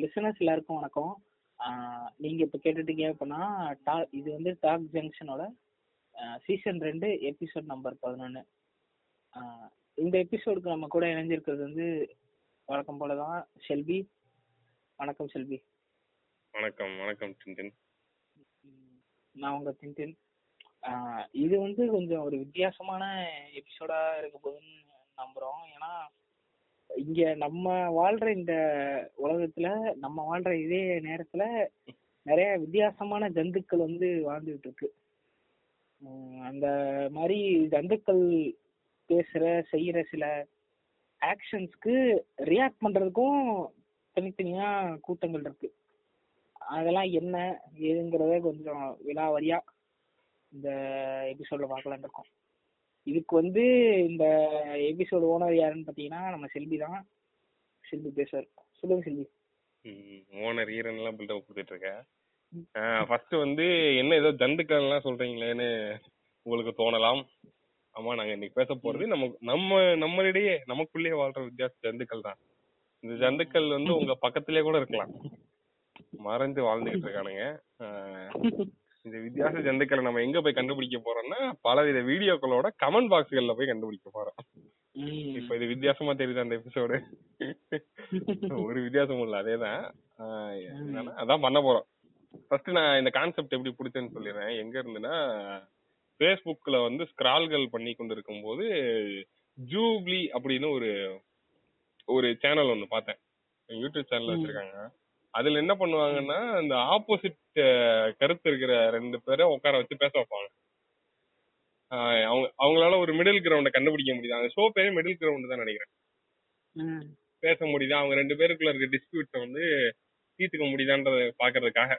Listeners எல்லாருக்கும் வணக்கம். நீங்க இப்ப கேட்டுட்டீங்க அப்படின்னா டா இது வந்து டாக் ஜங்ஷனோட சீசன் ரெண்டு எபிசோட் நம்பர் பதினொன்று இந்த எபிசோடுக்கு நம்ம கூட இணைஞ்சிருக்கிறது வந்து வழக்கம் போல தான் செல்வி. வணக்கம் செல்வி. வணக்கம் வணக்கம் டின்டின் நான் உங்க டின்டின் இது வந்து கொஞ்சம் ஒரு வித்தியாசமான எபிசோடா இருக்க போகுதுன்னு நம்புறோம். ஏன்னா இங்க நம்ம வாழ்ற இந்த உலகத்துல நம்ம வாழ்ற இதே நேரத்துல நிறைய வித்தியாசமான ஜந்துக்கள் வந்து வாழ்ந்துகிட்டு இருக்கு அந்த மாதிரி ஜந்துக்கள் பேசுற செய்யற சில ஆக்ஷன்ஸ்க்கு ரியாக்ட் பண்றதுக்கும் தனித்தனியா கூட்டங்கள் இருக்கு. அதெல்லாம் என்ன ஏதுங்கிறத கொஞ்சம் விலாவரியா இந்த எபிசோட்ல பார்க்கலான் இருக்கோம். இதுக்கு வந்து இந்த எபிசோடு ஓனர் யாருன்னு பாத்தீங்கன்னா நம்ம செல்வி தான். செல்வி பேசுவார். சொல்லுங்க செல்வி. ஓனர் ஈரன் எல்லாம் பில்டப் கொடுத்துட்டு இருக்கேன் ஃபர்ஸ்ட் வந்து என்ன ஏதோ ஜந்துக்கள் எல்லாம் சொல்றீங்களேன்னு உங்களுக்கு தோணலாம். ஆமா நாங்க இன்னைக்கு பேச போறது நம்ம நம்ம நம்மளிடையே நமக்குள்ளேயே வாழ்ற வித்தியாச ஜந்துக்கள் தான். இந்த ஜந்துக்கள் வந்து உங்க பக்கத்திலேயே கூட இருக்கலாம். மறைஞ்சு வாழ்ந்துகிட்டு இருக்கானுங்க. இந்த வித்தியாச ஜந்துக்களை நம்ம எங்க போய் கண்டுபிடிக்க போறோம்னா பலவித வீடியோக்களோட கமெண்ட் பாக்ஸ்கள்ல போய் கண்டுபிடிக்க போறோம். இப்ப இது வித்தியாசமா தெரியுது அந்த எபிசோடு ஒரு வித்தியாசமும் இல்ல அதேதான். அதான் பண்ண போறோம். ஃபர்ஸ்ட் நான் இந்த கான்செப்ட் எப்படி பிடிச்சேன்னு சொல்லிடுறேன். எங்க இருந்துன்னா ஃபேஸ்புக்ல வந்து ஸ்கிரால்கள் பண்ணி கொண்டு இருக்கும் போது ஜூப்ளி அப்படின்னு ஒரு ஒரு சேனல் ஒன்னு பார்த்தேன். யூடியூப் சேனல் வச்சிருக்காங்க. அதுல என்ன பண்ணுவாங்கன்னா இந்த ஆப்போசிட் கருத்து இருக்கிற ரெண்டு பேரை உட்கார வச்சு பேச வைப்பாங்க. அவங்க அவங்களால ஒரு மிடில் கிரவுண்ட கண்டுபிடிக்க முடியுது. அந்த ஷோ பேரே மிடில் கிரவுண்ட் தான் நினைக்கிறேன். பேச முடியுதா? அவங்க ரெண்டு பேருக்குள்ள இருக்க டிஸ்பியூட்டை வந்து தீர்த்துக்க முடியுதான்றத பாக்குறதுக்காக.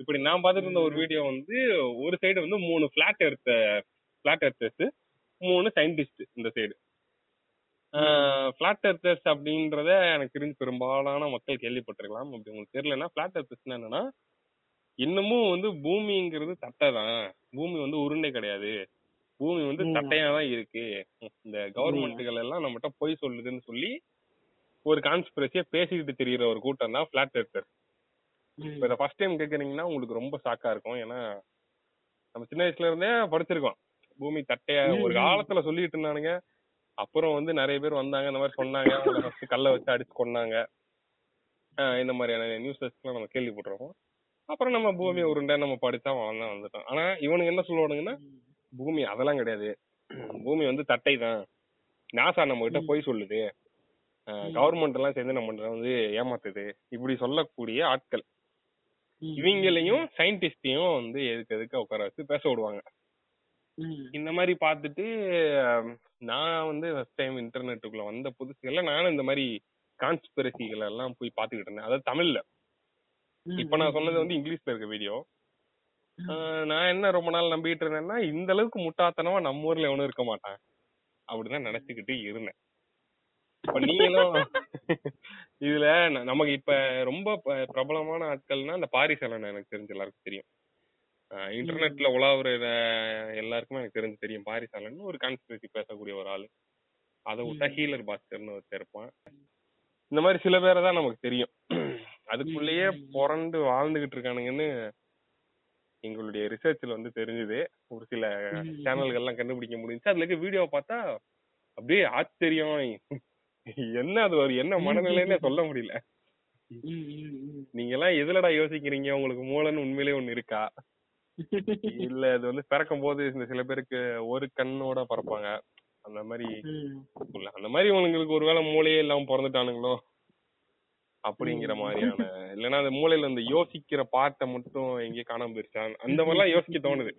இப்படி நான் பார்த்துட்டு இருந்த ஒரு வீடியோ வந்து ஒரு சைடு வந்து மூணு பிளாட் எடுத்த பிளாட் எர்த்தர்ஸ் மூணு சயின்டிஸ்ட் இந்த சைடு பிளாட் எர்த்தர்ஸ் அப்படின்றத எனக்கு தெரிஞ்சு பெரும்பாலான மக்கள் கேள்விப்பட்டிருக்கலாம். அப்படி உங்களுக்கு தெரியலன்னா பிளாட் எர்த்தர்ஸ் என்னன்னா இன்னமும் வந்து பூமிங்கிறது தட்டை தான். பூமி வந்து உருண்டை கிடையாது. பூமி வந்து தட்டையா தான் இருக்கு. இந்த கவர்மெண்ட்டுகள் எல்லாம் நம்மகிட்ட பொய் சொல்லுதுன்னு சொல்லி ஒரு கான்ஸ்பிரசியா பேசிக்கிட்டு தெரியுற ஒரு கூட்டம் தான் பிளாட் எர்த்தர் இப்ப இதை ஃபர்ஸ்ட் டைம் கேக்குறீங்கன்னா உங்களுக்கு ரொம்ப ஷாக்கா இருக்கும். ஏன்னா நம்ம சின்ன வயசுல இருந்தே படிச்சிருக்கோம். பூமி தட்டையா ஒரு காலத்துல சொல்லிட்டு இருந்தானுங்க. அப்புறம் வந்து நிறைய பேர் வந்தாங்க. இந்த மாதிரி சொன்னாங்க. ஃபர்ஸ்ட் கல்ல வச்சு அடிச்சு கொண்டாங்க இந்த மாதிரியான நியூஸஸ் எல்லாம் நம்ம கேள்விப்பட்டிருக்கோம். அப்புறம் நம்ம பூமி உருண்டை நம்ம படிச்சா வளர்ந்தா வந்துட்டோம் ஆனா இவனுங்க என்ன சொல்லுவானுங்கன்னா பூமி அதெல்லாம் கிடையாது. பூமி வந்து தட்டை தான். நாசா நம்ம கிட்ட போய் சொல்லுது. கவர்மெண்ட் எல்லாம் சேர்ந்து நம்ம வந்து ஏமாத்துது. இப்படி சொல்லக்கூடிய ஆட்கள். இவங்களையும் சயின்டிஸ்டையும் வந்து எதுக்கு எதுக்கு உட்கார வச்சு பேச விடுவாங்க. இந்த மாதிரி பார்த்துட்டு நான் வந்து ஃபர்ஸ்ட் டைம் இன்டர்நெட்டுக்குள்ள வந்த புதுசுல நானும் இந்த மாதிரி கான்ஸ்பிரசிகள் எல்லாம் போய் பாத்துக்கிட்டு இருந்தேன். அதாவது தமிழ்ல. இப்ப நான் சொன்னது வந்து இங்கிலீஷ்ல இருக்க வீடியோ நான் என்ன ரொம்ப நாள் நம்பிட்டு இருந்தேன்னா இந்த அளவுக்கு முட்டாத்தனமா நம்ம ஊர்ல எவனும் இருக்க மாட்டான். அப்படிதான் நினைச்சுக்கிட்டு இருந்தேன். இப்ப நீங்களும் இதுல நமக்கு இப்ப ரொம்ப பிரபலமான ஆட்கள்னா இந்த பாரிசலன் எனக்கு தெரிஞ்ச எல்லாருக்கும் தெரியும். இன்டர்நெட்ல உலாவுற எல்லாருக்குமே எனக்கு தெரிஞ்சு தெரியும். பாரிசாலன் ஒரு கான்ஸ்பிரசி பேசக்கூடிய ஒரு ஆளு. அதை விட்டா ஹீலர் பாஸ்கர்னு ஒருத்தர் இருப்பான். இந்த மாதிரி சில பேரை தான் நமக்கு தெரியும். அதுக்குள்ளேயே புரண்டு வாழ்ந்துகிட்டு இருக்கானுங்கன்னு எங்களுடைய ரிசர்ச்ல வந்து தெரிஞ்சது. ஒரு சில சேனல்கள்லாம் கண்டுபிடிக்க முடிஞ்சு அதுல இருக்க வீடியோ பார்த்தா அப்படியே ஆச்சரியம். என்ன அது ஒரு என்ன மனநிலைன்னே சொல்ல முடியல. நீங்க எல்லாம் எதுலடா யோசிக்கிறீங்க? உங்களுக்கு மூளைன்னு உண்மையிலே ஒண்ணு இருக்கா? இல்ல இது வந்து பிறக்கும் போது இந்த சில பேருக்கு ஒரு கண்ணோட பறப்பாங்க. அந்த மாதிரி அந்த மாதிரி உங்களுக்கு ஒருவேளை மூளையே இல்லாம பிறந்துட்டானுங்களோ? அப்படிங்கிற மாதிரியான இல்லைன்னா அந்த மூளையில இந்த யோசிக்கிற பாட்டை மட்டும் எங்கேயே காணாம போயிருச்சான் அந்த மாதிரிலாம் யோசிக்க தோணுது.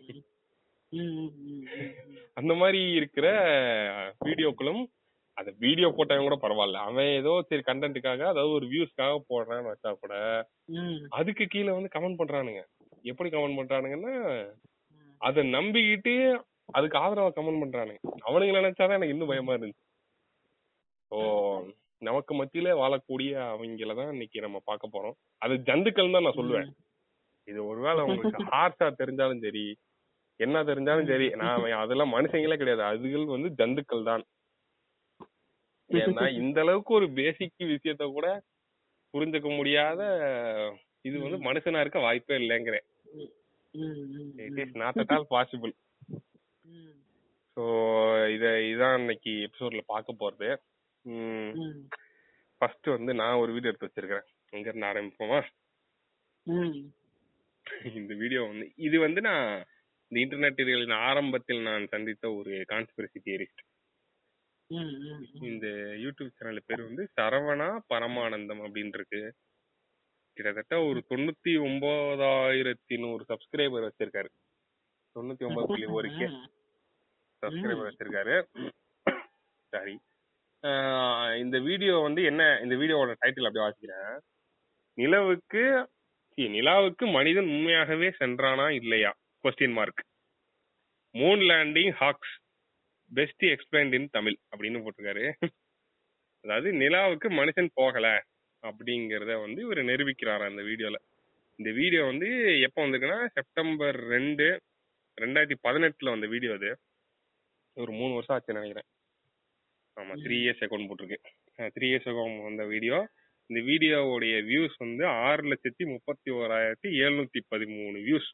அந்த மாதிரி இருக்கிற வீடியோக்களும் அத வீடியோ போட்டவங்க கூட பரவாயில்ல. அவன் ஏதோ சரி கண்டென்ட்டுக்காக அதாவது ஒரு வியூஸ்க்காக போடுறான்னு வச்சா கூட அதுக்கு கீழே வந்து கமெண்ட் பண்றானுங்க. எப்படி கமெண்ட் பண்றானுங்கன்னா அத நம்பிக்கிட்டு அதுக்கு ஆதரவா கமெண்ட் பண்றானுங்க. அவனுங்க நினைச்சாதான் எனக்கு இன்னும் பயமா இருந்துச்சு. ஓ நமக்கு மத்தியில வாழக்கூடிய அவங்கள தான் இன்னைக்கு நம்ம பார்க்க போறோம். அது ஜந்துக்கள் தான் நான் சொல்லுவேன். இது ஒருவேளை உங்களுக்கு ஹார்ஷா தெரிஞ்சாலும் சரி என்ன தெரிஞ்சாலும் சரி நான் அதெல்லாம் மனுஷங்களே கிடையாது. அதுகள் வந்து ஜந்துக்கள் தான். ஏன்னா இந்த அளவுக்கு ஒரு பேசிக் விஷயத்த கூட புரிஞ்சுக்க முடியாத இது வந்து. மனுஷனா இருக்க வாய்ப்பே இல்லைங்கிறேன். It. Is not at all possible so இத இதான் இன்னைக்கு எபிசோட்ல பார்க்க போறது. ஃபர்ஸ்ட் வந்து நான் ஒரு வீடியோ எடுத்து வச்சிருக்கேன் எங்க இருந்து ஆரம்பிப்போமா. இந்த வீடியோ வந்து இது வந்து நான் இந்த இன்டர்நெட் ஆரம்பத்தில் நான் சந்தித்த ஒரு கான்ஸ்பிரசி தியரிஸ்ட். இந்த யூடியூப் சேனல் பேர் வந்து சரவணா பரமானந்தம் அப்படின்னு இருக்கு கிட்டத்தட்ட ஒரு தொண்ணூத்தி ஒன்பதாயிரத்தி நூறு சப்ஸ்கிரைபர் வச்சிருக்காரு. தொண்ணூத்தி ஒன்பது புள்ளி ஒரு கே சப்ஸ்கிரைபர் வச்சிருக்காரு. சாரி. இந்த வீடியோ வந்து என்ன இந்த வீடியோவோட டைட்டில் அப்படியே வாசிக்கிறேன். நிலவுக்கு நிலாவுக்கு மனிதன் உண்மையாகவே சென்றானா இல்லையா? Question mark moon landing hoax best explained in Tamil அப்படின்னு போட்டிருக்காரு. அதாவது நிலாவுக்கு மனுஷன் போகல. அப்படிங்கறத வந்து இவர் நிரூபிக்கிறாரு அந்த வீடியோல. இந்த வீடியோ வந்து எப்போ வந்திருக்குன்னா செப்டம்பர் ரெண்டு ரெண்டாயிரத்தி பதினெட்டுல வந்த வீடியோ அது. ஒரு மூணு வருஷம் ஆச்சு நினைக்கிறேன். ஆமா த்ரீ இயர்ஸ் அக்கௌண்ட் போட்டிருக்கு. த்ரீ இயர்ஸ் அக்கௌண்ட் வந்த வீடியோ. இந்த வீடியோவுடைய வியூஸ் வந்து ஆறு லட்சத்தி முப்பத்தி ஓராயிரத்தி எழுநூத்தி பதிமூணு வியூஸ்.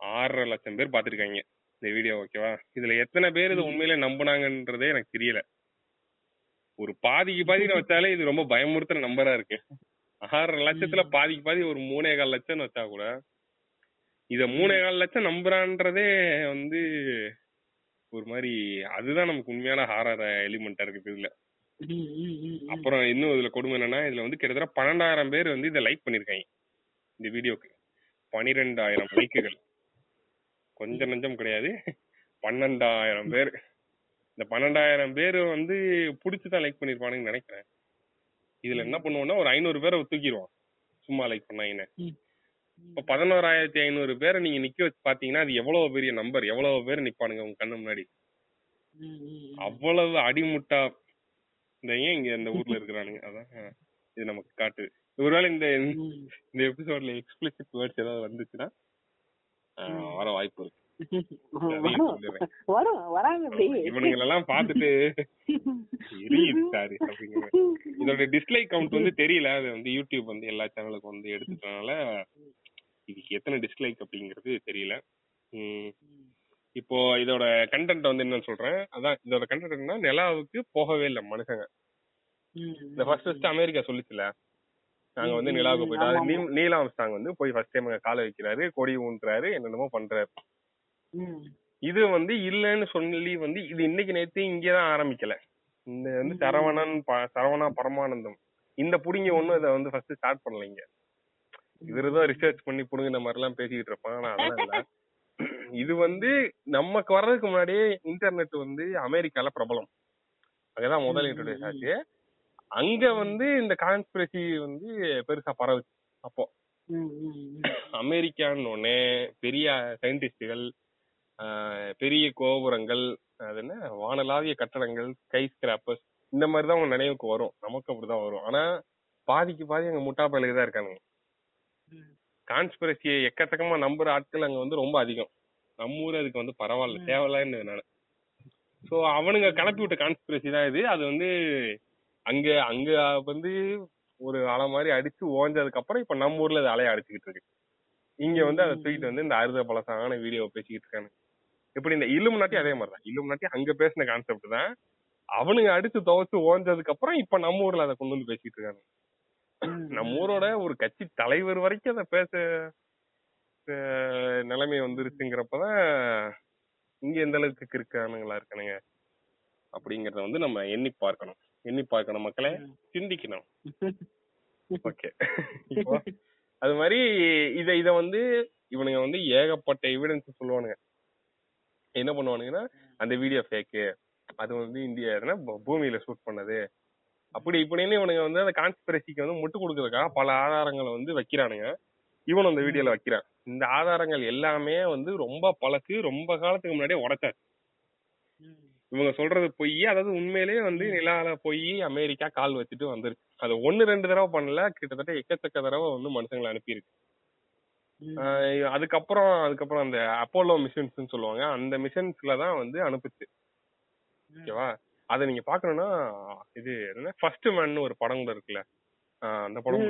ஆறரை லட்சம் பேர் பார்த்திருக்காங்க இந்த வீடியோ ஓகேவா இதுல எத்தனை பேர் இது. உண்மையிலே நம்புனாங்கன்றதே எனக்கு தெரியல. ஒரு பாதிக்கு பாதி வச்சாலே இது ரொம்ப பயமுறுத்துற நம்பரா இருக்கு. ஆறரை லட்சத்துல. பாதிக்கு பாதி ஒரு மூணே கால் லட்சம் வச்சா கூட இத மூணே கால் லட்சம் நம்புறான்றதே வந்து ஒரு மாதிரி அதுதான் நமக்கு உண்மையான ஹாரர் எலிமெண்டா இருக்குது இதுல. அப்புறம் இன்னும் இதுல கொடுமை என்னன்னா இதுல வந்து கிட்டத்தட்ட பன்னெண்டாயிரம் பேர் வந்து இதை லைக் பண்ணிருக்காங்க இந்த வீடியோக்கு. பனிரெண்டாயிரம் லைக்குகள் கொஞ்சம் நஞ்சம் கிடையாது. பன்னெண்டாயிரம் பேர். இந்த பன்னெண்டாயிரம் பேர் வந்து புடிச்சுதான் லைக் பண்ணிருப்பானுன்னு நினைக்கிறேன். இதுல என்ன பண்ணுவோம்னா ஒரு ஐநூறு பேரை தூக்கிடுவோம். சும்மா லைக் பண்ணாங்கன்னு ம். இப்ப பதினோராயிரத்தி ஐநூறு பேரை நீங்க நிக்க வச்சு பாத்தீங்கன்னா அது எவ்வளவு பெரிய நம்பர் எவ்வளவு பேர் நிப்பானுங்க உங்க கண்ணு முன்னாடி. அவ்வளவு அடிமுட்டா. இந்த ஏன் இங்க இந்த ஊர்ல இருக்கிறானுங்க? அதான் இது நமக்கு காட்டுது ஒருவேளை இந்த. இந்த எபிசோட்ல எக்ஸ்பிளிசிட் வேர்ட்ஸ் ஏதாவது வந்துச்சுன்னா. வர வாய்ப்பு இருக்கு. வரும் வராங்க அப்படிங்கிற இதோட டிஸ்லைக் கவுண்ட் வந்து தெரியல. அது வந்து யூடியூப் வந்து எல்லா சேனலுக்கும் வந்து எடுத்துட்டனால இதுக்கு எத்தனை டிஸ்லைக் அப்படிங்கிறது தெரியல. இப்போ இதோட கண்டென்ட் வந்து என்னன்னு சொல்றேன். அதான் இதோட கண்டென்ட் என்னன்னா நிலாவுக்கு போகவே இல்லை மனுஷங்க. இந்த ஃபர்ஸ்ட் ஃபர்ஸ்ட் அமெரிக்கா சொல்லுச்சுல. நாங்க வந்து நிலாவுக்கு போயிட்டோம். ஆமா, அது நீல்- நீல் ஆம்ஸ்டாங் வந்து போய் ஃபர்ஸ்ட் டைம் காலை வைக்கிறாரு கொடி ஊன்றாரு என்னென்னமோ பண்றாரு. இது வந்து இல்லைன்னு சொல்லி வந்து இது இன்னைக்கு நேத்து இங்கதான் ஆரம்பிக்கல. இந்த வந்து. சரவணன் சரவணா பரமானந்தம். இந்த புடிங்க ஒண்ணும் இதை வந்து ஃபர்ஸ்ட் ஸ்டார்ட் பண்ணல இங்க. இவருதான் ரிசர்ச் பண்ணி புடுங்கின மாதிரி எல்லாம் பேசிக்கிட்டு இருப்பான் ஆனா அதெல்லாம் இல்ல. இது வந்து நமக்கு வர்றதுக்கு முன்னாடியே இன்டர்நெட் வந்து அமெரிக்கால பிரபலம். அங்கதான் முதல் இன்ட்ரோடியூஸ் ஆச்சு. அங்க வந்து இந்த கான்ஸ்பிரசி வந்து பெருசா பரவுச்சு அப்போ. அமெரிக்கான்னு ஒண்ணு பெரிய சயின்டிஸ்டுகள் பெரிய கோபுரங்கள் அது என்ன? வானலாவிய கட்டடங்கள் ஸ்கை ஸ்கிராப்பர்ஸ் இந்த மாதிரி தான் உங்க நினைவுக்கு வரும். நமக்கு அப்படிதான் வரும். ஆனா பாதிக்கு பாதி அங்க முட்டா பயலுக்கு தான் இருக்கானுங்க. கான்ஸ்பிரசியை எக்கச்சக்கமா நம்புற ஆட்கள் அங்க வந்து ரொம்ப அதிகம். நம்ம ஊர் அதுக்கு வந்து பரவாயில்ல. தேவையில்லன்னு சோ அவனுங்க கிளப்பி விட்ட கான்ஸ்பிரசி தான் இது. அது வந்து அங்க அங்க வந்து ஒரு அலை மாதிரி அடிச்சு ஓஞ்சதுக்கு அப்புறம் இப்ப நம்ம ஊர்ல அது அலைய அடிச்சுக்கிட்டு இருக்கு. இங்க வந்து அதை தூக்கிட்டு வந்து இந்த அறுத பழசான வீடியோ பேசிக்கிட்டு இருக்காங்க இப்படி இந்த இலுமினாட்டி அதே மாதிரிதான் இலுமினாட்டி அங்க பேசின கான்செப்ட் தான். அவனுங்க அடிச்சு துவைச்சு ஓஞ்சதுக்கு அப்புறம் இப்ப நம்ம ஊர்ல அதை கொண்டு வந்து பேசிட்டு இருக்காங்க. நம்ம ஊரோட ஒரு கட்சி தலைவர் வரைக்கும் அதை பேச நிலைமை வந்துருச்சுங்கிறப்பதான் இங்க எந்த அளவுக்கு இருக்கானுங்களா இருக்கானுங்க அப்படிங்கறத வந்து நம்ம எண்ணி பார்க்கணும். எண்ணி பார்க்கணும் மக்களே. சிந்திக்கணும். ஓகே. அது மாதிரி இத இத வந்து இவனுங்க வந்து ஏகப்பட்ட எவிடன்ஸ் சொல்லுவானுங்க. என்ன பண்ணுவானுங்கன்னா அந்த வீடியோ ஃபேக்கு அது வந்து இந்தியா பூமியில ஷூட் பண்ணது. அப்படி இப்படின்னு இவனுங்க வந்து அந்த கான்ஸ்பிரசிக்கு வந்து முட்டு கொடுக்கறதுக்காக பல ஆதாரங்களை வந்து வைக்கிறானுங்க. இவனும் அந்த வீடியோல வைக்கிறான். இந்த ஆதாரங்கள் எல்லாமே வந்து ரொம்ப பழசு ரொம்ப காலத்துக்கு முன்னாடியே உடைச்சாச்சு. இவங்க சொல்றது பொய் அதாவது உண்மையிலேயே வந்து நிலால போய் அமெரிக்கா கால் வச்சுட்டு வந்துருச்சு அது ஒன்னு ரெண்டு தடவை பண்ணல கிட்டத்தட்ட எக்கச்சக்க தடவை வந்து மனுஷங்களை அனுப்பியிருக்கு. அதுக்கப்புறம் அதுக்கப்புறம் அந்த அப்போலோ மிஷன்ஸ் சொல்லுவாங்க. அந்த மிஷன்ஸ்ல தான் வந்து அனுப்புச்சு. ஓகேவா? அதை நீங்க பாக்கணும்னா இது என்ன ஃபர்ஸ்ட் மேன் ஒரு படம் கூட இருக்குல்ல? அந்த படம்.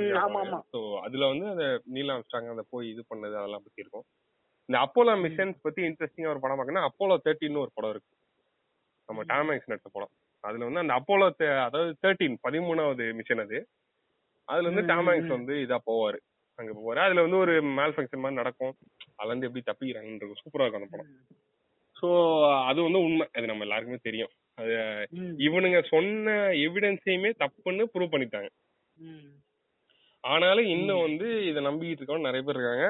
ஸோ அதுல வந்து அந்த நீல் ஆம்ஸ்ட்ராங் அந்த போய் இது பண்ணது அதெல்லாம் பத்தி இருக்கும். இந்த அப்போலோ மிஷன்ஸ் பத்தி இன்ட்ரெஸ்டிங்கா ஒரு படம் பார்க்கணும் அப்போலோ தேர்ட்டின்னு ஒரு படம் இருக்கு. நம்ம டாமேக்ஸ் நடிச்ச படம். அதுல வந்து அந்த அப்போலோ அதாவது தேர்ட்டீன் பதிமூணாவது மிஷன் அது. அதுல வந்து டாமேக்ஸ். வந்து இதா போவாரு. அங்க போவாரு அதுல வந்து ஒரு மேல் ஃபங்க்ஷன் மாதிரி நடக்கும். அதுல இருந்து எப்படி தப்பிக்கிறாங்கன்றது சூப்பரா இருக்கும் அந்த படம். சோ அது வந்து உண்மை. அது நம்ம எல்லாருக்குமே தெரியும். அது இவனுங்க சொன்ன எவிடன்ஸையுமே தப்புன்னு ப்ரூவ் பண்ணிட்டாங்க. ஆனாலும் இன்னும் வந்து இதை நம்பிக்கிட்டு இருக்கவங்க நிறைய பேர் இருக்காங்க.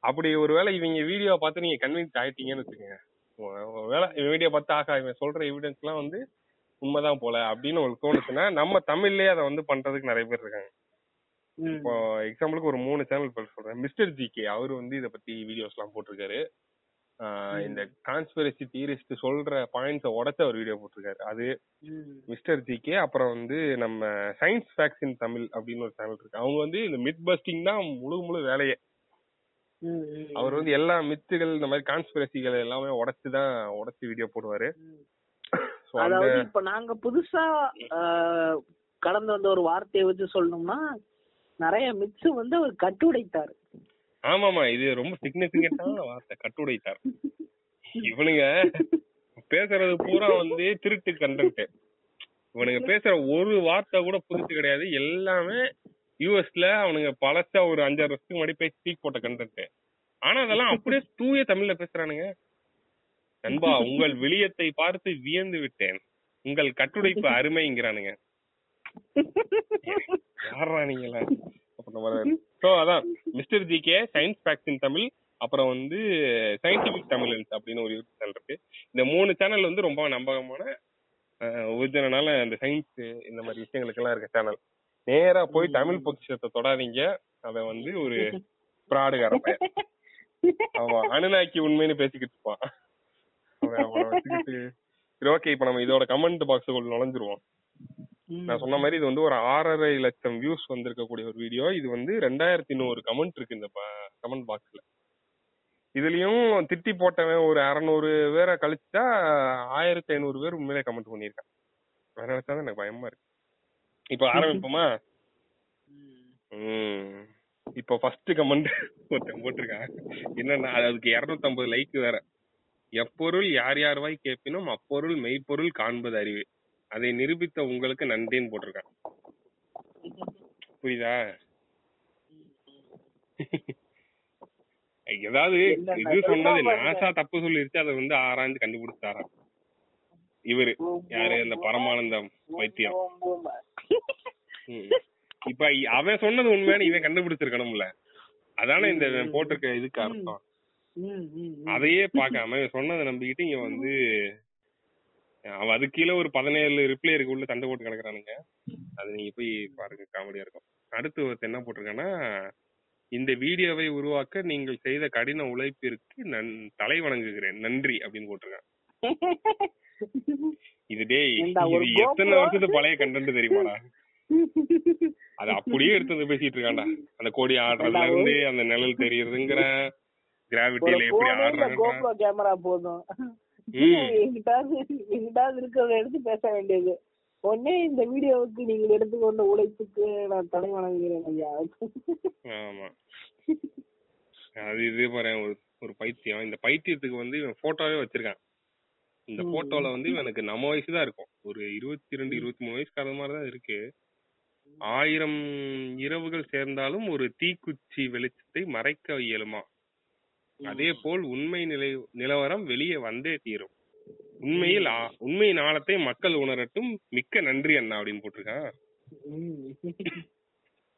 அப்படி ஒருவேளை இவங்க வீடியோ பார்த்து நீங்க கன்வின்ஸ் ஆயிட்டீங்கன்னு வச்சுக்கோங்க. ஒருவேளை இவன் வீடியோ பார்த்து ஆகா இவன் சொல்ற எவிடன்ஸ் எல்லாம் வந்து உண்மைதான் போல அப்படின்னு உங்களுக்கு தோணுச்சுன்னா நம்ம தமிழ்லயே அதை வந்து பண்றதுக்கு நிறைய பேர் இருக்காங்க. இப்போ எக்ஸாம்பிளுக்கு ஒரு மூணு சேனல் பேர் சொல்றேன். மிஸ்டர் ஜிகே அவர் வந்து இத பத்தி வீடியோஸ் எல்லாம் போட்டிருக்காரு. இந்த கான்ஸ்பிரசி தியரிஸ்ட் சொல்ற பாயிண்ட்ஸை உடைச்சு அவர் வீடியோ போட்டிருக்காரு. அது. மிஸ்டர் ஜிகே அப்புறம் வந்து நம்ம சயின்ஸ் ஃபேக்ஸ் இன் தமிழ் அப்படின்னு ஒரு சேனல் இருக்கு. அவங்க வந்து இந்த மித் பஸ்டிங் தான் முழு முழு வேலையே. அவர் வந்து எல்லா மித்துகள் இந்த மாதிரி கான்ஸ்பிரசிகள் எல்லாமே உடைச்சு தான் உடைச்சு வீடியோ போடுவாரு. அதாவது இப்ப நாங்க புதுசா கடந்து வந்த ஒரு வார்த்தையை வச்சு சொல்லணும்னா நிறைய மிக்ஸ் வந்து அவர் கட்டுடைத்தார். ஆமாமா இது ரொம்ப சிக்னிபிகண்டான வார்த்தை கட்டுடைத்தார். இவனுங்க பேசுறது பூரா வந்து திருட்டு கண்டென்ட் இவனுங்க பேசுற ஒரு வார்த்தை கூட புதுசு கிடையாது. எல்லாமே யூஎஸ்ல அவனுங்க பழசா ஒரு அஞ்சாறு வருஷத்துக்கு முன்னாடி போய் ஸ்பீக் போட்ட கண்டென்ட் ஆனா அதெல்லாம் அப்படியே தூய தமிழ்ல பேசுறானுங்க. நண்பா உங்கள் வெளியத்தை பார்த்து வியந்து விட்டேன். உங்கள் கட்டுடைப்பு அருமைங்கிறானுங்க. யாரா நீங்களா? சோ அதான் mister G K science facts in Tamil அப்புறம் வந்து சயின்டிபிக் தமிழன்ஸ் அப்படின்னு ஒரு யூடியூப் சேனல் இருக்கு. இந்த மூணு சேனல் வந்து ரொம்ப நம்பகமான ஒரிஜினலான இந்த சயின்ஸ் இந்த மாதிரி விஷயங்களுக்கெல்லாம் இருக்க சேனல் நேரா போய் தமிழ் பொக்கிஷத்தை தொடாதீங்க. அவன் வந்து ஒரு பிராடுகார பையன். ஆமா அனுநாக்கி உண்மைன்னு பேசிக்கிட்டு இருப்பான். அவன் சரி ஓகே இப்ப நம்ம இதோட கமெண்ட் பாக்ஸுக்குள்ள நுழைஞ்சிருவோம். நான் சொன்ன மாதிரி இது வந்து ஒரு ஆறரை லட்சம் வியூஸ் வந்திருக்கக்கூடிய ஒரு வீடியோ இது வந்து ரெண்டாயிரத்தி நூறு கமெண்ட் இருக்கு இந்த கமெண்ட் பாக்ஸ்ல இதுலயும் திட்டி போட்டவன் ஒரு அறநூறு பேரை கழிச்சா ஆயிரத்தி ஐநூறு பேர் உண்மையிலே கமெண்ட் பண்ணியிருக்கான் வேற வச்சாதான் எனக்கு பயமா இருக்கு. இப்போ ஆரம்பிப்போமா. இப்போ ஃபர்ஸ்ட் கமெண்ட் ஒருத்தன் போட்டிருக்கான். என்னன்னா அது அதுக்கு இருநூத்தம்பது லைக் வேற. எப்பொருள் யார் யார் வாய் கேட்பினும் அப்பொருள் மெய்ப்பொருள் காண்பது அறிவு. அதை நிரூபித்த உங்களுக்கு நன்றின்னு போட்டிருக்கான். புரியுதா? ஏதாவது இது சொன்னது. நாசா தப்பு சொல்லிருச்சு அதை வந்து ஆராய்ஞ்சு கண்டுபிடிச்சாராம். இவரு யாரு இந்த பரமானந்தம் வைத்தியம். இப்ப அவன் சொன்னது உண்மையான இவன் கண்டுபிடிச்சிருக்கணும்ல. அதானே இந்த போட்டிருக்க இதுக்கு அர்த்தம். அதையே பார்க்காம இவன் சொன்னதை நம்பிக்கிட்டு இங்க வந்து அவன் அது கீழே ஒரு பதினேழு ரிப்ளை இருக்கு உள்ள சண்டை போட்டு கிடக்குறானுங்க. அது நீங்க போய் பாருங்க காமெடியா இருக்கும். அடுத்து ஒருத்தன் என்ன போட்டிருக்கான்னா இந்த வீடியோவை உருவாக்க நீங்கள் செய்த கடின உழைப்பிற்கு நன் தலை வணங்குகிறேன் நன்றி அப்படின்னு போட்டிருக்கான். இது டேய் இது எத்தனை? வருஷத்து பழைய கண்டென்ட் தெரியுமாடா? அது அப்படியே எடுத்து வந்து பேசிட்டு இருக்கான்டா. அந்த கோடி ஆடுறதுல இருந்து அந்த நிழல் தெரியறதுங்கிற ஒரு கிராவிட்டியில எப்படி ஆடுறாங்க எங்கிட்டாவது எங்கிட்டாவது இருக்கிறத எடுத்து பேச வேண்டியது. ஒன்னே இந்த வீடியோவுக்கு நீங்கள் எடுத்துக்கொண்ட உழைப்புக்கு நான் தலை வணங்குகிறேன் ஐயா. ஆமா. அது இது பாரு ஒரு ஒரு பைத்தியம். இந்த பைத்தியத்துக்கு வந்து இவன் போட்டோவே வச்சிருக்கான். இந்த. போட்டோல வந்து இவனுக்கு நம்ம வயசு தான் இருக்கும். ஒரு இருபத்தி ரெண்டு இருபத்தி மூணு வயசுக்கு மாதிரி தான் இருக்கு. ஆயிரம் இரவுகள் சேர்ந்தாலும் ஒரு தீக்குச்சி வெளிச்சத்தை மறைக்க இயலுமா? அதே போல் உண்மை நிலை நிலவரம் வெளியே வந்தே தீரும். உண்மையில் உண்மையின் ஆழத்தை மக்கள் உணரட்டும். மிக்க நன்றி அண்ணா அப்படின்னு போட்டிருக்கான்.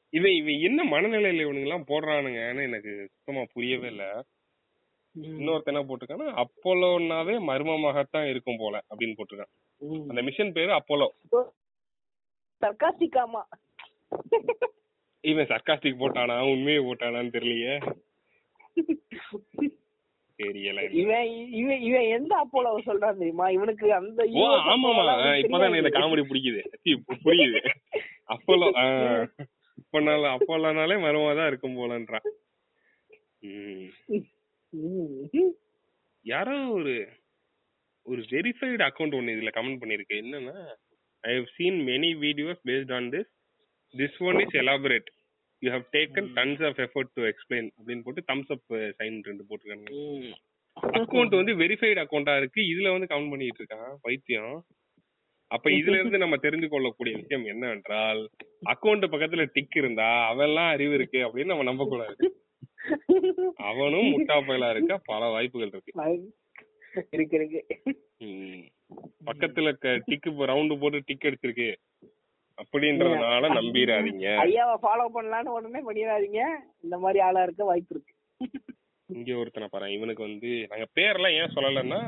இவன் இவன் என்ன மனநிலையில இவனுங்க எல்லாம் போடுறானுங்கன்னு எனக்கு சுத்தமா புரியவே இல்ல. ம். இன்னொருத்தன் என்ன போட்டிருக்கான்னா அப்போலோன்னாவே மர்மமாகத்தான் இருக்கும் போல அப்படின்னு போட்டிருக்கான். அந்த மிஷன் பேரு அப்போலோ. இவன் சர்க்காஸ்டிக் போட்டானா? உண்மையை போட்டானான்னு தெரியலையே. தெரியல இவன் இவன் இவன் எந்த அப்போலோ சொல்றான் தெரியுமா? இவனுக்கு அந்த ஆமாமா. இப்பதான் இந்த. காமெடி பிடிக்குது. புரியுது. அப்போலோ அப்போலோனாலே மர்மமா இருக்கும் போலன்றான். யாரோ ஒரு ஒரு வெரிஃபைடு அக்கவுண்ட் ஒன்னு இதுல கமெண்ட் பண்ணிருக்கு என்னன்னா I have seen many videos based on this this one is elaborate you have taken tons of effort to explain அப்படின்னு போட்டு தம்ஸ் அப் சைன் ரெண்டு போட்டிருக்காங்க. அக்கௌண்ட் வந்து வெரிஃபைடு அக்கௌண்டா இருக்கு. இதுல வந்து கவுண்ட் பண்ணிட்டு இருக்கான் பைத்தியம். அப்ப இதுல இருந்து நம்ம தெரிந்து கொள்ளக்கூடிய விஷயம் என்னவென்றால் அக்கௌண்ட் பக்கத்துல டிக் இருந்தா அவெல்லாம் அறிவு இருக்கு அப்படின்னு நம்ம நம்ப கூடாது அவனும் முட்டா பயலா இருக்க? பல வாய்ப்புகள் இருக்கு. இருக்கு இருக்கு. ம். பக்கத்துல டிக்கு ரவுண்டு போட்டு டிக் அடிச்சிருக்கு. அப்படின்றதுனால நம்பிராதீங்க ஐயாவை ஃபாலோ பண்ணலாம்னு உடனே பண்ணிடாதீங்க. இந்த மாதிரி ஆளா இருக்க வாய்ப்பு இருக்கு. இங்க ஒருத்தனை பாரு இவனுக்கு வந்து நாங்க பேர்லாம் ஏன் சொல்லலைன்னா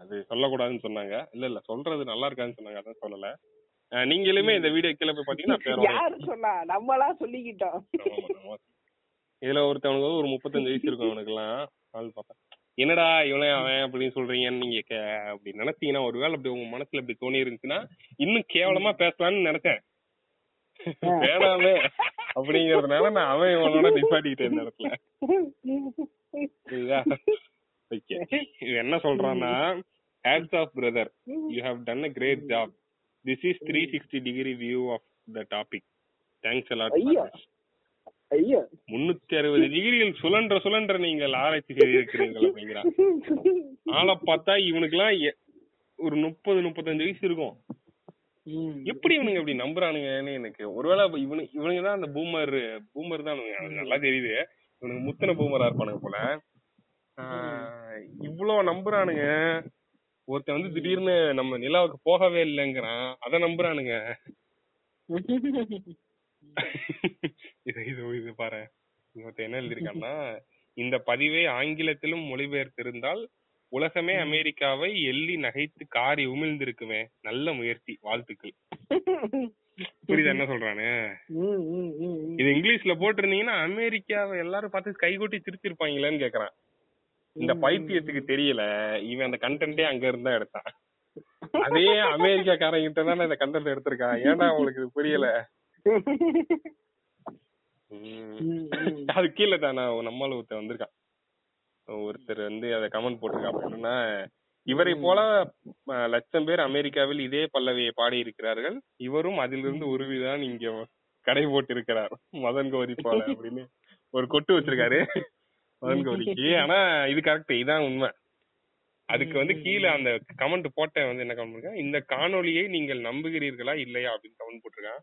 அது சொல்லக்கூடாதுன்னு சொன்னாங்க. இல்ல இல்ல சொல்றது நல்லா இருக்காதுன்னு சொன்னாங்க அதான் சொல்லல. நீங்களுமே இந்த வீடியோ கீழே போய் பாத்தீங்கன்னா யாரு சொன்னா? நம்மளா சொல்லிக்கிட்டோம். இதுல ஒருத்தவனுக்கு ஒரு முப்பத்தஞ்சு வயசு இருக்கும் அவனுக்கு எல்லாம் ஆள் பார்த்தா. என்னடா இவனே அவன் அப்படின்னு சொல்றீங்கன்னு நீங்க அப்படி நினைச்சீங்கன்னா ஒருவேளை அப்படி உங்க மனசுல அப்படி தோணி இருந்துச்சுன்னா இன்னும் கேவலமா பேசலாம்னு நினைச்சேன். வேணாமே அப்படிங்கறதுனால நான் அவன் இவனோட நிப்பாட்டிக்கிட்டேன் இந்த இடத்துல. புரியுதா? ஓகே. இது என்ன சொல்றான்னா hats off brother you have done a great job this is three sixty degree view of the topic thanks a lot ஐயோ. முன்னூத்தி அறுபது டிகிரியில் சுழன்ற சுழன்ற நீங்கள் ஆராய்ச்சி செய்திருக்கிறீர்கள் அப்படிங்கிறான் ஆளை பார்த்தா இவனுக்குலாம் எ- ஒரு முப்பது முப்பத்தஞ்சு வயசு இருக்கும். எப்படி இவனுங்க இப்படி நம்புறானுங்கன்னு எனக்கு ஒருவேளை இவனு இவனுங்க தான் அந்த பூமர் பூமர் தான் நல்லா தெரியுது. இவனுக்கு முத்தன பூமரா இருப்பானுங்க போல. இவ்வளவு நம்புறானுங்க. ஒருத்தன் வந்து திடீர்னு நம்ம நிலாவுக்கு போகவே இல்லைங்கிறான். அத நம்புறானுங்க. இது இது இது பாரு. இன்னொருத்தன் என்ன எழுதியிருக்கான்னா இந்த பதிவை ஆங்கிலத்திலும் மொழிபெயர்த்திருந்தால் உலகமே அமெரிக்காவை எள்ளி நகைத்து காரி உமிழ்ந்திருக்குமே. நல்ல முயற்சி வாழ்த்துக்கள். புரியுதா என்ன சொல்றானு. இது இங்கிலீஷ்ல போட்டிருந்தீங்கன்னா அமெரிக்காவை எல்லாரும் பார்த்து கைகொட்டி சிரிச்சிருப்பாங்களேன்னு கேக்குறான். இந்த பைத்தியத்துக்கு தெரியல இவன் அந்த கண்டென்ட்டே அங்க இருந்தா எடுத்தான். அதே அமெரிக்காக்காரன் கிட்ட தானே இந்த கண்டென்ட் எடுத்திருக்கான். ஏன்டா உங்களுக்கு இது புரியல. அது கீழே தானே நம்மால ஒருத்தர் வந்திருக்கான். ஒருத்தர் வந்து அத கமெண்ட் போட்டிருக்கான் என்னன்னா இவரை போல லட்சம் பேர் அமெரிக்காவில் இதே பல்லவியை பாடி இருக்கிறார்கள் இவரும் அதிலிருந்து உருவிதான் இங்க கடை போட்டிருக்கிறார். மதன் கௌரி போல அப்படின்னு ஒரு கொட்டு வச்சிருக்காரு. மதன் கௌரிக்கு ஆனா இது கரெக்ட் இதான் உண்மை. அதுக்கு வந்து கீழே அந்த கமெண்ட் போட்ட வந்து என்ன கமெண்ட் இந்த காணொளியை நீங்கள் நம்புகிறீர்களா இல்லையா அப்படின்னு கமெண்ட் போட்டிருக்கான்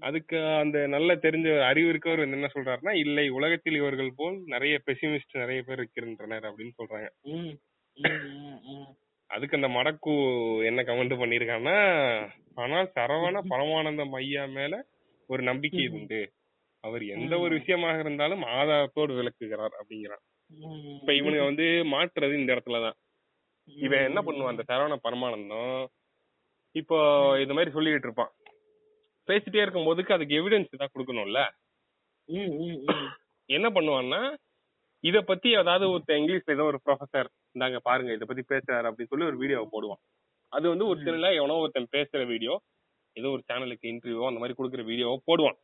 அதுக்கு அந்த நல்ல தெரிஞ்ச அறிவு இருக்கவர் வந்து என்ன சொல்றாருன்னா இல்லை உலகத்தில் இவர்கள் போல் நிறைய பெசிமிஸ்ட் நிறைய பேர் இருக்கின்றனர் அப்படின்னு சொல்றாங்க. அதுக்கு அந்த மடக்கு என்ன கமெண்ட் பண்ணிருக்கான்னா ஆனால் சரவண பரமானந்தம் ஐயா மேல ஒரு நம்பிக்கை உண்டு. அவர் எந்த ஒரு விஷயமாக இருந்தாலும் ஆதாரத்தோடு விளக்குகிறார் அப்படிங்கிறான். இப்ப இவனுங்க வந்து மாற்றுறது இந்த இடத்துலதான் இவன் என்ன பண்ணுவான் அந்த சரவண பரமானந்தம்? இப்போ இந்த மாதிரி சொல்லிக்கிட்டு இருப்பான். பேசிட்டே இருக்கும் போதுக்கு அதுக்கு எவிடன்ஸ் தான் கொடுக்கணும்ல. என்ன பண்ணுவான்னா இத பத்தி ஏதாவது ஒருத்தன் இங்கிலீஷ்ல ஏதோ ஒரு ப்ரொஃபசர் இந்தாங்க பாருங்க இத பத்தி பேசுறாரு அப்படின்னு சொல்லி ஒரு வீடியோ போடுவான். அது வந்து ஒரு சேனல்ல எவனோ ஒருத்தன் பேசுற வீடியோ ஏதோ ஒரு சேனலுக்கு இன்டர்வியூ அந்த மாதிரி கொடுக்குற வீடியோவோ போடுவான்.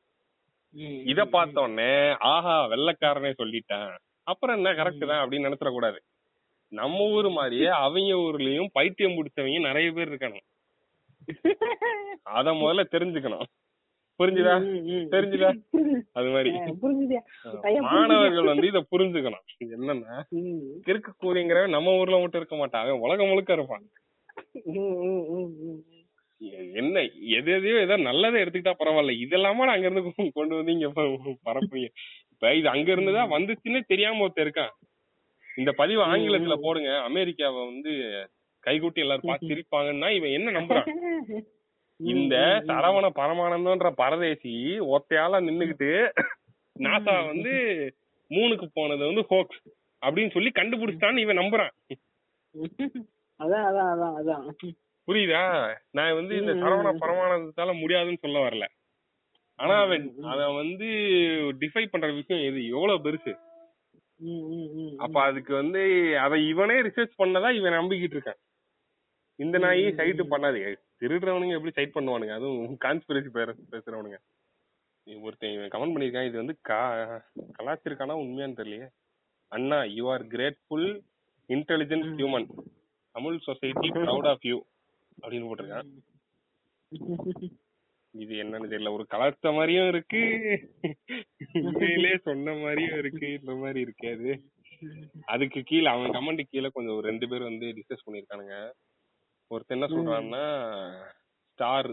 இத பார்த்த உடனே ஆஹா வெள்ளைக்காரனே சொல்லிட்டேன். அப்புறம் என்ன கரெக்ட் தான் அப்படின்னு நினைச்சிட கூடாது நம்ம ஊர் மாதிரியே அவங்க ஊர்லயும் பைத்தியம் பிடிச்சவங்க நிறைய பேர் இருக்கானுங்க. அத முதல்ல தெரிஞ்சுக்கணும். புரிஞ்சுதா. தெரிஞ்சுதா? அது மாதிரி. மாணவர்கள் வந்து இத புரிஞ்சுக்கணும். என்னன்னா. கிறுக்கு கூறிங்கிறவன் நம்ம ஊர்ல மட்டும் இருக்க அவன் உலகம் முழுக்க. எ- என்ன எது எதையோ ஏதோ நல்லதை எடுத்துக்கிட்டா பரவாயில்ல. இதெல்லாம அங்க இருந்து கொண்டு வந்து இங்க ப- பரப்புறீங்க. இப்ப இது அங்க இருந்துதான் வந்துச்சுன்னு தெரியாம ஒருத்தன் இருக்கான். இந்த பதிவு ஆங்கிலத்துல போடுங்க. அமெரிக்காவை வந்து கைகூட்டி எல்லாரும் பார்த்து சிரிப்பாங்கன்னா இவன் என்ன நம்புறான்? இந்த சரவண பரமானந்தன்ற பரதேசி ஒத்தையால நின்னுகிட்டு நாசா வந்து மூணுக்கு போனது வந்து ஹோக்ஸ் அப்படின்னு சொல்லி கண்டுபிடிச்சிட்டான்னு இவன் நம்புறான். அதான் அதான் அதான் அதான். புரியுதா? நான் வந்து இந்த சரவண. பரமானந்தத்தால முடியாதுன்னு சொல்ல வரல. ஆனா அவன் அவன் வந்து டிஃபை பண்ற விஷயம் எது? எவ்வளவு பெருசு. அப்ப அதுக்கு வந்து அத இவனே ரிசர்ச் பண்ணதா இவன் நம்பிக்கிட்டு இருக்கான். இந்த நாய் சைட்டு பண்ணாது திருடுறவனுங்க எப்படி சைட் பண்ணுவானுங்க? அதுவும் கான்ஸ்பிரசி பேசுறவனுங்க. ஒருத்தன் கமெண்ட் பண்ணிருக்கான் இது வந்து கா கலாச்சிருக்கானா உண்மையான்னு தெரியலையே. அண்ணா you are grateful intelligent human Tamil society proud of you அப்படின்னு போட்டிருக்கான். இது என்னன்னு தெரியல. ஒரு கலர்த்த மாதிரியும் இருக்கு. உண்மையிலே சொன்ன மாதிரியும் இருக்கு. இந்த மாதிரி இருக்கு அது அதுக்கு கீழே அவன் கமெண்ட் கீழே கொஞ்சம் ரெண்டு பேர் வந்து டிஸ்கஸ் பண்ணிருக்கானுங்க ஒருத்தன் என்ன சொல்றான்னா ஸ்டார்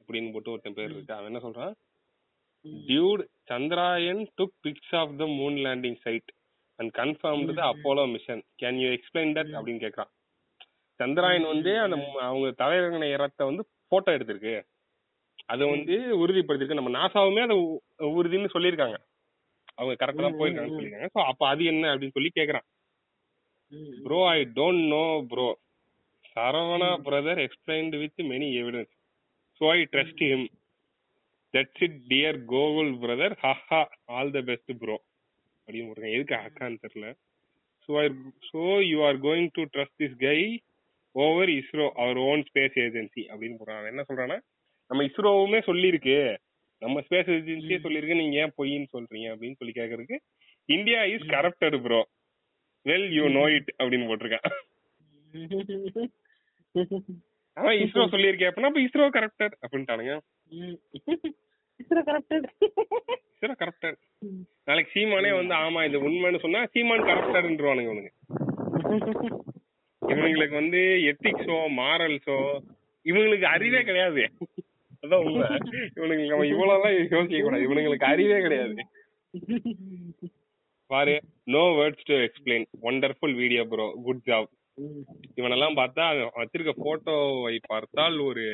அப்படின்னு போட்டு ஒருத்தன் பேர் இருக்கு. அவன் என்ன சொல்றான்? Dude Chandrayaan took pics of the moon landing site and confirmed the Apollo mission can you explain that அப்படின்னு கேக்குறான். சந்திராயன் வந்து அந்த அவங்க தலைவர்களை இறத்த வந்து போட்டோ எடுத்திருக்கு. அதை வந்து உறுதிப்படுத்திருக்கு நம்ம நாசாவுமே அதை உறுதின்னு சொல்லியிருக்காங்க. அவங்க கரெக்டா தான் போயிருக்காங்கன்னு சொல்லியிருக்காங்க. ஸோ அப்ப அது என்ன அப்படின்னு சொல்லி கேக்குறான். Bro I don't know bro Saravana brother explained with many evidence so I trust him that's it dear Gokul brother haha all the best bro அப்படின்னு போட்டிருக்கேன் எதுக்கு அக்கான்னு தெரியல. So I so you are going to trust this guy over ISRO our own space agency அப்படின்னு அவன் என்ன சொல்றான்னா நம்ம இஸ்ரோவுமே சொல்லியிருக்கு. நம்ம ஸ்பேஸ் ஏஜென்சியே சொல்லியிருக்கு. நீங்க ஏன் பொய்ன்னு சொல்றீங்க அப்படின்னு சொல்லி கேக்குறதுக்கு India is corrupted bro well you know it அப்படின்னு போட்டிருக்கான். அவன் இஸ்ரோ சொல்லியிருக்கேன் அப்படின்னா அப்ப இஸ்ரோ கரப்டட் அப்படின்ட்டானுங்க. கரெக்டட் இஸ்ரோ கரப்டட் நாளைக்கு சீமானே வந்து ஆமா இது உண்மைன்னு சொன்னா சீமான் கரப்டட்ன்றவானுங்க இவனுங்க. இவனுங்களுக்கு வந்து எத்திக்ஸோ மாரல்ஸோ இவங்களுக்கு அறிவே கிடையாது. அதான் உண்மை. இவனுங்களுக்கு நம்ம இவ்வளவு எல்லாம் யோசிக்க கூடாது. இவனுங்களுக்கு அறிவே கிடையாது. பாரு no words to explain wonderful video bro good job இவனெல்லாம் பார்த்தா வச்சிருக்க போட்டோவை பார்த்தால் ஒரு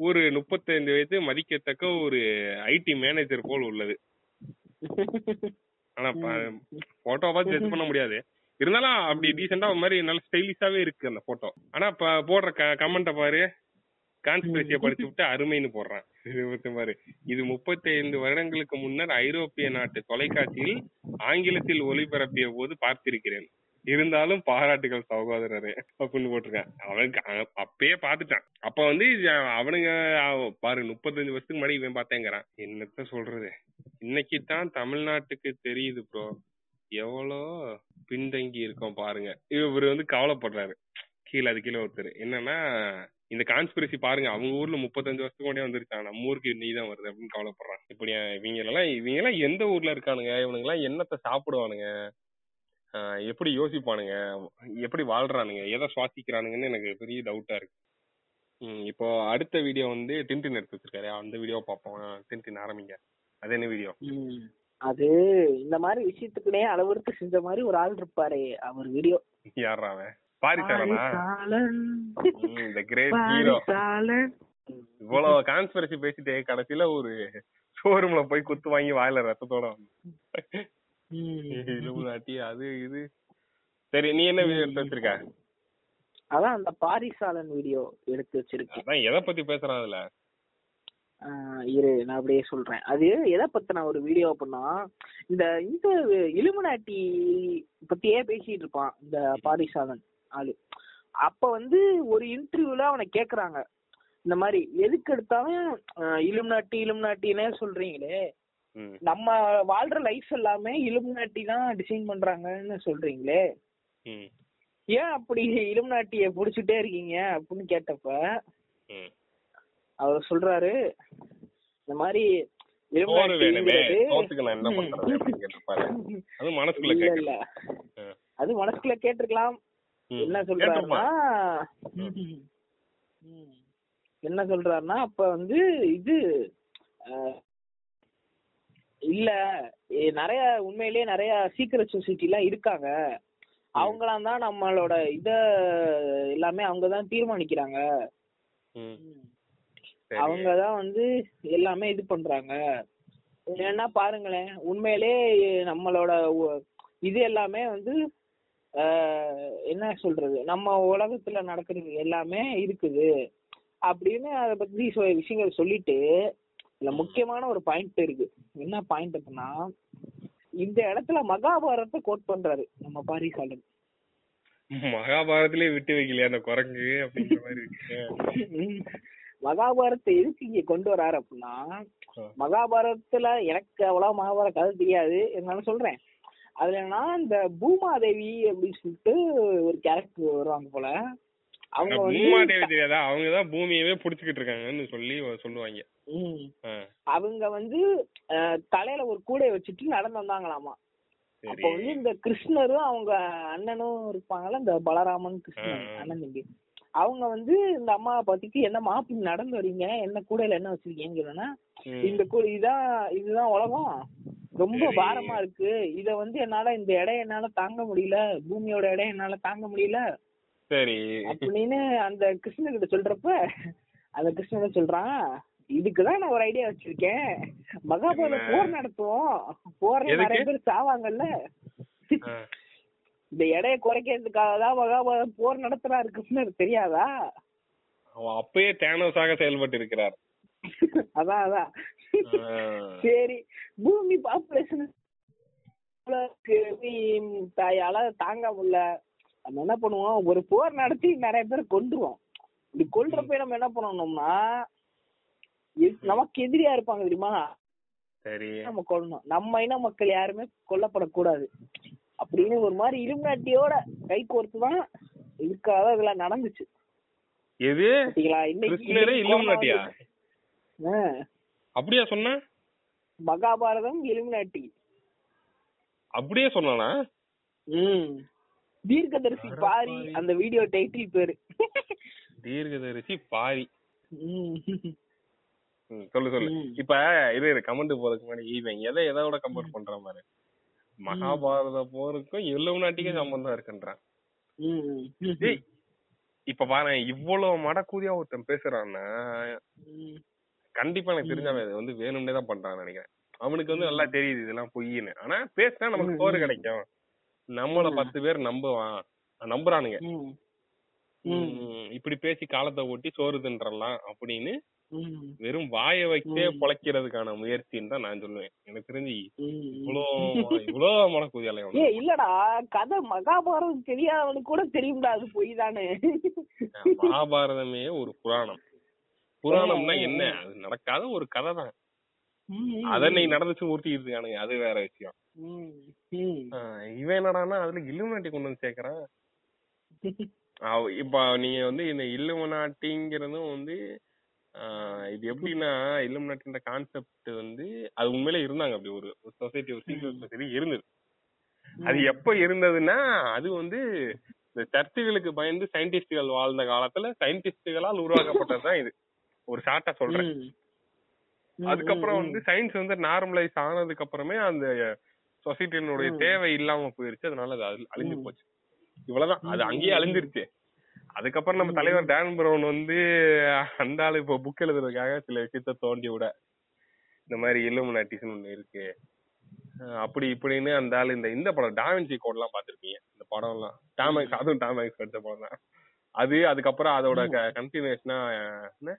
ஒரு முப்பத்தைந்து வயது மதிக்கத்தக்க ஒரு ஐடி மேனேஜர் போல் உள்ளது. ஆனா போட்டோ பார்த்து ஜட்ஜ் பண்ண முடியாது. இருந்தாலும் அப்படி டீசெண்டா ஒரு மாதிரி நல்ல ஸ்டைலிஷாவே இருக்கு அந்த போட்டோ ஆனா இப்ப போடுற கமெண்ட பாரு. கான்ஸ்பிரசிய படிச்சு விட்டு அருமைன்னு போடுறான். இது பாரு. இது முப்பத்தைந்து வருடங்களுக்கு முன்னர் ஐரோப்பிய நாட்டு தொலைக்காட்சியில் ஆங்கிலத்தில் ஒளிபரப்பிய போது பார்த்திருக்கிறேன். இருந்தாலும் பாராட்டுகள் சகோதரரே அப்படின்னு போட்டிருக்கேன் அவனுக்கு அப்பயே பாத்துட்டான். அப்ப வந்து அவனுங்க பாரு முப்பத்தஞ்சு வருஷத்துக்கு முன்னாடி இவன் பார்த்தேங்கிறான் என்னத்த சொல்றது? இன்னைக்கு தான் தமிழ்நாட்டுக்கு தெரியுது ப்ரோ எவ்வளோ பின்தங்கி இருக்கோம் பாருங்க. இவர் வந்து கவலைப்படுறாரு. கீழே அது கீழே ஒருத்தர். என்னன்னா இந்த கான்ஸ்பிரசி பாருங்க. அவங்க ஊர்ல முப்பத்தஞ்சு வருஷத்துக்கு முன்னாடியே வந்துருச்சான் நம்ம ஊருக்கு நீ தான் வருது அப்படின்னு கவலைப்படுறான். இப்படி இவங்க எல்லாம் இவங்க எல்லாம் எந்த ஊர்ல இருக்கானுங்க? இவனுங்க எல்லாம் என்னத்த சாப்பிடுவானுங்க? எப்படி யோசிப்பானுங்க? எப்படி வாழ்றானுங்க? எதை சுவாசிக்கிறானுங்கன்னு எனக்கு பெரிய டவுட்டா இருக்கு. இப்போ அடுத்த வீடியோ வந்து டின்டின் எடுத்து வச்சிருக்காரு. அந்த வீடியோ பார்ப்போம். டின்டின் ஆரம்பிங்க. அது என்ன வீடியோ. அது இந்த மாதிரி விஷயத்துக்குனே அளவெடுத்து செஞ்ச மாதிரி ஒரு ஆள் இருப்பாரு அவர் வீடியோ யாரா அவன்? இவ்வளவு கான்ஸ்பிரசி பேசிட்டு கடைசியில ஒரு ஷோரூம்ல போய் குத்து வாங்கி வாயில ரத்தத்தோட இலுமினாட்டி அது இது. சரி நீ என்ன வீடியோ எடுத்து வச்சிருக்க? அதான் அந்த பாரிசாலன் வீடியோ எடுத்து வச்சிருக்கேன். அதான் எதை பத்தி பேசுறான் அதுல? இரு நான் அப்படியே சொல்றேன். அது எதை பத்தின ஒரு வீடியோ அப்படின்னா இந்த இந்த இலுமினாட்டி பத்தியே பேசிட்டு இருப்பான் இந்த பாரிசாலன் ஆளு. அப்ப வந்து ஒரு இன்டர்வியூல அவனை கேக்குறாங்க. இந்த மாதிரி எதுக்கு எடுத்தாலும் இலுமினாட்டி இலுமினாட்டினே சொல்றீங்களே நம்ம வாழ்ற லைஃப் எல்லாமே இலுமினாட்டி தான் டிசைன் பண்றாங்கன்னு சொல்றீங்களே? ஏன் அப்படி இலுமினாட்டிய புடிச்சிட்டே இருக்கீங்க அப்படின்னு கேட்டப்ப. அவர் சொல்றாரு இந்த மாதிரி அது மனசுக்குள்ள இல்ல கேட்கல இல்ல. அது மனசுக்குள்ள கேட்டிருக்கலாம். என்ன சொல்றாருன்னா. என்ன சொல்றாருன்னா அப்ப வந்து இது இல்ல நிறைய உண்மையிலேயே நிறைய சீக்கிரட் சொசைட்டி எல்லாம் இருக்காங்க. அவங்களாம் தான் நம்மளோட இத எல்லாமே அவங்க தான் தீர்மானிக்கிறாங்க. அவங்க தான் வந்து எல்லாமே இது பண்றாங்க. ஏன்னா பாருங்களேன் உண்மையிலே நம்மளோட இது எல்லாமே வந்து என்ன சொல்றது நம்ம உலகத்துல நடக்கிறது எல்லாமே இருக்குது. அப்படின்னு அதை பத்தி விஷயங்கள் சொல்லிட்டு இதுல முக்கியமான ஒரு பாயிண்ட் இருக்கு. என்ன பாயிண்ட் அப்படின்னா இந்த இடத்துல மகாபாரதத்தை கோட் பண்றாரு நம்ம பாரிசாலன் மகாபாரதத்திலே விட்டு வைக்கலையா அந்த குரங்கு அப்படிங்கிற மாதிரி இருக்கு. மகாபாரதத்தை எதுக்கு இங்க கொண்டு வராரு அப்படின்னா. மகாபாரதத்துல எனக்கு அவ்வளவு மகாபாரத கதை தெரியாது இருந்தாலும் சொல்றேன். அதுல நான் இந்த பூமாதேவி அப்படின்னு சொல்லிட்டு ஒரு கேரக்டர் வருவாங்க போல அவங்க பூமா தேவி தெரியாதா? அவங்கதான் பூமியவே புடிச்சுக்கிட்டு இருக்காங்கன்னு சொல்லி சொல்லுவாங்க. அவங்க வந்து தலையில ஒரு கூடையை வச்சுட்டு நடந்து வந்தாங்களாமா? அப்ப வந்து இந்த கிருஷ்ணரும் அவங்க அண்ணனும் இருப்பாங்கல்ல இந்த பலராமன் கிருஷ்ணன். அண்ணன் தம்பி. அவங்க வந்து இந்த அம்மாவை பார்த்துட்டு என்ன மாப்பி நடந்து வரீங்க என்ன கூடையில என்ன வச்சிருக்கீங்கன்னு. இந்த கூடை இதான் இதுதான் உலகம். ரொம்ப. பாரமா இருக்கு. இத வந்து என்னால இந்த எடையை என்னால தாங்க முடியல. பூமியோட எடையை என்னால தாங்க முடியல. சரி. அப்படின்னு அந்த கிருஷ்ணன் கிட்ட சொல்றப்ப அந்த கிருஷ்ணன் சொல்றான்? இதுக்குதான் நான் ஒரு ஐடியா வச்சிருக்கேன். மகாபாரத? போர் நடத்துவோம். போர்ல? நிறைய பேர் சாவாங்கல்ல? இந்த எடையை குறைக்கிறதுக்காக தான் மகாபாரத போர் நடத்துறாரு கிருஷ்ணர். தெரியாதா? அவன் அப்பயே தேனோஸாக செயல்பட்டு இருக்கிறார். அதான் அதான். சரி. பூமி பாப்புலேஷன் தாயால தாங்க முடியல. நம்ம என்ன பண்ணுவோம் ஒரு போர் நடத்தி நிறைய பேர் கொன்றுவோம். இப்படி கொல்றப்ப நம்ம என்ன பண்ணணும்னா நமக்கு எதிரியா இருப்பாங்க தெரியுமா? நம்ம கொல்லணும். நம்ம இன மக்கள் யாருமே கொல்லப்படக்கூடாது. அப்படின்னு ஒரு மாதிரி இலுமினாட்டியோட கை கோர்த்து தான் இதுக்காக இதெல்லாம் நடந்துச்சு. எது? இன்னைக்கு அப்படியா சொன்ன? மகாபாரதம் இலுமினாட்டி. அப்படியே சொன்னானா? ம். தீர்க்கதரிசி பாரி. அந்த வீடியோ டைட்டில் பேரு. தீர்க்கதரிசி பாரி. சொல்லு சொல்லு. இப்ப இது கமெண்ட் போறதுக்கு முன்னாடி இவன் எதை எதோட கம்பேர் பண்றான் பாரு. மகாபாரத போருக்கும் எல்லவு நாட்டுக்கும் சம்பந்தம் இருக்குன்றான். இப்ப பாரு இவ்வளவு மடக்கூதியா ஒருத்தன் பேசுறான்னா. கண்டிப்பா எனக்கு தெரிஞ்ச அவன் இது வந்து வேணும்னே தான் பண்றான்னு நினைக்கிறேன். அவனுக்கு வந்து நல்லா தெரியுது இதெல்லாம் பொய்ன்னு ஆனா பேசினா நமக்கு சோறு ம். கிடைக்கும். நம்மள. பத்து பேர் நம்புவான் நம்புறானுங்க இப்படி பேசி காலத்தை ஓட்டி சோறு தின்றலாம் அப்படின்னு. வெறும் வாயை ம். பொழைக்கிறதுக்கான முயற்சின்னு தான் நான் சொல்லுவேன் எனக்கு தெரிஞ்சு. இவ்வளோ இவ்வளோ மடக்கூதியாலே ஏ இல்லடா கதை மகாபாரதம் தெரியாதவனுக்கு கூட தெரியும்டா அது பொய் தானே மகாபாரதமே ஒரு புராணம் புராணம்னா என்ன. அது நடக்காத ஒரு கதை தான். அதை நீ நடந்துச்சு ஊட்டிட்டு இருக்கானுங்க. அது வேற விஷயம். இவன் என்னடான்னா அதுல இல்லுமினாட்டி கொண்டு வந்து சேர்க்கறான். இப்ப நீங்க வந்து இந்த இல்லுமினாட்டிங்கிறதும் வந்து இது எப்படின்னா இல்லுமினாட்டின்ற கான்செப்ட் வந்து அது உண்மையிலே இருந்தாங்க. அப்படி ஒரு சொசைட்டி ஒரு சீக்ரெட் சொசைட்டி இருந்தது. அது எப்ப இருந்ததுன்னா அது வந்து இந்த சர்ச்சுகளுக்கு பயந்து சயின்டிஸ்டுகள் வாழ்ந்த காலத்துல சயின்டிஸ்டுகளால் உருவாக்கப்பட்டதுதான் இது. ஒரு ஷார்ட்டா சொல்றேன். அதுக்கப்புறம். வந்து சயின்ஸ் வந்து நார்மலைஸ் ஆனதுக்கு அப்புறமே அந்த சொசைட்டினுடைய. தேவை இல்லாம போயிருச்சு அதனால அது அழி- அழிஞ்சு. போச்சு இவ்வளவுதான் அது. அங்கேயே. அழிஞ்சிருச்சு அதுக்கப்புறம் நம்ம. தலைவர் டான் பிரவுன் வந்து அந்த ஆளு இப்போ புக் எழுதுறதுக்காக சில விஷயத்த தோண்டி விட இந்த மாதிரி இல்லுமினாட்டிஸ்னு ஒண்ணு இருக்கு அப்படி இப்படின்னு அந்த ஆளு இந்த இந்த படம் டாவின்சி கோட் எல்லாம் பாத்திருப்பீங்க இந்த படம் எல்லாம் டாமேக்ஸ் அதுவும் டாமேக்ஸ் எடுத்த படம் தான் அது அதுக்கப்புறம் அதோட கண்டினியூஷனா என்ன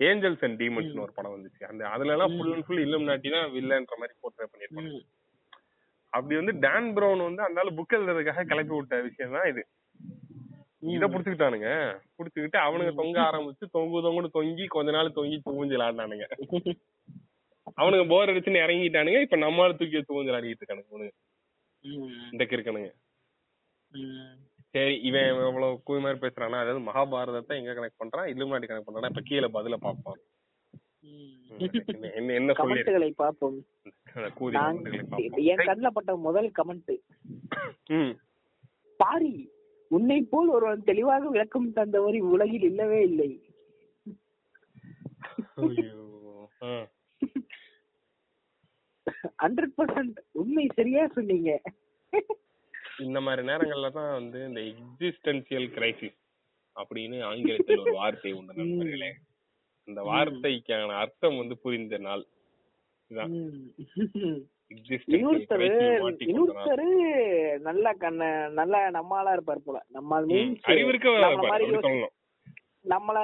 ஏஞ்சல்ஸ் அண்ட் டீமன்ஸ்னு ஒரு படம் வந்துச்சு. அந்த அதுல எல்லாம் ஃபுல் அண்ட் ஃபுல் இல்லுமினாட்டி தான் வில்லன்ற மாதிரி போர்ட்ரே பண்ணிருப்பாங்க. அப்படி வந்து டான் பிரவுன் வந்து அந்த ஆளு புக் எழுதுறதுக்காக கிளப்பி விட்ட விஷயம் தான் இது. இத புடிச்சுக்கிட்டானுங்க. புடிச்சுக்கிட்டு அவனுங்க தொங்க ஆரம்பிச்சு தொங்கு தொங்குன்னு தொங்கி கொஞ்ச நாள் தொங்கி தூஞ்சலாடினானுங்க அவனுங்க போர் அடிச்சுன்னு இறங்கிட்டானுங்க. இப்ப நம்மளால தூக்கி தூஞ்சலாடிட்டு இருக்கானுங்க. இந்த கிறுக்கனுங்க. ம். சரி இவன் இவ்வளவு கூய் மாதிரி பேசுறானா? அதாவது மகாபாரதத்தை எங்க கனெக்ட் பண்றான்? இல்லுமாட்டி கனெக்ட் பண்றானா? இப்ப கீழே பதில பார்ப்பான். ம். என்ன- என்ன கமெண்ட்டுகளை பார்ப்போம். கமெண்ட்களை என் கண்ணுல பட்ட முதல் கமெண்ட் பாரி உன்னை போல் ஒருவன் தெளிவாக விளக்கம் தந்தவர் இவ்வுலகில் இல்லவே இல்லை. ஹண்ட்ரட் பர்சன்ட் உண்மை சரியா சொன்னீங்க. இந்த மாதிரி நேரங்கள்ல தான் வந்து இந்த எக்ஸிஸ்டன்சியல் கிரைசிஸ் அப்படின்னு ஆங்கிலத்தில் ஒரு வார்த்தை உண்டு நண்பர்களே. அந்த வார்த்தைக்கான அர்த்தம் வந்து புரிந்த நாள். இன்னொருத்தரு நல்ல கண்ண நல்ல நம்மளா இருப்பார் போல. நம்ம அறிவிருக்க நம்மள நம்மள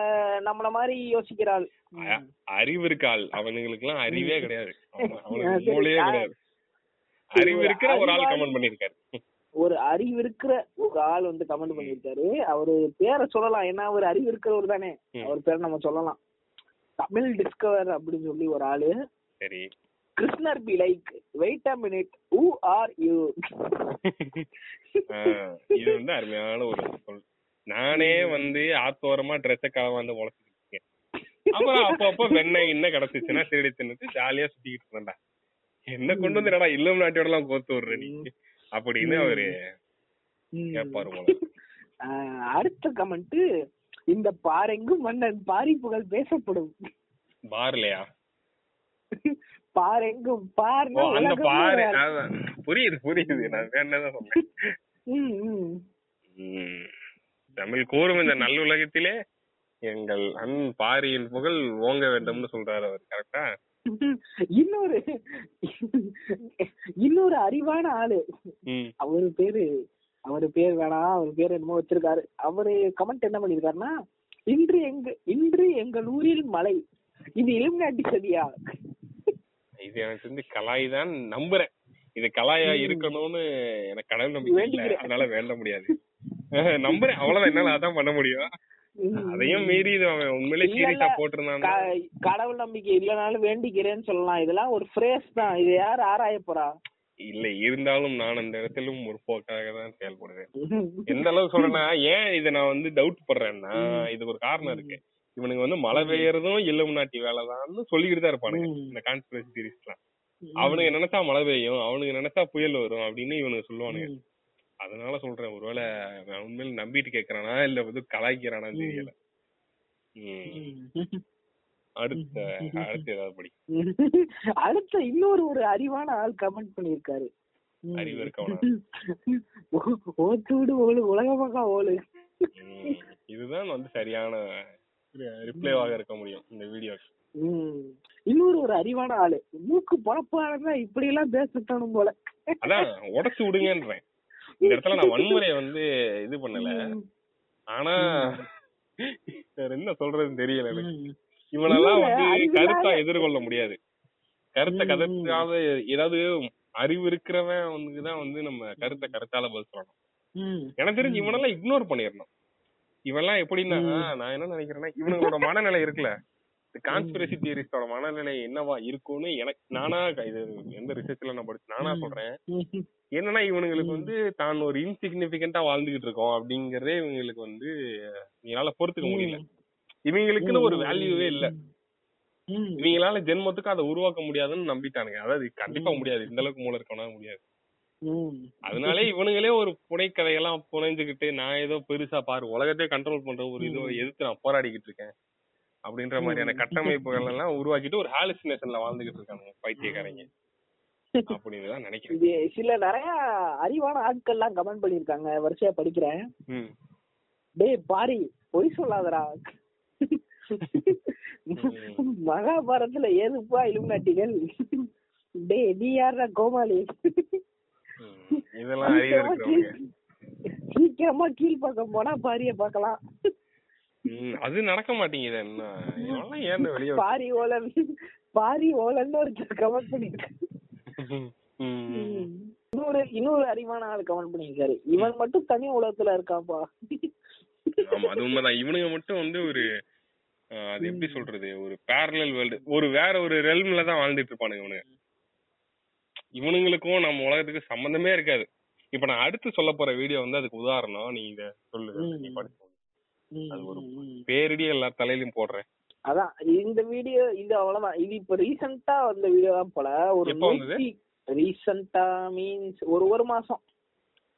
நம்மள மாதிரி யோசிக்கிறாள் அ- அறிவு இருக்காள் அவனுங்களுக்கு எல்லாம் அறிவே கிடையாது. அவன்- அவனுக்கு மூளையே? கிடையாது. அறிவு இருக்கிற ஒரு ஆள் கமெண்ட் பண்ணிருக்காரு ஒரு அறிவு இருக்கிற ஒரு ஆள் வந்து கமெண்ட் பண்ணிருக்காரு அவரு பேரை சொல்லலாம். ஏன்னா அவர் அறிவு இருக்கிறவர் தானே. அவர் பேரை நம்ம சொல்லலாம். தமிழ் டிஸ்கவர் அப்படின்னு சொல்லி ஒரு ஆளு. சரி. கிருஷ்ணர் be like. Wait a minute who are you இது வந்து அருமையான ஒரு சொல். நானே வந்து ஆத்தோரமா ட்ரெஸ்ஸ கலவாந்து முளைச்சிட்டு இருக்கேன். அப்புறம் அப்பப்போ வெண்ணெய் இன்னும் கிடைச்சிச்சுன்னா திருடி தின்னுட்டு ஜாலியா சுத்திக்கிட்டு இருந்தேன்டா என்ன கொண்டு வந்து என்னடா இல்லம் நாட்டியோட எல்லாம் கோத்து விடுற நீ? அப்படின்னு அவரு. கேட்பாரு அடுத்த கமெண்ட் இந்த பாரெங்கும் மன்னன் பாரி புகழ் பேசப்படும். பார்லையா? பாரெங்கும் ஓ பார்னா அந்த பாரு. புரியுது புரியுது. நான் வேணதான் சொன்னேன். தமிழ் கூறும் இந்த நல்லுலகத்திலே எங்கள் அன் பாரியின் புகழ் ஓங்க வேண்டும்னு சொல்றாரு அவர் கரெக்டா இன்னொரு இன்னொரு அறிவான ஆளு. அவரு பேரு அவரு பேர் வேணாம் அவர் பேர் என்னமோ வச்சிருக்காரு. அவரு கமெண்ட் என்ன பண்ணிருக்காருன்னா இன்று எங்க இன்று எங்கள் ஊரில் மழை. இது இலுமினாட்டி சதியா இது எனக்கு தெரிஞ்சு கலாய் தான் நம்புறேன். இது கலாயா. இருக்கணும்னு எனக்கு கடவுள் நம்பிக்கை. அதனால வேண்ட முடியாது. நம்புறேன். அவ்வளவுதான். என்னால அதான் பண்ண முடியும். அதையும் மீறி இது அவன் உண்மையிலே சீரியஸா. போட்டிருந்தான். கடவுள் நம்பிக்கை இல்லனாலும் வேண்டிக்கிறேன்னு சொல்லலாம். இதெல்லாம் ஒரு ஃப்ரேஸ் தான். இது யார் ஆராய போறா? இல்ல இருந்தாலும் நான் அந்த இடத்திலும் முற்போக்காக தான் செயல்படுவேன். எந்த அளவுக்கு சொல்றேன்னா ஏன் இத நான் வந்து டவுட் படுறேன்னா. இதுக்கு ஒரு காரணம் இருக்கு. இவனுங்க வந்து மழை பெய்யறதும் இல்லம் நாட்டி வேலைதான்னு சொல்லிக்கிட்டு தான் இருப்பானுங்க. இந்த கான்ஸ்பிரசி சீரிஸ்லாம் அவனுக்கு நினைச்சா மழை பெய்யும் அவனுக்கு நினைச்சா புயல் வரும் அப்படின்னு இவனுக்கு சொல்லுவானுங்க. அதனால சொல்றேன். ஒருவேளை நான் உண்மையில நம்பிட்டு கேக்குறானா இல்ல வந்து கலாய்க்கிறானான்னு ம். தெரியல. அடுத்த அடுத்து ஏதாவது படி. அடுத்த இன்னொரு ஒரு அறிவான ஆள் கமெண்ட் பண்ணிருக்காரு அறிவு இருக்கவனா? ஓத்தூடு ஓடு உலகமாக ஓடு. இதுதான் வந்து சரியான ரிப்ளைவாக இருக்க முடியும் இந்த வீடியோ. இன்னொரு ஒரு அறிவான ஆளு. மூக்கு பொழப்பானா இப்படி எல்லாம் பேசத்தணும் போல. அதான் உடைச்சு விடுங்கன்றேன். இந்த இடத்துல நான் வன்முறையை வந்து இது பண்ணல. ஆனா என்ன சொல்றதுன்னு தெரியல எனக்கு. இவனெல்லாம் வந்து கருத்தா எதிர்கொள்ள முடியாது கருத்தை ம், கதற்காத ஏதாவது அறிவு இருக்கிறவன் வந்து தான் வந்து நம்ம கருத்தை கருத்தால பதில் சொல்லணும். எனக்கு தெரிஞ்சு. இவனெல்லாம் இக்னோர் பண்ணிடணும் இவெல்லாம் எப்படின்னா. நான் என்ன நினைக்கிறேன்னா இவனுங்களோட மனநிலை இருக்குல்ல கான்ஸ்பிரசி தியரிஸ்டோட மனநிலை என்னவா இருக்கும்னு எனக்கு நானா இது எந்த ரிசர்ச்ல நான் படிச்சு நானா. சொல்றேன். என்னன்னா இவனுங்களுக்கு. வந்து தான் ஒரு இன்சிக்னிபிகண்டா வாழ்ந்துகிட்டு இருக்கோம் அப்படிங்கறதே இவங்களுக்கு வந்து என்னால பொறுத்துக்க முடியல இவங்களுக்குன்னு ஒரு வேல்யூவே இல்ல. இவங்களால ஜென்மத்துக்கு அதை உருவாக்க முடியாதுன்னு நம்பிட்டானுங்க அதாவது கண்டிப்பா. முடியாது இந்த அளவுக்கு மூளை இருக்கவனா முடியாது. அதனாலே இவனுங்களே ஒரு புனைக்கதையெல்லாம் புனைஞ்சுக்கிட்டு நான் ஏதோ பெருசா பாரு உலகத்தையே கண்ட்ரோல் பண்ற ஒரு இதோ. எதிர்த்து நான் போராடிக்கிட்டு இருக்கேன் அப்படின்ற மாதிரியான. கட்டமைப்புகள் எல்லாம் உருவாக்கிட்டு ஒரு ஹாலுசினேஷன்ல வாழ்ந்துகிட்டு இருக்கானுங்க பைத்தியக்காரங்க. அப்படின்னு நினைக்கிறேன். சில நிறைய அறிவான ஆட்கள் எல்லாம் கமெண்ட் பண்ணிருக்காங்க வரிசையா படிக்கிறேன். டேய் பாரி பொய் சொல்லாதடா. மகாபாரதத்துல ஏதுப்பா இலுமினாட்டிகள்? டேய் நீ யாரா கோமாளி? சீக்கிரமா கீழ்- சீக்கிரமா கீழ் பக்கம் போனா பாரிய பார்க்கலாம். ம், அது நடக்க மாட்டேங்குது என்ன இவெல்லாம் ஏன் வெளியே பாரி ஓலன் பாரி ஓலன்னு ஒருத்தர் கமெண்ட் பண்ணிருக்காரு இன்னொரு இன்னொரு அறிவான ஆள் கமெண்ட் பண்ணிருக்காரு இவன் மட்டும் தனி உலகத்துல இருக்காப்பா ஆமா அது உண்மைதான். இவனுங்க மட்டும் வந்து ஒரு அது எப்படி சொல்றது? ஒரு பேரலல் வேர்ல்டு ஒரு வேற ஒரு ரெல்ம்ல தான் வாழ்ந்துட்டு இருப்பானுங்க இவனுங்க. இவனுங்களுக்கும் நம்ம உலகத்துக்கு சம்பந்தமே இருக்காது. இப்ப நான் அடுத்து சொல்ல போற வீடியோ வந்து அதுக்கு உதாரணம். நீ இத சொல்லு ம். நீ படிச்சு அது ஒரு. பேரிடி எல்லா தலையிலும் போடுறேன். அதான் இந்த வீடியோ இது அவ்வளவுதான். இது இப்ப ரீசெண்டா வந்த வீடியோ தான் போல. ஒரு? ரீசெண்டா மீன்ஸ் ஒரு ஒரு மாசம்.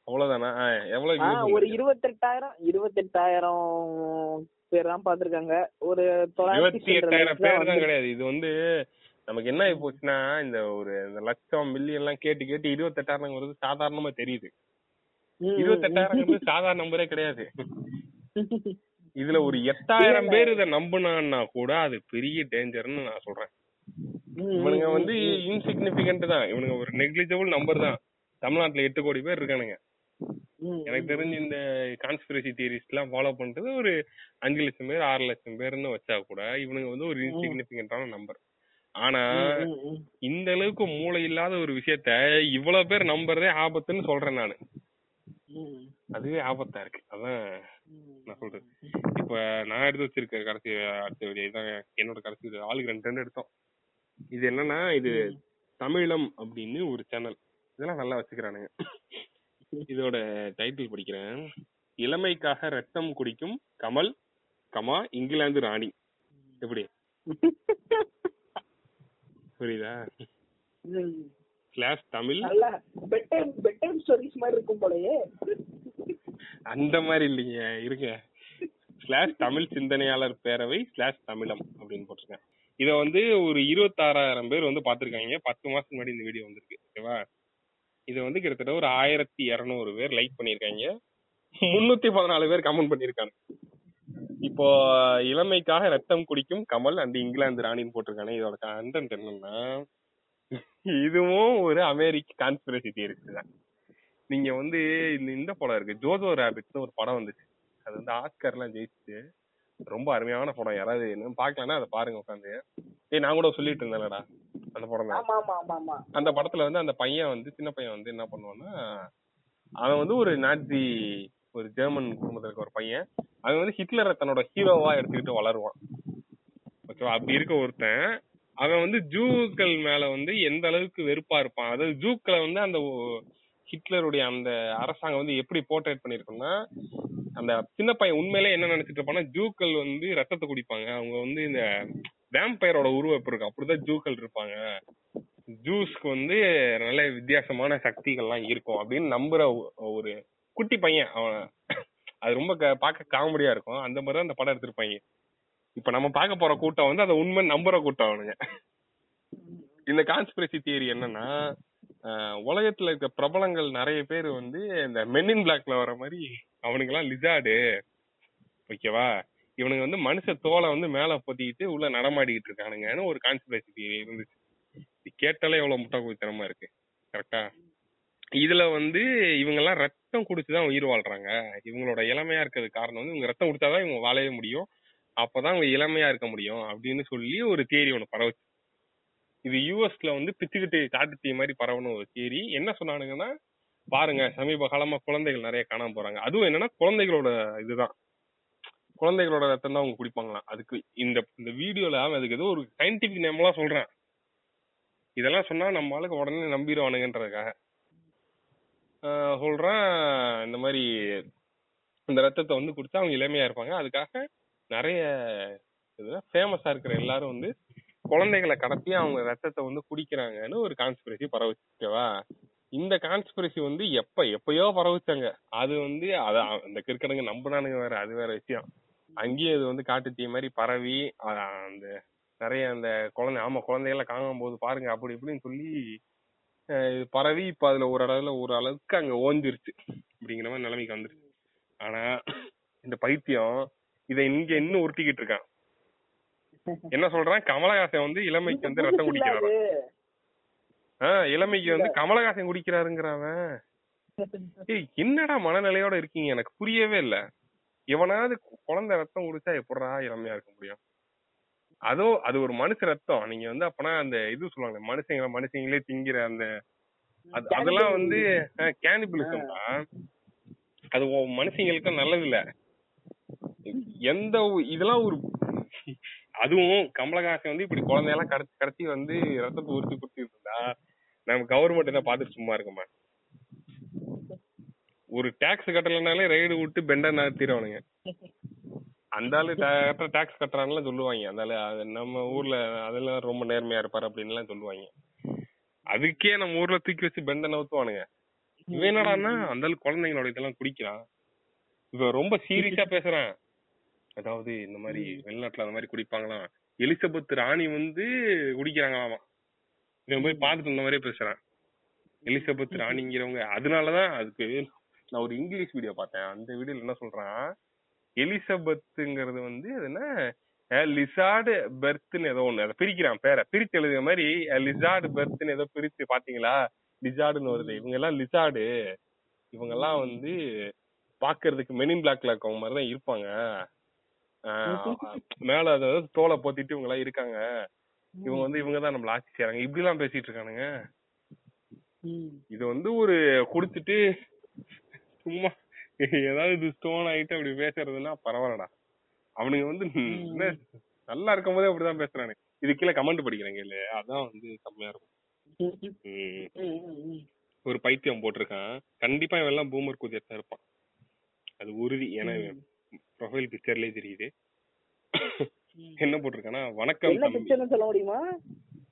அவ்வளவுதானா? எவ்வளவு ஒரு? இருபத்தெட்டாயிரம் இருபத்தெட்டாயிரம் பேர் தான் பாத்திருக்காங்க ஒரு இருபத்தி எட்டாயிரம் பேர் தான் கிடையாது. இது வந்து நமக்கு என்ன ஆகி போச்சுன்னா இந்த ஒரு இந்த லட்சம் மில்லியன் எல்லாம் கேட்டு கேட்டு இருபத்தெட்டாயிரங்கிறது சாதாரணமா தெரியுது. ம், இருபத்தெட்டாயிரங்கிறது சாதாரண நம்பரே கிடையாது. இதுல ஒரு எட்டாயிரம். பேர் இத நம்புனான்னா கூட அது பெரிய டேஞ்சர்னு நான் சொல்றேன். இவனுங்க வந்து ம், இன்சிக்னிபிகன்ட் தான். இவனுங்க ஒரு நெக்லிஜிபிள் நம்பர் தான். தமிழ்நாட்டுல எட்டு கோடி பேர் இருக்கானுங்க. எனக்கு தெரிஞ்சு இந்த கான்ஸ்பிரசி தியரிஸ் எல்லாம் ஃபாலோ பண்றது ஒரு அஞ்சு லட்சம் பேர் ஆறு லட்சம் பேர்னு வச்சா கூட இவனுங்க வந்து ஒரு இன்சிக்னிபிகண்டான நம்பர் ஆனா. இந்த அளவுக்கு மூளை இல்லாத ஒரு விஷயத்த இவ்வளவு பேர் நம்புறதே ஆபத்துன்னு சொல்றேன் நானு. அதுவே ஆபத்தா இருக்கு. அதான். நான் சொல்றது இப்ப நான் எடுத்து வச்சிருக்க கடைசி அடுத்த வீடியோ இதான் என்னோட கடைசி video. ஆளுக்கு ரெண்டு ரெண்டு எடுத்தோம். இது என்னன்னா இது தமிழம் அப்படின்னு ஒரு சேனல் இதெல்லாம் நல்லா வச்சுக்கிறானுங்க. இதோட டைட்டில் படிக்கிறேன். இளமைக்காக ரத்தம் குடிக்கும் கமல் கமா இங்கிலாந்து ராணி. எப்படி? புரியுதா. Slash Tamil. Bed time bed time stories மாதிரி இருக்கும் போலயே. அந்த மாதிரி இல்லைங்க. இருங்க. ஸ்லாஷ் தமிழ் சிந்தனையாளர் பேரவை ஸ்லாஷ் தமிழம் அப்படின்னு போட்டிருக்கேன். இதை வந்து ஒரு இருபத்தாறாயிரம் பேர் வந்து பார்த்துருக்காங்க. பத்து மாசத்துக்கு முன்னாடி இந்த வீடியோ வந்திருக்கு. ஓகேவா? இதை வந்து கிட்டத்தட்ட ஒரு ஆயிரத்தி இரநூறு பேர் லைக் பண்ணியிருக்காங்க. முன்னூத்தி பதினாலு பேர் கமெண்ட் பண்ணிருக்காங்க இப்போ இளமைக்காக ரத்தம் குடிக்கும் கமல் அண்ட் இங்கிலாந்து ராணின்னு போட்டிருக்கானே. இதோட கண்டென்ட் என்னன்னா இதுவும் ஒரு அமெரிக்க கான்ஸ்பிரசி தியரிஸ் தான். நீங்க வந்து இந்த இந்த படம் இருக்கு. ஜோஜோ ரேபிட்ஸ்னு ஒரு படம் வந்துச்சு. அது வந்து ஆஸ்கர்லாம் ஜெயிச்சு ரொம்ப அருமையான படம். யாராவது இன்னும் பார்க்கலன்னா அதை பாருங்க உட்காந்து. ஏய் நான் கூட சொல்லிட்டு இருந்தேன்லடா அந்த படம் தான். அந்த படத்துல வந்து அந்த பையன் வந்து சின்ன பையன் வந்து என்ன பண்ணுவான்னா அவன் வந்து ஒரு நாட்சி ஒரு ஜெர்மன் குடும்பத்துல இருக்க ஒரு பையன். அவன் வந்து ஹிட்லரை தன்னோட ஹீரோவா எடுத்துக்கிட்டு வளருவான். ஓகேவா? அப்படி இருக்க ஒருத்தன். அவன் வந்து ஜூக்கள் மேல வந்து எந்த அளவுக்கு வெறுப்பா இருப்பான். அதாவது ஜூக்களை வந்து அந்த ஹிட்லருடைய அந்த அரசாங்கம் வந்து எப்படி போர்ட்ரேட் பண்ணிருக்கும்னா அந்த சின்ன பையன் உண்மையிலே என்ன நினைச்சிட்டு இருப்பான்னா ஜூக்கள் வந்து ரத்தத்தை குடிப்பாங்க. அவங்க வந்து இந்த வேம்பயரோட உருவப்பு இருக்கு அப்படிதான் ஜூக்கள் இருப்பாங்க. ஜூஸ்க்கு வந்து நல்ல வித்தியாசமான சக்திகள்லாம் இருக்கும் அப்படின்னு நம்புற ஒரு குட்டி பையன். அவன் அது ரொம்ப க- பார்க்க காமெடியா இருக்கும். அந்த மாதிரி தான் அந்த படம் எடுத்திருப்பாங்க. இப்ப நம்ம பார்க்க போற கூட்டம் வந்து அதை உண்மை நம்புற கூட்டம் அவனுங்க. இந்த கான்ஸ்பிரசி தியரி என்னன்னா உலகத்துல இருக்க பிரபலங்கள் நிறைய பேர் வந்து இந்த மென்னின் பிளாக்ல வர மாதிரி அவனுக்கு எல்லாம் லிசார்டு ஓகேவா இவனுங்க வந்து மனுஷ தோலை வந்து மேல பொத்திக்கிட்டு உள்ள நடமாடிக்கிட்டு இருக்கானுங்கன்னு ஒரு கான்ஸ்பிரசி தியரி இருந்துச்சு. இது கேட்டாலே எவ்வளவு முட்டை குவித்தனமா இருக்கு கரெக்டா இதுல வந்து இவங்க எல்லாம் ரத்தம் குடிச்சுதான் உயிர் வாழ்றாங்க. இவங்களோட இளமையா இருக்கிறது காரணம் வந்து இவங்க ரத்தம் குடிச்சாதான் இவங்க வாழவே முடியும். அப்பதான் அவங்க இளமையா இருக்க முடியும் அப்படின்னு சொல்லி ஒரு தியரி ஒண்ணு பரவச்சு. இது யூஎஸ்ல வந்து பிச்சுக்கிட்டு காட்டு தீ மாதிரி பரவணும் ஒரு தியரி என்ன சொன்னானுங்கன்னா பாருங்க சமீப காலமா குழந்தைகள் நிறைய காணாம போறாங்க. அதுவும் என்னன்னா குழந்தைகளோட இதுதான். குழந்தைகளோட ரத்தம் தான் அவங்க குடிப்பாங்களாம். அதுக்கு இந்த இந்த வீடியோல அவன் அதுக்கு ஏதோ ஒரு சயின்டிபிக் நேம் எல்லாம் இதெல்லாம் சொன்னா நம்ம ஆளுக்கு உடனே நம்பிடுவானுங்கன்றதுக்காக. சொல்றேன் இந்த மாதிரி இந்த ரத்தத்தை வந்து குடிச்சா அவங்க இளமையா இருப்பாங்க. அதுக்காக நிறைய ஃபேமஸா இருக்கிற எல்லாரும் வந்து குழந்தைகளை கடத்தி அவங்க ரத்தத்தை வந்து குடிக்கிறாங்கன்னு ஒரு கான்ஸ்பிரசி பரவுச்சு இந்த கான்ஸ்பிரசி வந்து எப்ப எப்பயோ பரவச்சாங்க. அது வந்து அத அந்த கிறுக்கனுங்க நம்பினானுங்க வேற அது வேற விஷயம். அங்கேயும் இது வந்து காட்டு தீ மாதிரி பரவி அந்த நிறைய அந்த குழந்தை ஆமா குழந்தைகளை காணும் போது பாருங்க அப்படி இப்படின்னு சொல்லி இது பரவி இப்ப அதுல ஒரு அளவுல ஒரு அளவுக்கு அங்க ஓஞ்சிருச்சு. அப்படிங்கிற மாதிரி நிலைமைக்கு வந்துருச்சு. ஆனா இந்த பைத்தியம் இதை இங்க இன்னும் உருட்டிக்கிட்டு இருக்கான். என்ன சொல்றான்? கமலஹாசன் வந்து இளமைக்கு வந்து ரத்தம் குடிக்கிறாரு. ஆஹ் இளமைக்கு வந்து கமலஹாசன் குடிக்கிறாருங்கிறவன். ஏய் என்னடா மனநிலையோட இருக்கீங்க? எனக்கு புரியவே இல்ல. எவனாவது குழந்தை ரத்தம் குடிச்சா எப்படிடா இளமையா இருக்க முடியும்? அதோ அது ஒரு மனுஷ ரத்தம். நீங்க வந்து அப்பனா அந்த இது சொல்லுவாங்க மனுஷங்க மனுஷங்களே திங்கிற அந்த அது அதெல்லாம் வந்து கேனிபிலிசம் தான் அது மனுஷங்களுக்கு நல்லது இல்ல. எந்த இதெல்லாம் ஒரு அதுவும் கமலஹாசன் வந்து இப்படி குழந்தையெல்லாம் கடைச்சி கடைச்சி வந்து ரத்தத்தை உறுத்தி குடுத்திட்டு இருந்தா நம்ம கவர்மெண்ட் என்ன பார்த்துட்டு சும்மா இருக்குமா ஒரு டாக்ஸ் கட்டலைனாலே ரைடு விட்டு பெண்டா நகர்த்திடுவானுங்க அந்த ஆளு கரெக்டா டாக்ஸ் கட்டுறான்ல சொல்லுவாங்க. அந்த ஆளு அது நம்ம ஊர்ல அதெல்லாம் ரொம்ப நேர்மையா இருப்பாரு அப்படின்னு எல்லாம் சொல்லுவாங்க. அதுக்கே நம்ம ஊர்ல தூக்கி வச்சு பெண்ட நவுத்துவானுங்க இவன் என்னடான்னா அந்த ஆளு குழந்தைங்களோட இதெல்லாம் குடிக்கிறான். இவன் ரொம்ப சீரியஸா பேசுறான். அதாவது இந்த மாதிரி வெளிநாட்டுல அந்த மாதிரி குடிப்பாங்களாம். எலிசபெத் ராணி வந்து குடிக்கிறாங்களாமா இவன் போய் பார்த்துட்டு இந்த மாதிரியே பேசுறான். எலிசபெத் ராணிங்கிறவங்க. அதனாலதான் அதுக்கு நான் ஒரு இங்கிலீஷ் வீடியோ பார்த்தேன். அந்த வீடியோல என்ன சொல்றான்? எலிசபெத்துங்கிறது வந்து என்ன? லிசார்டு பெர்த்னு ஏதோ ஒண்ணு. அதை பிரிக்கிறான் பேரை. பிரிச்சு எழுதுற மாதிரி லிசார்டு பெர்த்னு ஏதோ பிரிச்சு பாத்தீங்களா லிசார்டுன்னு வருது. இவங்க எல்லாம் லிசார்டு. இவங்க எல்லாம் வந்து பாக்குறதுக்கு மெனின் பிளாக்ல இருக்கவங்க மாதிரி தான் இருப்பாங்க. மேல அதாவது தோலை போத்திட்டு இவங்க எல்லாம் இருக்காங்க. இவங்க வந்து இவங்க தான் நம்மள ஆட்சி செய்றாங்க. இப்படி எல்லாம் பேசிட்டு இருக்கானுங்க. இது வந்து ஒரு குடுத்துட்டு சும்மா ஏதாவது ஸ்டோன் ஆயிட்டு அப்படி பேசுறதுன்னா பரவாயில்லடா. அவனுங்க வந்து நல்லா இருக்கும் போதே அப்படிதான் பேசுறானுங்க இது கீழே கமெண்ட் படிக்கிறேங்க இல்ல அதான் வந்து செம்மையா இருக்கும். ஒரு பைத்தியம் போட்டிருக்கான். கண்டிப்பா இவன் எல்லாம் பூமர் குதியர் தான் இருப்பான். அது உறுதி. ஏன்னா. ப்ரொஃபைல் பிக்சர்லயே தெரியுது. என்ன போட்டிருக்கானா வணக்கம் பிக்சர்னு சொல்ல முடியுமா?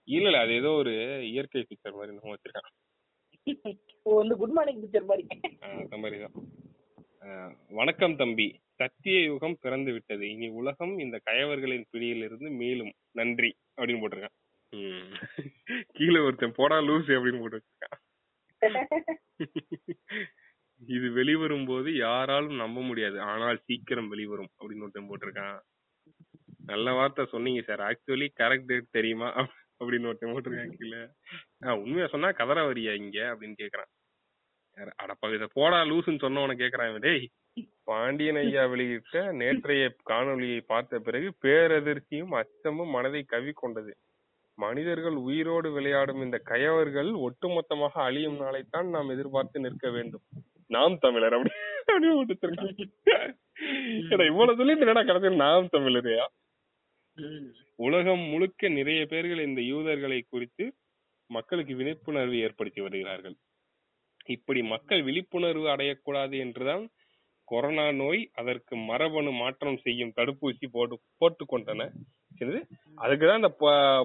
இல்ல இல்ல அது ஏதோ ஒரு இயற்கை பிக்சர் மாதிரி நம்ம வச்சிருக்கான் ஓ வந்து குட் மார்னிங் பிக்சர் மாதிரி. ஆஹ் அந்த மாதிரிதான். ஆஹ் வணக்கம் தம்பி. சத்திய யுகம் பிறந்து விட்டது. இனி உலகம் இந்த கயவர்களின் பிடியிலிருந்து மேலும் நன்றி அப்படின்னு போட்டிருக்கான். கீழே ஒருத்தன் போடா லூசு அப்படின்னு போட்டு வச்சிருக்கான் இது வெளிவரும் போது யாராலும் நம்ப முடியாது. ஆனால் சீக்கிரம் வெளிவரும் அப்படின்னு ஒருத்தன் போட்டிருக்கான். நல்ல வார்த்தை சொன்னீங்க சார். ஆக்சுவலி கரெக்ட் டேட் தெரியுமா? அப்படின்னு ஒருத்தன் போட்டிருக்கான் கீழே. ஆஹ் உண்மையா சொன்னா கதற வரியா இங்க? அப்படின்னு கேக்குறான். அடப்பா இத போடா லூசுன்னு சொன்னவன கேக்குறான் டேய் பாண்டியன் ஐயா வெளியிட்ட நேற்றைய காணொளியை பார்த்த பிறகு பேரதிர்ச்சியும் அச்சமும் மனதை கவி கொண்டது மனிதர்கள் உயிரோடு விளையாடும் இந்த கயவர்கள் ஒட்டுமொத்தமாக அழியும் நாளைத்தான் நாம் எதிர்பார்த்து நிற்க வேண்டும். நாம் தமிழர் அப்படி அப்படின்னு விட்டுருக்கான் ஏடா இவ்வளவு சொல்லிட்டு என்னடா கடைசியில் நாம் தமிழரையா. உலகம் முழுக்க நிறைய பேர்கள் இந்த யூதர்களை குறித்து மக்களுக்கு விழிப்புணர்வு ஏற்படுத்தி வருகிறார்கள். இப்படி மக்கள் விழிப்புணர்வு அடையக்கூடாது என்றுதான் கொரோனா நோய் அதற்கு மரபணு மாற்றம் செய்யும் தடுப்பூசி போட்டு போட்டுக்கொண்டன. என்னது? அதுக்குதான் இந்த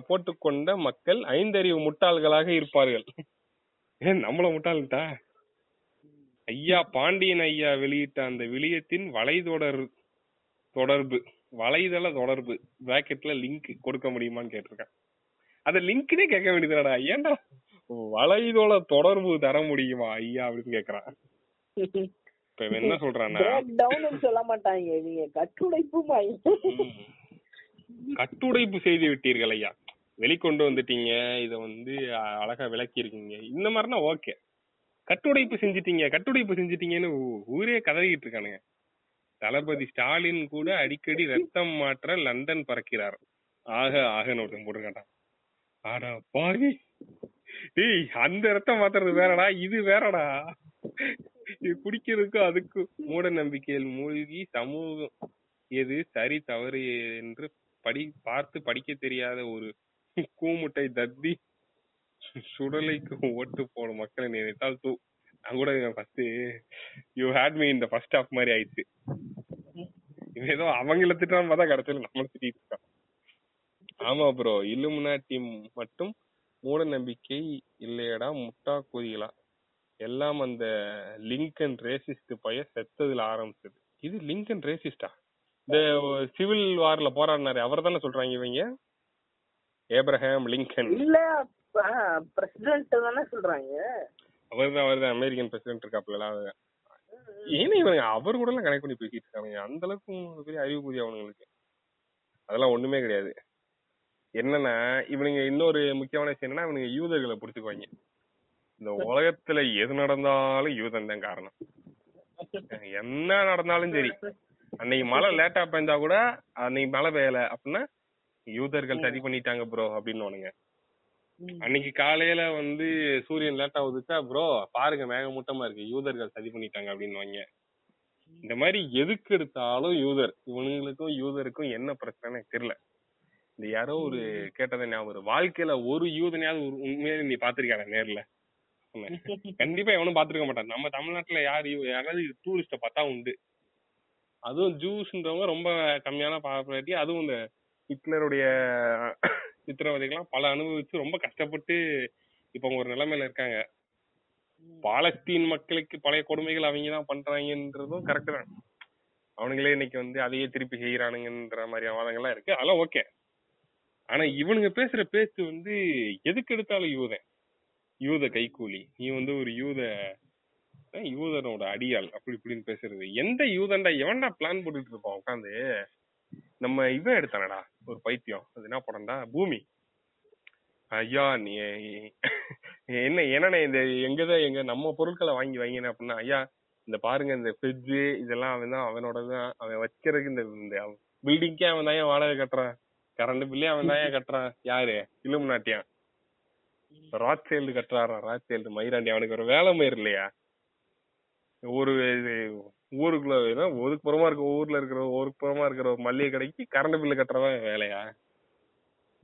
போட்டுக்கொண்ட மக்கள் ஐந்தறிவு முட்டாள்களாக இருப்பார்கள். ஏன் நம்மள முட்டாள்ட்டா ஐயா பாண்டியன் ஐயா வெளியிட்ட அந்த விளியத்தின் வலைதொடர் தொடர்பு வலைதள தொடர்பு பிராக்கெட்ல லிங்க் கொடுக்க முடியுமான்னு கேட்டிருக்கேன். அத லிங்க்னே கேட்க வேண்டியதுடா ஏன்டா வலைதள தொடர்பு தர முடியுமா ஐயா அப்படின்னு கேக்குறான் இப்ப என்ன சொல்றான்னா சொல்ல மாட்டாங்க நீங்க கட்டுடைப்புமா ம், கட்டுடைப்பு செய்து விட்டீர்கள் ஐயா. வெளிக்கொண்டு வந்துட்டீங்க இத வந்து அழகா விளக்கி இருக்கீங்க இந்த மாதிரினா ஓகே கட்டுடைப்பு செஞ்சிட்டீங்க கட்டுடைப்பு செஞ்சிட்டீங்கன்னு ஊரே கதறிக்கிட்டு இருக்கானுங்க. தளபதி ஸ்டாலின் கூட அடிக்கடி ரத்தம் மாற்ற லண்டன் பறக்கிறார். ஆக ஆகன்னு ஒருத்தன் போட்டுருக்கான் ஆடா பாவி. டேய் அந்த ரத்தம் மாத்துறது வேறடா இது வேறடா. இது குடிக்கிறதுக்கும் அதுக்கு மூட நம்பிக்கையில் மூழ்கி சமூகம் எது சரி தவறு என்று படி பார்த்து படிக்க தெரியாத ஒரு கூமுட்டை தத்தி சுடலைக்கு ஓட்டு போடும் மக்களை நினைத்தால் தூ நான் கூட ஃபர்ஸ்ட் யூ ஹேட் மீ இந்த ஃபர்ஸ்ட் ஆஃப் மாதிரி ஆயிடுச்சு. இது ஏதோ அவங்கள திட்டான்னு பார்த்தா கடைசியில நம்மள திட்டிட்டு இருக்கான். ஆமா ப்ரோ இல்லுமினாட்டி மட்டும் மூட நம்பிக்கை இல்லையடா முட்டா கூதிகளா எல்லாம் அந்த லிங்கன் ரேசிஸ்ட் பைய செத்ததுல ஆரம்பிச்சது. இது லிங்கன் ரேசிஸ்டா இந்த சிவில் வார்ல போராடினாரு. அவர் தானே சொல்றாங்க இவங்க? ஏப்ரஹாம் லிங்கன் இல்ல பிரசிடென்ட் தானே சொல்றாங்க. அவர் தான் அவர் தான் அமெரிக்கன் பிரசிடென்ட் இருக்காப்ல ஏன்னா இவங்க அவர் கூட எல்லாம் கனெக்ட் பண்ணி பேசிட்டு இருக்காங்க அந்த அளவுக்கு பெரிய அறிவு கூதிய அவனுங்களுக்கு. அதெல்லாம் ஒண்ணுமே கிடையாது. என்னன்னா இவனுங்க இன்னொரு முக்கியமான விஷயம் என்னன்னா இவனுங்க யூதர்களை பிடிச்சுக்குவாங்க. இந்த உலகத்துல எது நடந்தாலும் யூதன் தான் காரணம். என்ன நடந்தாலும் சரி. அன்னைக்கு மழை லேட்டா பெய்ந்தா கூட அன்னைக்கு மழை பெய்யல அப்படின்னா யூதர்கள் சரி பண்ணிட்டாங்க ப்ரோ அப்படின்னு அன்னைக்கு காலையில வந்து சூரியன் லேட்டா உதிச்சா ப்ரோ பாருங்க மேகமூட்டமா இருக்கு. யூதர்கள் சதி பண்ணிட்டாங்க அப்படின்னு இந்த மாதிரி எதுக்கு எடுத்தாலும் யூதர். இவனுங்களுக்கும் யூதருக்கும் என்ன பிரச்சனை தெரியல. இந்த யாரோ ஒரு கேட்டதை ஞாபகம். வாழ்க்கையில ஒரு யூதனையாவது ஒரு உண்மையிலே நீ பாத்திருக்கான நேர்ல. கண்டிப்பா எவனும் பாத்துருக்க மாட்டான். நம்ம தமிழ்நாட்டுல யாரு யாராவது டூரிஸ்ட பார்த்தா உண்டு. அதுவும் ஜூஸ்ன்றவங்க ரொம்ப கம்மியான பாப்புலாரிட்டி அதுவும் இந்த ஹிட்லருடைய சித்திரவதைகள்லாம் பல அனுபவிச்சு ரொம்ப கஷ்டப்பட்டு இப்ப அவங்க ஒரு நிலைமையில இருக்காங்க. பாலஸ்தீன் மக்களுக்கு பழைய கொடுமைகள் அவங்க தான் பண்றாங்கன்றதும் கரெக்ட் தான். அவனுங்களே இன்னைக்கு வந்து அதையே திருப்பி செய்யறானுங்கன்ற மாதிரி வாதங்கள்லாம் இருக்கு. அதெல்லாம் ஓகே ஆனா இவனுங்க பேசுற பேச்சு வந்து எதுக்கு எடுத்தாலும் யூதன். யூத கைக்கூலி. நீ வந்து ஒரு யூத யூதனோட அடியாள்? அப்படி இப்படின்னு பேசுறது. எந்த யூதன்டா எவன்டா பிளான் போட்டுட்டு இருப்பான் உட்காந்து நம்ம இவன் எடுத்தானடா ஒரு பைத்தியம். அது என்ன படம்டா? பூமி. ஐயா நீ என்ன என்னண்ணே இந்த எங்கதான் எங்க நம்ம பொருட்களை வாங்கி வாங்கினேன் அப்படின்னா ஐயா இந்த பாருங்க இந்த ஃப்ரிட்ஜு இதெல்லாம் அவன் தான் அவனோட தான் அவன் வச்சிருக்கு இந்த இந்த பில்டிங்கே அவன் தான் வாடகை கட்டுறான் கரண்ட் பில்லே அவன் தான் கட்டுறான் யாரு? இலும் நாட்டியான். ராத் சேல்டு கட்டுறாரா ராத் சேல்டு மயிராண்டி அவனுக்கு ஒரு வேலை மயிர் இல்லையா? ஒரு ஊருக்குள்ள ஊருக்குள்ள ஏதோ ஒதுக்குப்புறமா இருக்க ஊர்ல இருக்கிற ஒதுக்குப்புறமா இருக்கிற ஒரு மல்லிகை கடைக்கு கரண்ட் பில்லு கட்டுறதான் வேலையா?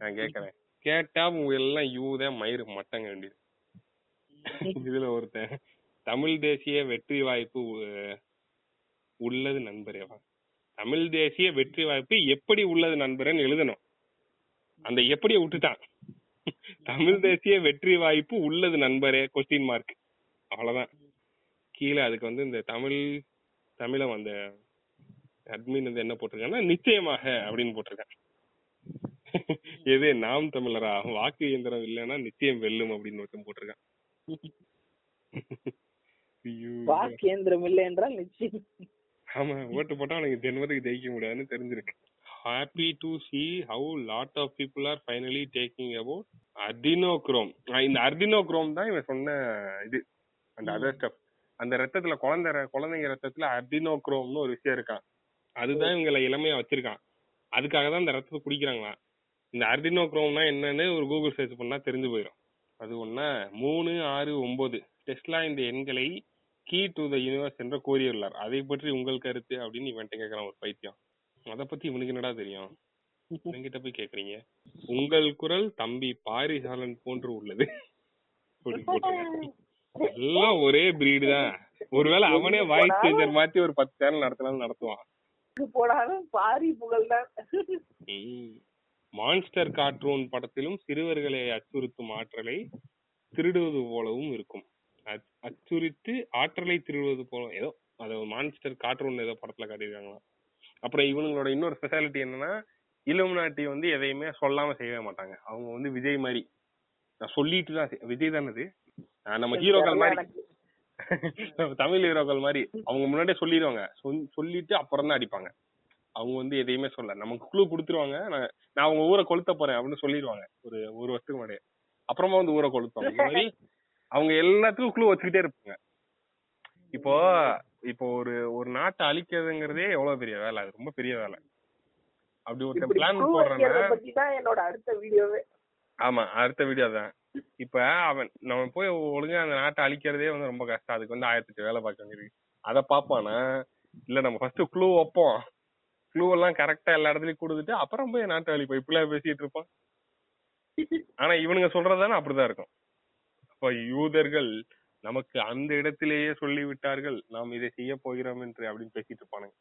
நான் கேக்குறேன். கேட்டா உங்க எல்லாம் யூதே மயிறு மட்டங்க வேண்டியது. இதுல ஒருத்தன் தமிழ் தேசிய வெற்றி வாய்ப்பு உள்ளது நண்பரேவா தமிழ் தேசிய வெற்றி வாய்ப்பு எப்படி உள்ளது நண்பரேன்னு எழுதணும். அந்த எப்படிய விட்டுட்டான். தமிழ் தேசிய வெற்றி வாய்ப்பு உள்ளது நண்பரே கொஸ்டின் மார்க் அவ்வளவுதான். கீழே அதுக்கு வந்து இந்த தமிழ் தமிழம் அந்த அட்மின் வந்து என்ன போட்டிருக்காங்கன்னா நிச்சயமாக அப்படின்னு போட்டிருக்கான் எது நாம் தமிழரா? வாக்கு இயந்திரம் இல்லைன்னா நிச்சயம் வெல்லும் அப்படின்னு ஒருத்தன் போட்டிருக்கான். ஐயோ. வாக்கேந்திரம் இல்லை என்றால் நிச்சயம். ஆமா ஓட்டு போட்டா அவனுக்கு ஜென்மத்துக்கு ஜெயிக்க முடியாதுன்னு தெரிஞ்சிருக்கு. Happy to see how lot of people are finally talking about adrenochrome இந்த அர்டினோக்ரோம் தான் இவன் சொன்ன இது. அந்த அதர் ஸ்டப் அந்த ரத்தத்துல குழந்தை குழந்தைங்க ரத்தத்துல அர்டினோக்ரோம்னு ஒரு விஷயம் இருக்கான். அதுதான் இவங்களை இளமையா வச்சிருக்கான். அதுக்காக தான் இந்த ரத்தத்தை குடிக்கிறாங்களாம். இந்த அர்டினோக்ரோம்னா என்னன்னு ஒரு கூகுள் சர்ச் பண்ணா தெரிஞ்சு போயிடும் அது ஒண்ணா மூணு ஆறு ஒன்பது. டெஸ்லா இந்த எண்களை கீ டு த யூனிவர்ஸ் என்று கூறியுள்ளார். அதை பற்றி உங்கள் கருத்து அப்படின்னு இவன்ட்ட கேக்குறான் ஒரு பைத்தியம். அத பத்தி இவனுக்கு என்னடா தெரியும்? என்கிட்ட போய் கேக்குறீங்க உங்கள் குரல் தம்பி பாரிசாலன் போன்று உள்ளது. எல்லாம் ஒரே பிரீடு தான். ஒருவேளை அவனே வாய்ஸ் சேஞ்சர் மாத்தி ஒரு பத்து சேனல் நடத்தினாலும் நடத்துவான். போனாலும் பாரி புகழ் தான் மான்ஸ்டர் கார்ட்டூன் படத்திலும் சிறுவர்களை அச்சுறுத்தும் ஆற்றலை திருடுவது போலவும் இருக்கும். அச்- அச்சுறுத்தி ஆற்றலை திருடுவது போல ஏதோ அது மான்ஸ்டர் கார்ட்டூன் ஏதோ படத்துல காட்டியிருக்காங்களாம். அப்புறம் இவங்களோட இன்னொரு ஸ்பெஷாலிட்டி என்னன்னா இலுமினாட்டி வந்து எதையுமே சொல்லாம செய்யவே மாட்டாங்க. அவங்க வந்து விஜய் மாதிரி. நான் சொல்லிட்டு தான் விஜய் தானே இது ஆஹ் நம்ம ஹீரோக்கள் மாதிரி. தமிழ் ஹீரோக்கள் மாதிரி அவங்க முன்னாடியே சொல்லிடுவாங்க. சொல்- சொல்லிட்டு அப்புறம் தான் அடிப்பாங்க. அவங்க வந்து எதையுமே சொல்ல நமக்கு குழு கொடுத்துருவாங்க. நான் அவங்க ஊரை கொளுத்த போறேன் அப்படின்னு சொல்லிடுவாங்க. ஒரு ஒரு வருஷத்துக்கு முன்னாடியே. அப்புறமா வந்து ஊரை இந்த மாதிரி அவங்க எல்லாத்துக்கும் குழு வச்சுக்கிட்டே இருப்பாங்க. இப்போ இப்போ ஒரு ஒரு நாட்டை அழிக்கிறதுங்கிறதே எவ்வளவு பெரிய வேலை? அது ரொம்ப பெரிய வேலை. அப்படி இப்படி பிளான் போடுறேன்னா என்னோட அடுத்த வீடியோவே. ஆமா அடுத்த வீடியோ தான் இப்ப அவன் நம்ம போய் ஒழுங்கா அந்த நாட்டை அழிக்கிறதே வந்து ரொம்ப கஷ்டம். அதுக்கு வந்து ஆயிரத்தி எட்டு வேலை பார்க்க வேண்டியிருக்கு அதை பாப்பானா இல்ல நம்ம ஃபர்ஸ்ட் க்ளூ வைப்போம். க்ளூ எல்லாம் கரெக்டா எல்லா இடத்துலயும் கொடுத்துட்டு அப்புறம் போய் நாட்டை அழிப்போம். இப்படிலாம் பேசிட்டு இருப்பான். ஆனா இவனுங்க சொல்றதானே அப்படிதான் இருக்கும். அப்ப யூதர்கள் நமக்கு அந்த இடத்திலேயே சொல்லி விட்டார்கள் நாம் இதை செய்ய போகிறோம் என்று அப்படின்னு பேசிட்டு இருப்பானுங்க.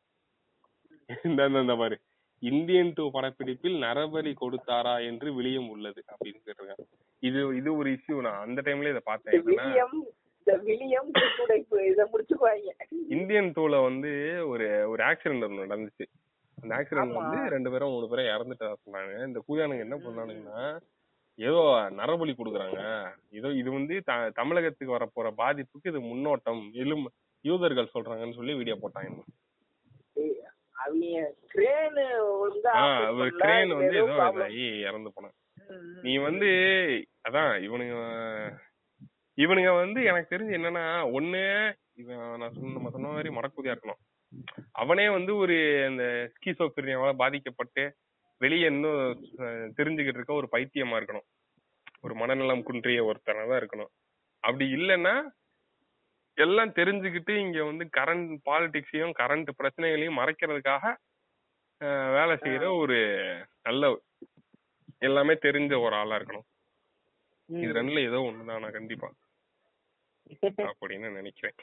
இந்த மாதிரி இந்தியன் டூ படப்பிடிப்பில் நரபலி கொடுத்தாரா என்று விளியம் உள்ளது அப்படின்னு கேட்டிருக்காங்க. இது இது ஒரு இஷ்யூ நான் அந்த டைம்ல இதை பார்த்தேன். இந்தியன் டூல வந்து ஒரு ஒரு ஆக்சிடென்ட் ஒன்று நடந்துச்சு. அந்த ஆக்சிடென்ட். வந்து ரெண்டு பேரும் மூணு பேரும் இறந்துட்டா சொன்னாங்க. இந்த கூதியானுங்க என்ன பண்ணானுங்கன்னா ஏதோ நரபலி கொடுக்குறாங்க. ஏதோ இது வந்து த- தமிழகத்துக்கு வரப்போற பாதிப்புக்கு இது முன்னோட்டம். எலும் யூதர்கள் சொல்றாங்கன்னு சொல்லி வீடியோ போட்டாங்க அவங்க கிரேன் ஒழுங்கா ஆ operate ஒரு பண்ணல, கிரேன் இது வந்து ஏதோ ஏதோ problem. இதாகி இறந்து போனான். நீ வந்து அதான் இவனுங்க இவனுங்க வந்து எனக்கு தெரிஞ்சு என்னன்னா ஒண்ணு இவன் நான் சொன்ன நம்ம சொன்ன மாதிரி மடக்குதியா இருக்கணும். அவனே வந்து ஒரு அந்த ஸ்கீசோபிரியாவால பாதிக்கப்பட்டு வெளியே இன்னும் தெரிஞ்சுக்கிட்டு இருக்க ஒரு பைத்தியமா இருக்கணும். ஒரு மனநலம் குன்றிய ஒருத்தனா தான் இருக்கணும். அப்படி இல்லைன்னா எல்லாம் தெரிஞ்சுக்கிட்டு இங்க வந்து கரண்ட் பாலிடிக்ஸையும் கரண்ட் பிரச்சனைகளையும் மறைக்கிறதுக்காக வேலை செய்யற ஒரு நல்ல எல்லாமே தெரிஞ்ச ஒரு ஆளா இருக்கணும். இது ரெண்டுல ஏதோ ஒண்ணுதான் நான் கண்டிப்பா. அப்படின்னு நினைக்கிறேன்.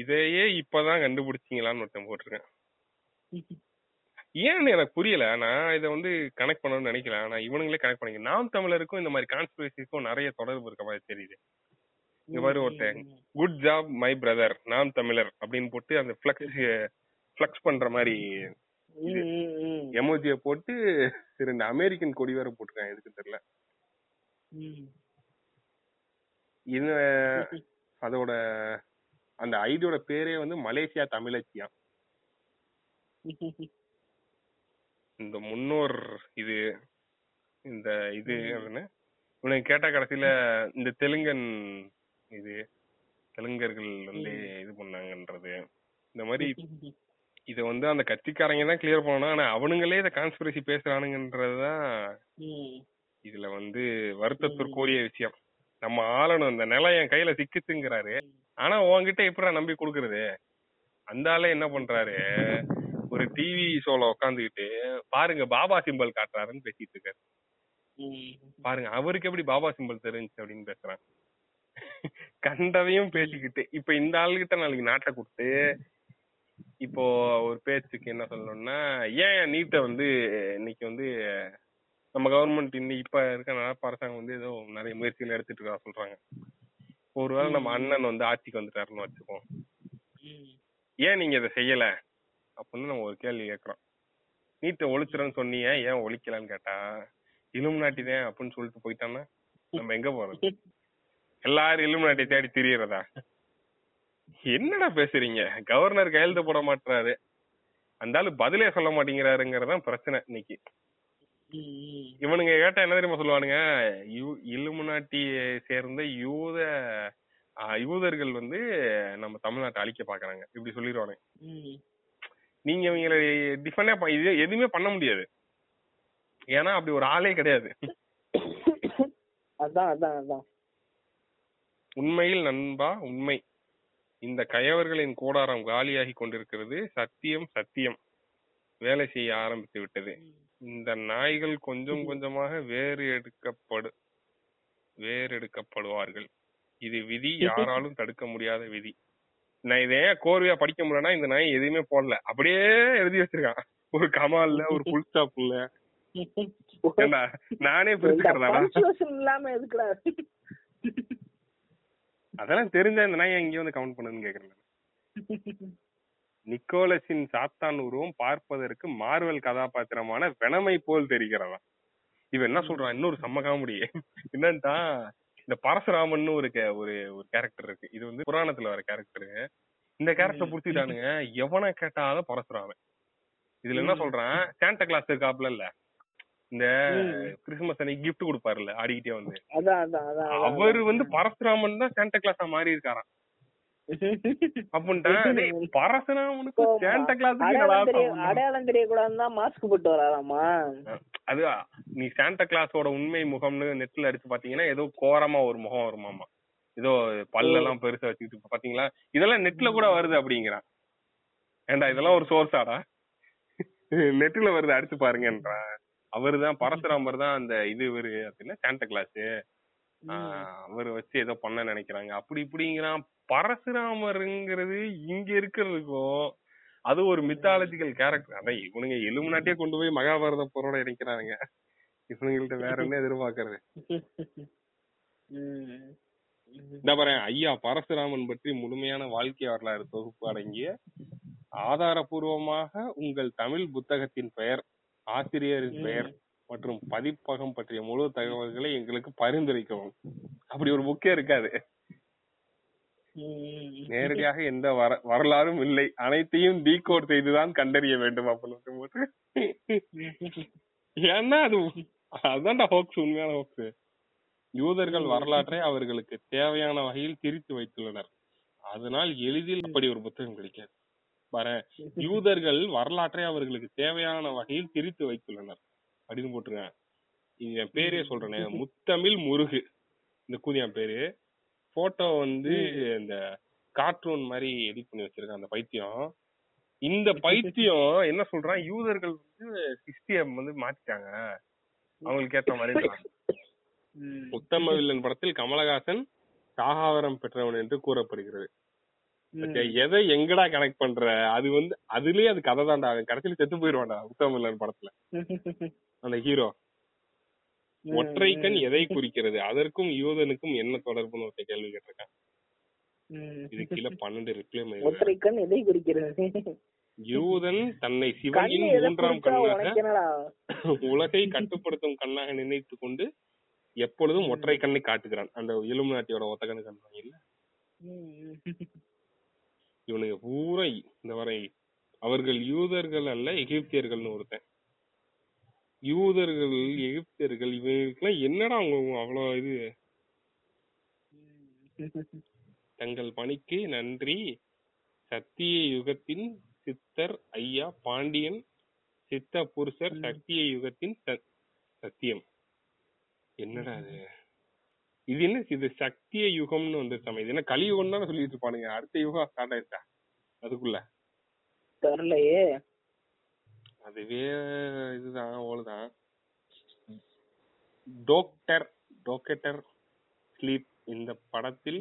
இதையே இப்பதான் கண்டுபிடிச்சீங்களான்னு ஒருத்தன் போட்டிருக்கேன். ஏன்னு எனக்கு புரியல நான் இதை வந்து கனெக்ட் பண்ணணும்னு நினைக்கல. ஆனா இவனுங்களே கனெக்ட் பண்ணிக்க நாம் தமிழருக்கும் இந்த மாதிரி கான்ஸ்பிரசிக்கும் நிறைய தொடர்பு இருக்க மாதிரி தெரியுது. இங்க பாரு ஒருத்தன் குட் ஜாப் மை பிரதர் நாம் தமிழர். அப்படின்னு போட்டு அந்த ஃபிளக்ஸ் ஃபிளக்ஸ் பண்ற மாதிரி. எமோஜிய போட்டு ரெண்டு அமெரிக்கன் கொடி வேற போட்டிருக்கான் எதுக்கு தெரியல. இது அதோட அந்த ஐடியோட பேரே வந்து மலேசியா தமிழச்சியா. இந்த முன்னோர் இது இந்த இது உனக்கு கேட்டா கடைசியில இந்த தெலுங்கன் இது தெலுங்கர்கள் வந்து இது பண்ணாங்கன்றது. இந்த மாதிரி இத வந்து அந்த கட்சிக்காரங்க தான் கிளியர் பண்ணணும். ஆனா அவனுங்களே இத கான்ஸ்பிரசி பேசுறானுங்கன்றதுதான். இதுல வந்து வருத்தத்திற்குரிய விஷயம். நம்ம ஆளணும். இந்த நிலம் என் கையில சிக்குச்சுங்கிறாரு ஆனா உன்கிட்ட எப்படிடா நம்பி கொடுக்கறது? அந்த ஆளே என்ன பண்றாரு? ஒரு டிவி ஷோல உட்காந்துக்கிட்டு பாருங்க பாபா சிம்பல் காட்டுறாருன்னு பேசிட்டு இருக்காரு. பாருங்க அவருக்கு எப்படி பாபா சிம்பல் தெரிஞ்சுச்சு அப்படின்னு பேசுறான். கண்டதையும் பேசிக்கிட்டு இப்ப இந்த ஆளுகிட்ட நாளைக்கு நாட்டை கொடுத்து இப்போ ஒரு பேச்சுக்கு என்ன சொல்லணும்னா ஏன் நீட்டை வந்து இன்னைக்கு வந்து நம்ம கவர்மெண்ட் இன்னைக்கு இப்ப இருக்க நடப்பு அரசாங்கம் வந்து ஏதோ நிறைய முயற்சிகள் எடுத்துட்டு இருக்கா சொல்றாங்க. ஒருவேளை நம்ம அண்ணன் வந்து ஆட்சிக்கு வந்துட்டாருன்னு வச்சுப்போம் ம். ஏன் நீங்க இதை செய்யல? அப்படின்னு நம்ம ஒரு கேள்வி கேட்கறோம். நீட்டை ஒழிச்சிடன்னு சொன்னீங்க ஏன் ஒழிக்கலன்னு கேட்டா இலும் நாட்டிதான் அப்படின்னு சொல்லிட்டு போயிட்டான்னா நம்ம எங்க போறது? எல்லாரும் இலுமினாட்டி தேடி திரியறதா? என்னடா பேசுறீங்க? கவர்னர் கையெழுத்து போட மாட்டாரு அந்தாலும் பதிலே சொல்ல மாட்டேங்கிறாருங்கிறதான் பிரச்சனை இன்னைக்கு. இவனுங்க கேட்டா என்ன தெரியுமா சொல்லுவானுங்க? இலுமினாட்டியை சேர்ந்த யூத யூதர்கள் வந்து நம்ம தமிழ்நாட்டை அழிக்க பாக்குறாங்க. இப்படி சொல்லிடுவானுங்க. நீங்க இவங்களை டிஃபனே இது எதுவுமே பண்ண முடியாது. ஏன்னா அப்படி ஒரு ஆளே கிடையாது. அதான் அதான் அதான். உண்மையில் நண்பா உண்மை. இந்த கயவர்களின் கூடாரம் காலியாகி கொண்டிருக்கிறது. சத்தியம் சத்தியம். வேலை செய்ய ஆரம்பித்து விட்டது. இந்த நாய்கள் கொஞ்சம் கொஞ்சமாக வேறு எடுக்கப்படு வேறு எடுக்கப்படுவார்கள். இது விதி. யாராலும் தடுக்க முடியாத விதி. நான் இதை கோர்வையா படிக்க முடியலன்னா இந்த நாய் எதுவுமே போடல. அப்படியே எழுதி வச்சிருக்கான். ஒரு கமா இல்ல ஒரு புல் ஸ்டாப் இல்ல நானே இந்த அதெல்லாம் தெரிஞ்சா இந்த நாய் எங்கேயும் வந்து கவுண்ட் பண்ணுன்னு கேக்குறேன். நிக்கோலஸின் சாத்தான் உருவம் பார்ப்பதற்கு மார்வல் கதாபாத்திரமான வெனமை போல் தெரிகிறதா இவன் என்ன சொல்றான்? இன்னொரு செம்ம காமெடி என்னன்ட்டா? இந்த பரசுராமன் ஒரு ஒரு ஒரு கேரக்டர் இருக்கு. இது வந்து புராணத்துல வர கேரக்டர் இந்த கேரக்டர். புடிச்சிட்டானுங்க எவனை கேட்டாலும் பரசுராமன். இதுல என்ன. சொல்றான்? சாண்டா கிளாஸ் இருக்காப்ல இல்ல? இந்த. கிறிஸ்துமஸ் அன்னைக்கு gift கொடுப்பாருல்ல ஆடிக்கிட்டே வந்து. அவரு வந்து. பரசுராமன் தான் சாண்டா கிளாஸா மாறி இருக்காராம். பரசுராமனுக்கு சாண்டா அடையாளம் தெரியக்கூடாதுன்னு தான் மாஸ்க் போட்டு வராராமா? அது நீ சாண்டா கிளாஸோட உண்மை முகம்னு நெட்ல அடிச்சு பாத்தீங்கன்னா ஏதோ கோரமா ஒரு முகம் வருமாமா. ஏதோ பல்லெல்லாம் பெருசா வச்சுக்கிட்டு பாத்தீங்களா? இதெல்லாம் நெட்ல கூட வருது அப்படிங்கிறான். ஏண்டா இதெல்லாம் ஒரு சோர்ஸாடா நெட்ல வருது அடிச்சு பாருங்கன்றான் அவருதான் பரசுராமர் தான் அந்த இது இவரு அப்படின்னா சாண்டா கிளாஸ் அவர் வச்சு ஏதோ பண்ண நினைக்கிறாங்க. அப்படி இப்படிங்கிறான். பரசுராமருங்கிறது இங்க இருக்கிறதுக்கும் அது ஒரு மித்தாலஜிக்கல் கேரக்டர் அதான் இவனுங்க எலும்புனாட்டியே கொண்டு போய் மகாபாரத போரோட இணைக்கிறானுங்க. இவனுங்கள்ட்ட வேற என்ன எதிர்பார்க்கறது? இந்த பாரு ஐயா பரசுராமன் பற்றி முழுமையான வாழ்க்கை வரலாறு தொகுப்பு அடங்கிய ஆதாரபூர்வமாக உங்கள் தமிழ் புத்தகத்தின் பெயர் ஆசிரியரின் பெயர் மற்றும் பதிப்பகம் பற்றிய முழு தகவல்களை எங்களுக்கு பரிந்துரைக்கவும். அப்படி ஒரு புக்கே இருக்காது. நேரடியாக எந்த வர வரலாறும் இல்லை. அனைத்தையும் டீகோட் செய்துதான் கண்டறிய வேண்டும் அப்படின்னு போட்டு ஏன்னா அது அதான்டா ஹோக்ஸ் உண்மையான ஹோக்ஸ் யூதர்கள் வரலாற்றை அவர்களுக்கு தேவையான வகையில் திரித்து வைத்துள்ளனர். அதனால் எளிதில் அப்படி ஒரு புத்தகம் கிடைக்காது. வர யூதர்கள் வரலாற்றை அவர்களுக்கு தேவையான வகையில் திரித்து வைத்துள்ளனர். அப்படின்னு போட்டுருங்க இது என் பேரே சொல்றேனே முத்தமிழ் முருகு. இந்த கூதியான் பேரு. போட்டோ வந்து இந்த கார்ட்டூன் மாதிரி எடிட் பண்ணி வச்சிருக்கான் அந்த பைத்தியம். இந்த பைத்தியம் என்ன சொல்றான்? யூதர்கள் வந்து சிஸ்டியம் வந்து மாத்திட்டாங்க. அவங்களுக்கு ஏத்த மாதிரி உத்தம வில்லன் படத்தில் கமலஹாசன் சாகாவரம் பெற்றவன் என்று கூறப்படுகிறது. எதை எங்கடா கனெக்ட் பண்ற? அது வந்து அதுலயே அது கதை தான்டா. அவன் கடைசியில செத்து போயிருவான்டா உத்தம வில்லன் படத்துல. அந்த ஹீரோ. ஒற்றை கண் எதை குறிக்கிறது? அதற்கும் யூதனுக்கும் என்ன தொடர்புன்னு ஒரு கேள்வி கேட்டிருக்கான். இது கீழே பன்னெண்டு ரிப்ளை ஒற்றை கண் எதை குறிக்கிறது? யூதன் தன்னை சிவனின் மூன்றாம் கண்ணாக உலகை கட்டுப்படுத்தும் கண்ணாக நினைத்துக் கொண்டு எப்பொழுதும் ஒற்றை கண்ணை காட்டுகிறான். அந்த எலும்பு நாட்டியோட ஒத்த கண்ணு கண்ணாங்க இல்ல இவனுங்க பூரா இந்த வரை அவர்கள் யூதர்கள் அல்ல எகிப்தியர்கள்னு ஒருத்தன். யூதர்கள் எகிப்தியர்கள் இவங்களுக்குலாம் என்னடா அவங்க அவ்வளவு இது? தங்கள் பணிக்கு நன்றி. சத்திய யுகத்தின் சித்தர் ஐயா பாண்டியன் சித்த புருஷர். சத்திய யுகத்தின் சத்தியம். என்னடா அது இது என்ன? இது சக்திய யுகம்னு வந்து சமயம் இது என்ன கலியுகம் தானே சொல்லிட்டு இருப்பானுங்க. அடுத்த யுகம் ஸ்டார்ட் ஆயிடுச்சா? அதுக்குள்ள. தெரியலையே. அதுவே இதுதான் ஓடுதான். டாக்டர் டாக்டர் ஸ்லீப் இந்த படத்தில்.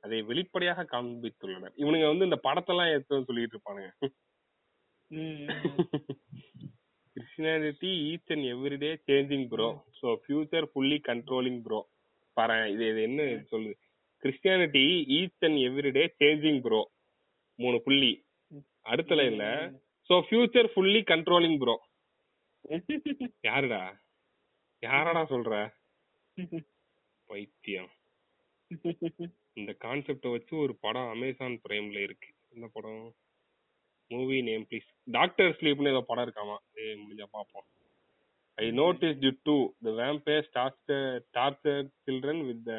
அதை வெளிப்படையாக காண்பித்துள்ளனர். இவனுங்க வந்து இந்த படத்தெல்லாம் எடுத்து சொல்லிட்டு இருப்பானுங்க. Christianity each and everyday changing bro so future fully controlling bro பாரு இது இது என்ன சொல்லுது? Christianity each and everyday changing bro மூணு புள்ளி. அடுத்த லைன்ல so future fully controlling bro யாருடா? யாரடா சொல்ற? பைத்தியம். இந்த கான்செப்ட வச்சு ஒரு படம் அமேசான் பிரைம்ல இருக்கு. என்ன படம்? மூவி நேம் ப்ளீஸ் டாக்டர் ஸ்லீப்னு ஏதோ படம் இருக்காமா? ஏய் முடிஞ்சா பாப்போம். I notice to do the vampire torture torture children with the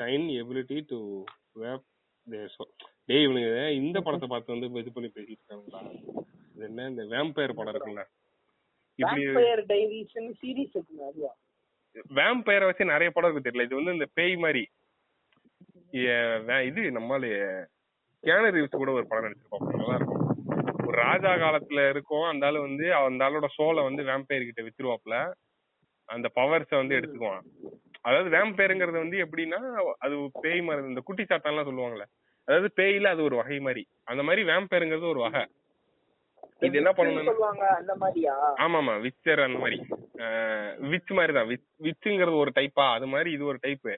shine ability to vape டேய் இவனுங்க இந்த படத்தை பார்த்து வந்து இது பண்ணி பேசிட்டு இருக்காங்களா இது என்ன இந்த வேம்பயர் படம் இருக்குல்ல? இருக்குங்க, அதுவா? வேம்பயரை வச்சு நிறைய படம் இருக்கு தெரியல. இது வந்து இந்த பேய் மாதிரி. இது நம்மால கேனர் கூட ஒரு படம் நடிச்சிருப்போம் நல்லா இருக்கும். ஒரு ராஜா காலத்துல இருக்கும். அந்த ஆளு வந்து அந்த ஆளோட சோலை வந்து வேம்பயர் கிட்ட வித்துருவாப்ல அந்த பவர்ஸ வந்து எடுத்துக்குவான். அதாவது வேம்பயருங்கிறது வந்து எப்படின்னா அது பேய் மாதிரி இந்த குட்டி சாத்தான்லாம் சொல்லுவாங்கல்ல. அதாவது பேயில அது ஒரு வகை மாதிரி. அந்த மாதிரி வேம்பயருங்கிறது ஒரு வகை. இது என்ன பண்ணணும்னா மாதிரியா? ஆமாமா விச்சர் அந்த மாதிரி. விச் மாதிரி தான். விச்சுங்கிறது ஒரு டைப்பா அது மாதிரி இது ஒரு டைப்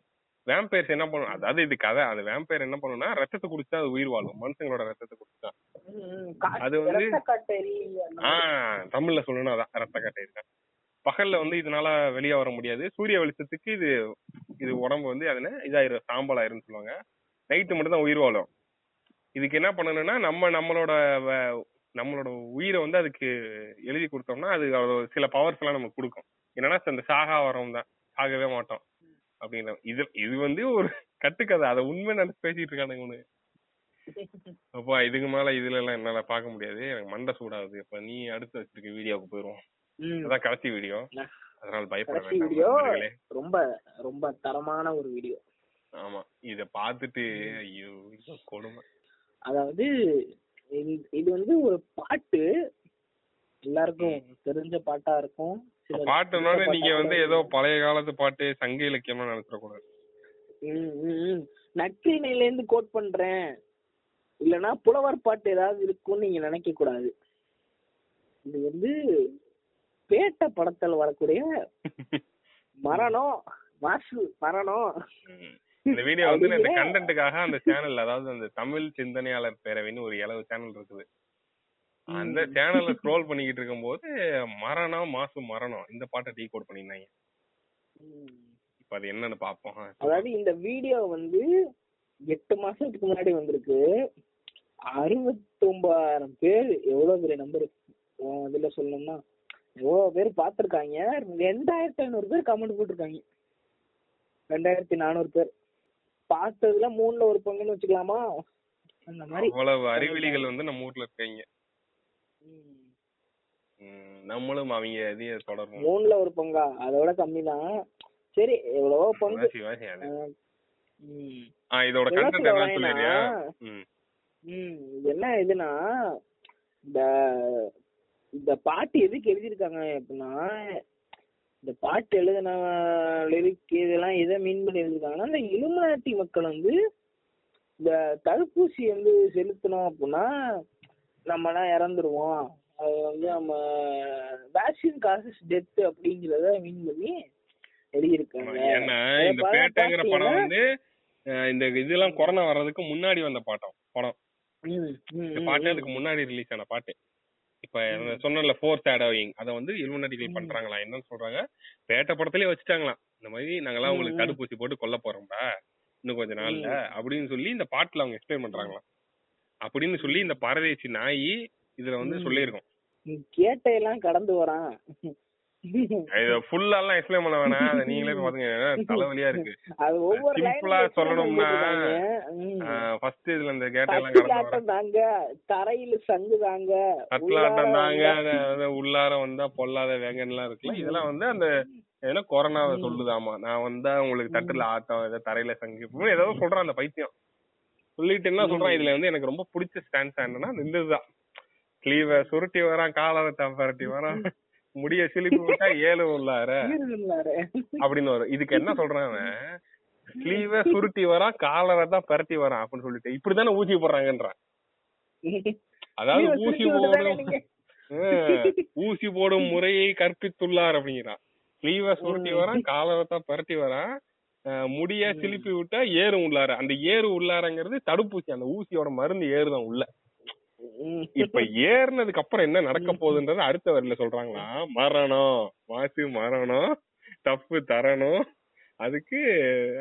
வேம்பயர்ஸ் என்ன பண்ணும்? அதாவது இது கதை. அந்த வேம்பயர் என்ன பண்ணும்னா ரத்தத்தை குடிச்சா அது உயிர் வாழும். மனுஷங்களோட ரத்தத்தை குடிச்சா அது வந்து-. ஆஹ் தமிழ்ல சொல்லணும் அதான் ரத்த கட்டை பகல்ல வந்து இதனால வெளியே வர முடியாது. சூரிய வெளிச்சத்துக்கு இது இது உடம்பு வந்து அதுல இதாயிரும். சாம்பல் ஆயிரும்னு சொல்லுவாங்க. நைட்டு மட்டும் தான் உயிர் வாழும். இதுக்கு என்ன பண்ணணும்னா நம்ம நம்மளோட நம்மளோட உயிரை வந்து அதுக்கு எழுதி கொடுத்தோம்னா அது சில பவர்ஸ் எல்லாம் நமக்கு கொடுக்கும். என்னன்னா அந்த சாகா வரோம் தான். சாகவே மாட்டோம். அப்படிங்கிற இது இது வந்து ஒரு கட்டுக்கதை. அதை உண்மை நினைச்சு பேசிட்டு இருக்கானுங்க அப்பா இதுக்கு மேல இதுல எல்லாம் என்னால பார்க்க முடியாது. எனக்கு மண்டை சூடாகுது. இப்ப நீ அடுத்து வச்சிருக்க வீடியோக்கு போயிருவோம். அதான் கடைசி வீடியோ. அதனால பயப்பட. ரொம்ப ரொம்ப தரமான ஒரு வீடியோ. ஆமா. இத பாத்துட்டு ஐயோ கொடுமை. அதாவது இது வந்து ஒரு பாட்டு. எல்லாருக்கும் தெரிஞ்ச பாட்டா இருக்கும். தெரிஞ்ச நீங்க வந்து ஏதோ பழைய காலத்து பாட்டு சங்க இலக்கியம்லாம் நினைச்சிட கூடாது. நற்றிணையில இருந்து கோட் பண்றேன். இல்லனா புலவர் பாட்டு ஏதாவது இருக்கும்னு நீங்க நினைக்க கூடாது இது வந்து பேட்ட படத்துல வரக்கூடிய மரணம் மாசு மரணம். இந்த வீடியோ வந்து இந்த கண்டென்ட்டுக்காக அந்த சேனல் அதாவது அந்த தமிழ் சிந்தனையாளர் பேரவைன்னு ஒரு இளவு சேனல் இருக்குது. அந்த சேனல்ல ஸ்க்ரோல் பண்ணிக்கிட்டு இருக்கும்போது மரணம் மாசு மரணம். இந்த பாட்டை டீ கோட் பண்ணிருந்தாங்க. இப்ப அது என்னன்னு பாப்போம். அதாவது இந்த வீடியோ வந்து எட்டு மாசத்துக்கு முன்னாடி வந்திருக்கு. அறுபத்தொன்பதாயிரம் பேர் எவ்வளவு பெரிய நம்பர் இதுல சொல்லணும்னா எவ்வளவு பேர் பார்த்திருக்காங்க ரெண்டாயிரத்தி ஐநூறு பேர் கமெண்ட் போட்டிருக்காங்க. ரெண்டாயிரத்தி நானூறு பேர். பார்த்ததுல மூணுல ஒரு பங்குன்னு வச்சுக்கலாமா? அந்த மாதிரி அவ்வளவு அறிவிலிகள் வந்து நம்ம ஊர்ல இருக்காங்க. நம்மளும் அவங்க இதையே தொடரும் மூணுல ஒரு பங்கா அதோட கம்மி தான் சரி எவ்வளவோ பங்கு. இதோட கண்டென்ட் என்ன இது என்ன இதுனா இந்த இந்த பாட்டு எதுக்கு எழுதியிருக்காங்க அப்படின்னா இந்த பாட்டு எழுதின லிரிக் இதெல்லாம் எதை மீன் பண்ணி எழுதிருக்காங்கன்னா இந்த இலுமினாட்டி மக்கள் வந்து இந்த தடுப்பூசி வந்து செலுத்தணும் அப்படின்னா நம்மலாம் இறந்துருவோம். அது வந்து நம்ம வேக்சின் காசஸ் டெத் அப்படிங்கிறத மீன் பண்ணி எழுதியிருக்காங்க. ஏன்னா இந்த பேட்டைங்கிற படம் வந்து இந்த இதெல்லாம் கொரோனா வர்றதுக்கு முன்னாடி வந்த பாட்டம் படம். பாட்டு. அதுக்கு முன்னாடி ரிலீஸ் ஆன பாட்டு. இப்ப சொன்னல ஃபோர் ஷேடோவிங் அத வந்து இலுமினாட்டிகள். பண்றாங்களா என்னன்னு சொல்றாங்க. பேட்டை படத்திலே வச்சுட்டாங்களாம். இந்த மாதிரி நாங்கெல்லாம் உங்களுக்கு. தடுப்பூசி போட்டு கொல்ல போறோம்டா இன்னும் கொஞ்ச நாள்ல அப்படின்னு சொல்லி இந்த பாட்டுல அவங்க எக்ஸ்பிளைன் பண்றாங்களாம். அப்படின்னு சொல்லி இந்த பரதேசி நாயி இதுல வந்து. சொல்லியிருக்கோம். கேட்டையெல்லாம் கடந்து வரான். இத ஃபுல்லா எல்லாம் எக்ஸ்பிளைன் பண்ண வேணாம். அதை நீங்களே பாத்துங்க தலைவலியா இருக்கு. அது ஒவ்வொரு சிம்பிளா சொல்லணும்னா. ஃபர்ஸ்ட் இதுல இந்த கேட்டை எல்லாம் கடந்து தாங்க தரையில சங்கு தாங்க. உள்ளார தாங்க. உள்ளார வந்தா பொல்லாத வேங்கன்லாம் இருக்குல்ல. இதெல்லாம் வந்து அந்த ஏன்னா கொரோனாவை. சொல்லுதாமா. நான் வந்தா உங்களுக்கு தட்டுல ஆட்டம் ஏதோ தரையில சங்கு இப்படின்னு ஏதோ சொல்றான் அந்த பைத்தியம். சொல்லிட்டு என்ன சொல்றான்? இதுல வந்து எனக்கு ரொம்ப பிடிச்ச ஸ்டான்ஸ் என்னன்னா இதுதான். ஸ்லீவ சுருட்டி வரான் காலை பரட்டி வரான். முடிய சிலிப்பி விட்டா ஏழு உள்ளார. அப்படின்னு வரும். இதுக்கு என்ன சொல்றான் அவன்? ஸ்லீவ சுருட்டி வரான் காலரை தான் பரட்டி வரான் அப்படின்னு சொல்லிட்டு. இப்படிதானே ஊசி போடுறாங்கன்றான். அதாவது ஊசி போடும் ஊசி போடும் முறையை கற்பித்துள்ளார் அப்படிங்கிறான். ஸ்லீவ சுருட்டி வரான் காலரை தான் பரட்டி வரான். முடிய சிலிப்பி விட்டா ஏறு உள்ளார. அந்த ஏறு உள்ளாரங்கிறது தடுப்பூசி. அந்த ஊசியோட மருந்து ஏறுதான் உள்ள. இப்ப ஏறினதுக்கு அப்புறம் என்ன நடக்க போகுதுன்றது அடுத்த வரியில சொல்றாங்களா? மரணம். மாசு மரணம். தப்பு தரணும். அதுக்கு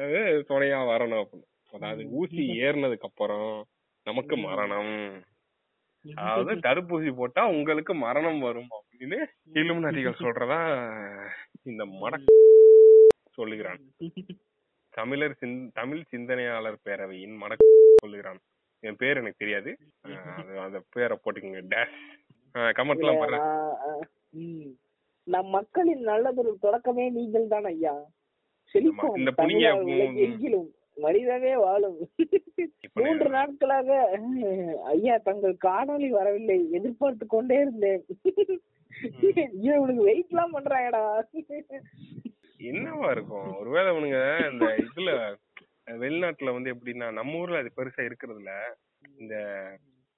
அது துணையா வரணும் அப்படின்னு. அதாவது ஊசி ஏறினதுக்கு அப்புறம் நமக்கு மரணம். அதாவது தடுப்பூசி போட்டா உங்களுக்கு மரணம் வரும் அப்படின்னு இலும் நதிகள் சொல்றதா இந்த மட சொல்லுகிறான். தமிழர் சிந் தமிழ் சிந்தனையாளர் பேரவையின் மட சொல்லுகிறான். என் பேர் எனக்கு தெரியாது. அந்த பேரை போட்டுக்கோங்க டேஷ் கமெண்ட் எல்லாம். நம் மக்களின் நல்லதொரு தொடக்கமே நீங்கள் தான் ஐயா. செழிப்போம் இந்த புனிய உலகெங்கிலும் மனிதவே வாழும். மூன்று நாட்களாக ஐயா தங்கள் காணொளி வரவில்லை. எதிர்பார்த்து கொண்டே இருந்தேன். இவனுக்கு வெயிட் எல்லாம் பண்றாங்கடா என்னவா இருக்கும்? ஒருவேளை அவனுங்க இந்த இதுல வெளிநாட்டுல வந்து எப்படின்னா நம்ம ஊர்ல அது பெருசா இருக்கிறதுல இந்த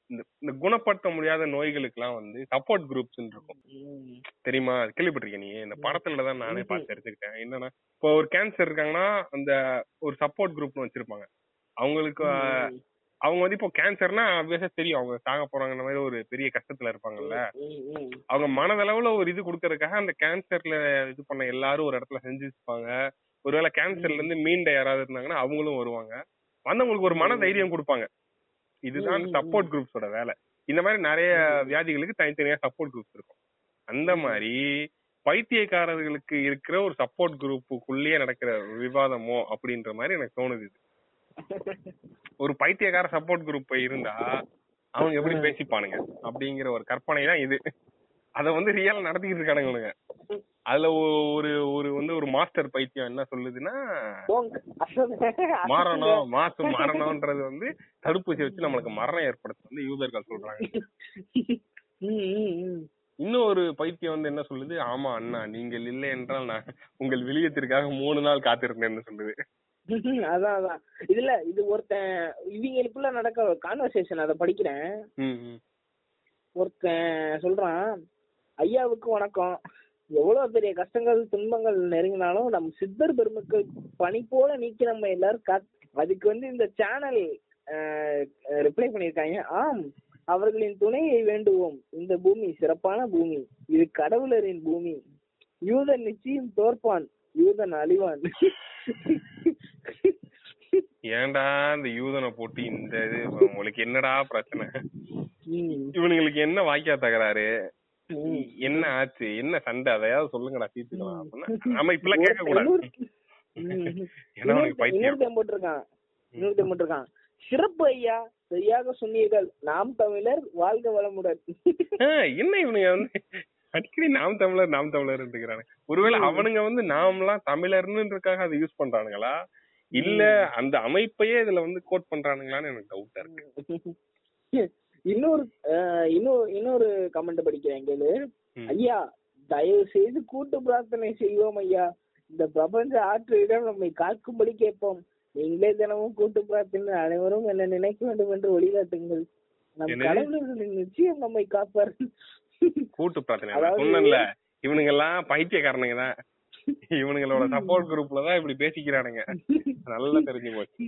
இந்த இந்த குணப்படுத்த முடியாத நோய்களுக்கு எல்லாம் வந்து சப்போர்ட் குரூப்ஸ் இருக்கும். தெரியுமா? அது கேள்விப்பட்டிருக்கீங்க நீ? இந்த படத்துல தான் நானே பார்த்து தெரிஞ்சுக்கிட்டேன் என்னன்னா இப்போ ஒரு கேன்சர் இருக்காங்கன்னா அந்த ஒரு சப்போர்ட் குரூப்னு வச்சிருப்பாங்க. அவங்களுக்கு அவங்க வந்து இப்போ கேன்சர்னா ஆப்வியஸா தெரியும். அவங்க சாக போறாங்கன்ற மாதிரி ஒரு பெரிய கஷ்டத்துல இருப்பாங்கல்ல. அவங்க மனதளவுல ஒரு இது கொடுக்கறதுக்காக அந்த கேன்சர்ல இது பண்ண எல்லாரும் ஒரு இடத்துல செஞ்சு வச்சுப்பாங்க ஒருவேளை கேன்சர்ல இருந்து மீண்ட யாராவது இருந்தாங்கன்னா அவங்களும் வருவாங்க. வந்தவங்களுக்கு ஒரு மன தைரியம் கொடுப்பாங்க. இதுதான் சப்போர்ட் குரூப்ஸோட வேலை. இந்த மாதிரி நிறைய வியாதிகளுக்கு தனித்தனியா சப்போர்ட் குரூப்ஸ் இருக்கும். அந்த மாதிரி பைத்தியக்காரர்களுக்கு இருக்கிற ஒரு சப்போர்ட் குரூப்புக்குள்ளேயே நடக்கிற விவாதமோ அப்படின்ற மாதிரி எனக்கு தோணுது இது. ஒரு பைத்தியக்கார சப்போர்ட் குரூப் இருந்தா அவங்க எப்படி பேசிப்பானுங்க? அப்படிங்கிற ஒரு கற்பனை தான் இது. அத வந்து ரியலா நடத்திக்கிட்டு இருக்கானுங்க அதுல ஒரு ஒரு வந்து ஒரு மாஸ்டர் பைத்தியம் என்ன சொல்லுதுன்னா மரணம் மாசு மரணம்ன்றது வந்து தடுப்பூசி வச்சு நம்மளுக்கு மரணம் ஏற்படுத்த வந்து யூதர்கள் சொல்றாங்க. ஒரு பைத்தியம் வந்து என்ன சொல்லுது? ஆமா அண்ணா நீங்கள் இல்லை என்றால் நான் உங்கள் விளியத்திற்காக மூணு நாள் காத்திருந்தேன்னு சொல்லுது. அதான் அதான். இதுல இது ஒருத்தன் இவங்களுக்குள்ள நடக்க கான்வர்சேஷன் அத படிக்கிறேன். ஒருத்தன் சொல்றான் ஐயாவுக்கு வணக்கம். எவ்வளவு பெரிய கஷ்டங்கள் துன்பங்கள் நெருங்கினாலும் நம்ம சித்தர் பெருமக்கள் பணி போல நீக்கி நம்ம எல்லாரும் காத் அதுக்கு வந்து இந்த சேனல் ரிப்ளை பண்ணிருக்காங்க ஆம் அவர்களின் துணையை வேண்டுவோம். இந்த பூமி சிறப்பான பூமி. இது கடவுளரின் பூமி. யூதன் நிச்சயம் தோற்பான். யூதன் அழிவான். ஏன்டா இந்த யூதனை போட்டு இந்த இது உங்களுக்கு என்னடா பிரச்சனை? இவனுங்களுக்கு என்ன வாக்கியா தகராறு. என்ன ஆச்சு? என்ன சண்டை? அதையாவது சொல்லுங்கடா தீர்த்துக்கலாம் அப்படின்னா. நம்ம இப்பெல்லாம் கேட்க கூடாது ஏன்னா உனக்கு பைத்தியம். இன்னொருத்தன் போட்டிருக்கான். இன்னொருத்தன் போட்டிருக்கான். சிறப்பு ஐயா சரியாக சொன்னீர்கள். நாம் தமிழர் வாழ்க வளமுடன். என்ன இவனுங்க வந்து? அடிக்கடி நாம் தமிழர் நாம் தமிழர் இருக்கிறாங்க ஒருவேளை அவனுங்க வந்து நாம்லாம் தமிழர்னுன்றதுக்காக அதை யூஸ் பண்றானுங்களா? இல்ல அந்த அமைப்பையே இதுல வந்து கோட் பண்றானுங்களான்னு எனக்கு டவுட்டா இருக்கு. இன்னொரு இன்னொரு இன்னொரு கமெண்ட் படிக்கிறேன் கேளு. ஐயா தயவு செய்து கூட்டு பிரார்த்தனை செய்வோம் ஐயா. இந்த பிரபஞ்ச ஆற்றிடம் நம்மை காக்கும்படி கேட்போம். நீங்களே தினமும் கூட்டு பிரார்த்தனை அனைவரும் என்ன நினைக்க வேண்டும் என்று வழிகாட்டுங்கள். நம்? கடவுளர்களின் நிச்சயம் நம்மை காப்பார் கூட்டு பிரார்த்தனை இவனுங்க எல்லாம் பைத்தியக்காரனுங்க தான். இவனுங்களோட சப்போர்ட் குரூப்ல தான் இப்படி பேசிக்கிறானுங்க. நல்லா தெரிஞ்சு போச்சு.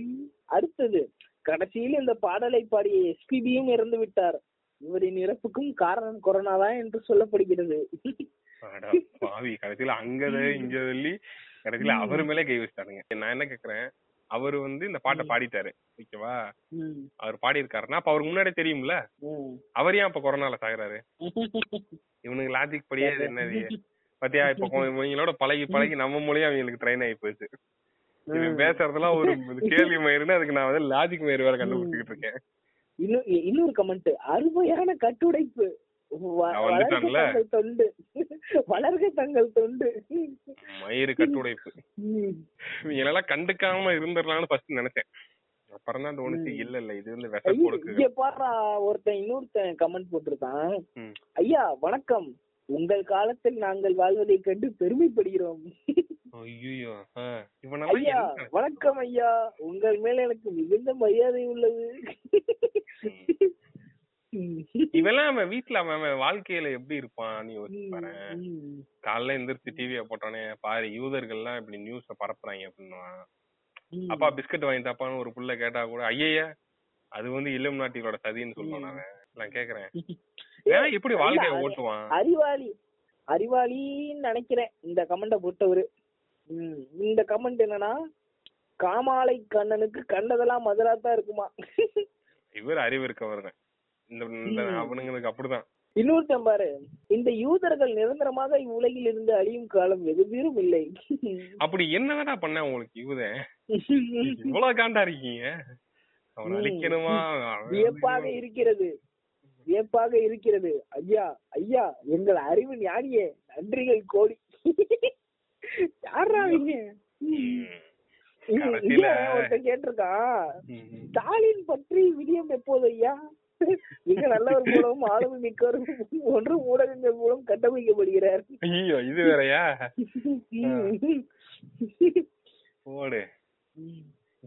அடுத்தது கடைசியில் இந்த பாடலை பாடிய எஸ்பிபியும் இறந்து விட்டார். இவரின் இறப்புக்கும் காரணம் கொரோனா தான் என்று சொல்லப்படுகிறது. பாவி. கடைசியில அங்கத இங்க சொல்லி கடைசியில அவரு மேலே கை வச்சிட்டானுங்க. நான் என்ன கேக்குறேன்? அவரு வந்து இந்த பாட்டை பாடிட்டாரு. ஓகேவா? அவர் பாடி இருக்காருன்னா அப்ப அவருக்கு முன்னாடியே தெரியும்ல. அவர் ஏன் அப்ப கொரோனால சாகுறாரு? இவனுக்கு லாஜிக் படியே இது என்னது? பாத்தியா இப்ப இவங்களோட பழகி பழகி நம்ம மூலியம் அவங்களுக்கு ட்ரெயின் ஆகி போச்சு. பேசுறதுலாம் ஒரு கேள்வி மயிருன்னு அதுக்கு நான் வந்து லாஜிக் மயிர் வேற கண்டுபிடிச்சிட்டு இருக்கேன். இன்னும் இன்னொரு கமெண்ட் அருமையான கட்டுடைப்பு. வளர்க தொண்டு. வளர்க தங்கள் தொண்டு. மயிறு கட்டுடைப்பு. ம். இவங்களெல்லாம் கண்டுக்காம இருந்துடலாம்னு ஃபர்ஸ்ட் நினைச்சேன். அப்புறம் தான் தோணுச்சு இல்ல இல்ல இது வந்து விஷ ஐயோ, கொடுக்கு ஒருத்தன் இன்னொருத்தன் கமெண்ட் போட்டிருக்கான். ஐயா வணக்கம். உங்கள் காலத்தில் நாங்கள் வாழ்வதைக் கண்டு பெருமைப்படுகிறோம். ஐயோ ஐயா வணக்கம் ஐயா. உங்கள் மேல எனக்கு மிகுந்த மரியாதை உள்ளது. இவெல்லாம் அவன் வீட்டுல அவன் வாழ்க்கையில எப்படி இருப்பான் நீ யோசிச்சு. காலைல எந்திரிச்சு டிவிய போட்டோன்னே பாரு யூதர்கள்லாம் இப்படி நியூஸ பரப்புறாங்க அப்படின்னா ம். அப்பா பிஸ்கட் வாங்கி தப்பான்னு ஒரு புள்ள கேட்டா கூட ஐயய்ய அது வந்து இளம் நாட்டிகளோட சதின்னு சொல்லுவான் அவன். நான் கேக்குறேன். ஏன் இப்படி வாழ்க்கைய ஓட்டுவான். அறிவாளி அறிவாளின்னு நினைக்கிறேன். இந்த கமெண்ட பொறுத்தவரு. இந்த கமெண்ட் என்னன்னா காமாலை கண்ணனுக்கு கண்டதெல்லாம் மதுராத்தான் இருக்குமா? இவர் அறிவு இருக்கவர் இந்த. அவனுங்களுக்கு அப்படிதான். இன்னொருத்தன் பாரு இந்த யூதர்கள் நிரந்தரமாக இவ்வுலகில் இருந்து அழியும் காலம் தூரம் இல்லை. அப்படி என்னடா பண்ண உங்களுக்கு யூதன் இவ்வளவு காண்டா இருக்கீங்க. அவன். அழிக்கணுமா? வியப்பாக இருக்கிறது. வியப்பாக இருக்கிறது. ஐயா ஐயா எங்கள் அறிவு ஞானியே நன்றிகள் கோடி. யாரா நீங்க ம். இங்க கடைசியில- ஒருத்தன் கேட்டிருக்கான். ஸ்டாலின் பற்றி விடியம் எப்போது ஐயா? மிக நல்லவர் மூலம் ஆளுமை மிக்கவர் ஒன்று ஊடகங்கள் மூலம் கட்டமைக்கப்படுகிறார். ஐயோ இது வேறயா? போடு.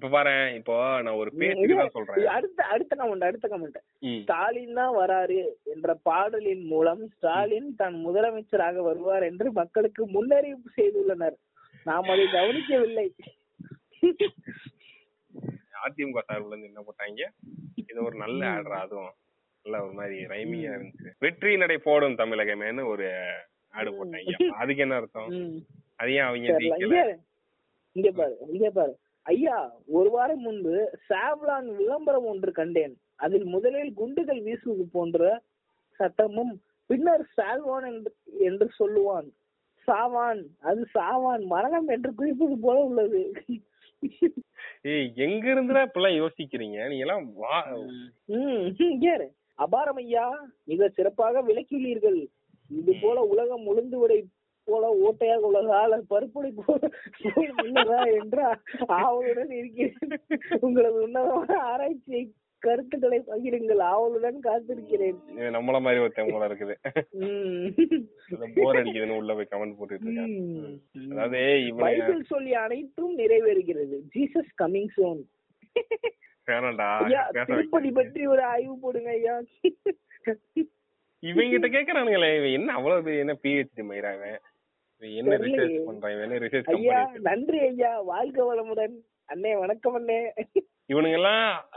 இப்ப பாரு இப்போ நான் ஒரு பேச்சுக்கு தான் சொல்றேன். அடுத்த அடுத்த கமெண்ட் அடுத்த கமெண்ட். ஸ்டாலின் தான் வராரு என்ற பாடலின் மூலம் ஸ்டாலின் தான் முதலமைச்சராக வருவார் என்று மக்களுக்கு முன்னறிவிப்பு செய்துள்ளனர். நாம் அதை கவனிக்கவில்லை. அதிமுக சார்புல இருந்து என்ன போட்டாங்க? இது ஒரு நல்ல ஆடுறா அதுவும். நல்ல ஒரு மாதிரி ரைமிங்கா இருந்துச்சு. வெற்றி நடை போடும் தமிழகமேன்னு ஒரு ஆடு போட்டாங்க. அதுக்கு என்ன அர்த்தம். அது ஏன் அவங்க இங்க பாரு இங்க பாரு. ஐயா ஒரு வாரம் முன்பு சாவ்லான் விளம்பரம் ஒன்று கண்டேன். அதில் முதலில் குண்டுகள் வீசுவது போன்ற சத்தமும் பின்னர் சால்வான் என்று- சொல்லுவான். சாவான் அது சாவான் மரணம் என்று குறிப்பது போல உள்ளது. எங்க இருந்துடா இப்பெல்லாம் யோசிக்கிறீங்க? நீங்க எல்லாம் அபாரம் ஐயா மிக சிறப்பாக விளக்கியுள்ளீர்கள் இது போல உலகம் உளுந்து விடை போல ஓட்டையாக உலகால பருப்புடை போல போல் உள்ளதா என்று ஆவலுடன் இருக்கிறேன். உங்களது உன்னதமான ஆராய்ச்சியை கருத்துக்களை பகிருங்கள். ஆவலுடன் காத்திருக்கிறேன். இது நம்மள மாதிரி ஒருத்தன் போல இருக்குது. போர் அடிக்குதுன்னு உள்ள போய் கமெண்ட் போட்டுட்டு இருக்காங்க. அதாவது பைபிள் சொல்லி அனைத்தும் நிறைவேறுகிறது. ஜீசஸ் கமிங் சோன் வேணாம்டா திருப்பதி பற்றி ஒரு ஆய்வு போடுங்க ஐயா. இவங்கிட்ட கேக்குறானுங்களே இவன் என்ன அவ்வளவு என்ன பிஹெச்டி மயிராவன் என்ன. ரிசர்ச் பண்றான்? இவன் என்ன ரிசர்ச் ஐயா கம்பெனி நன்றி ஐயா. வாழ்க வளமுடன். அண்ணே வணக்கம் அண்ணே. இவனுங்க எல்லாம்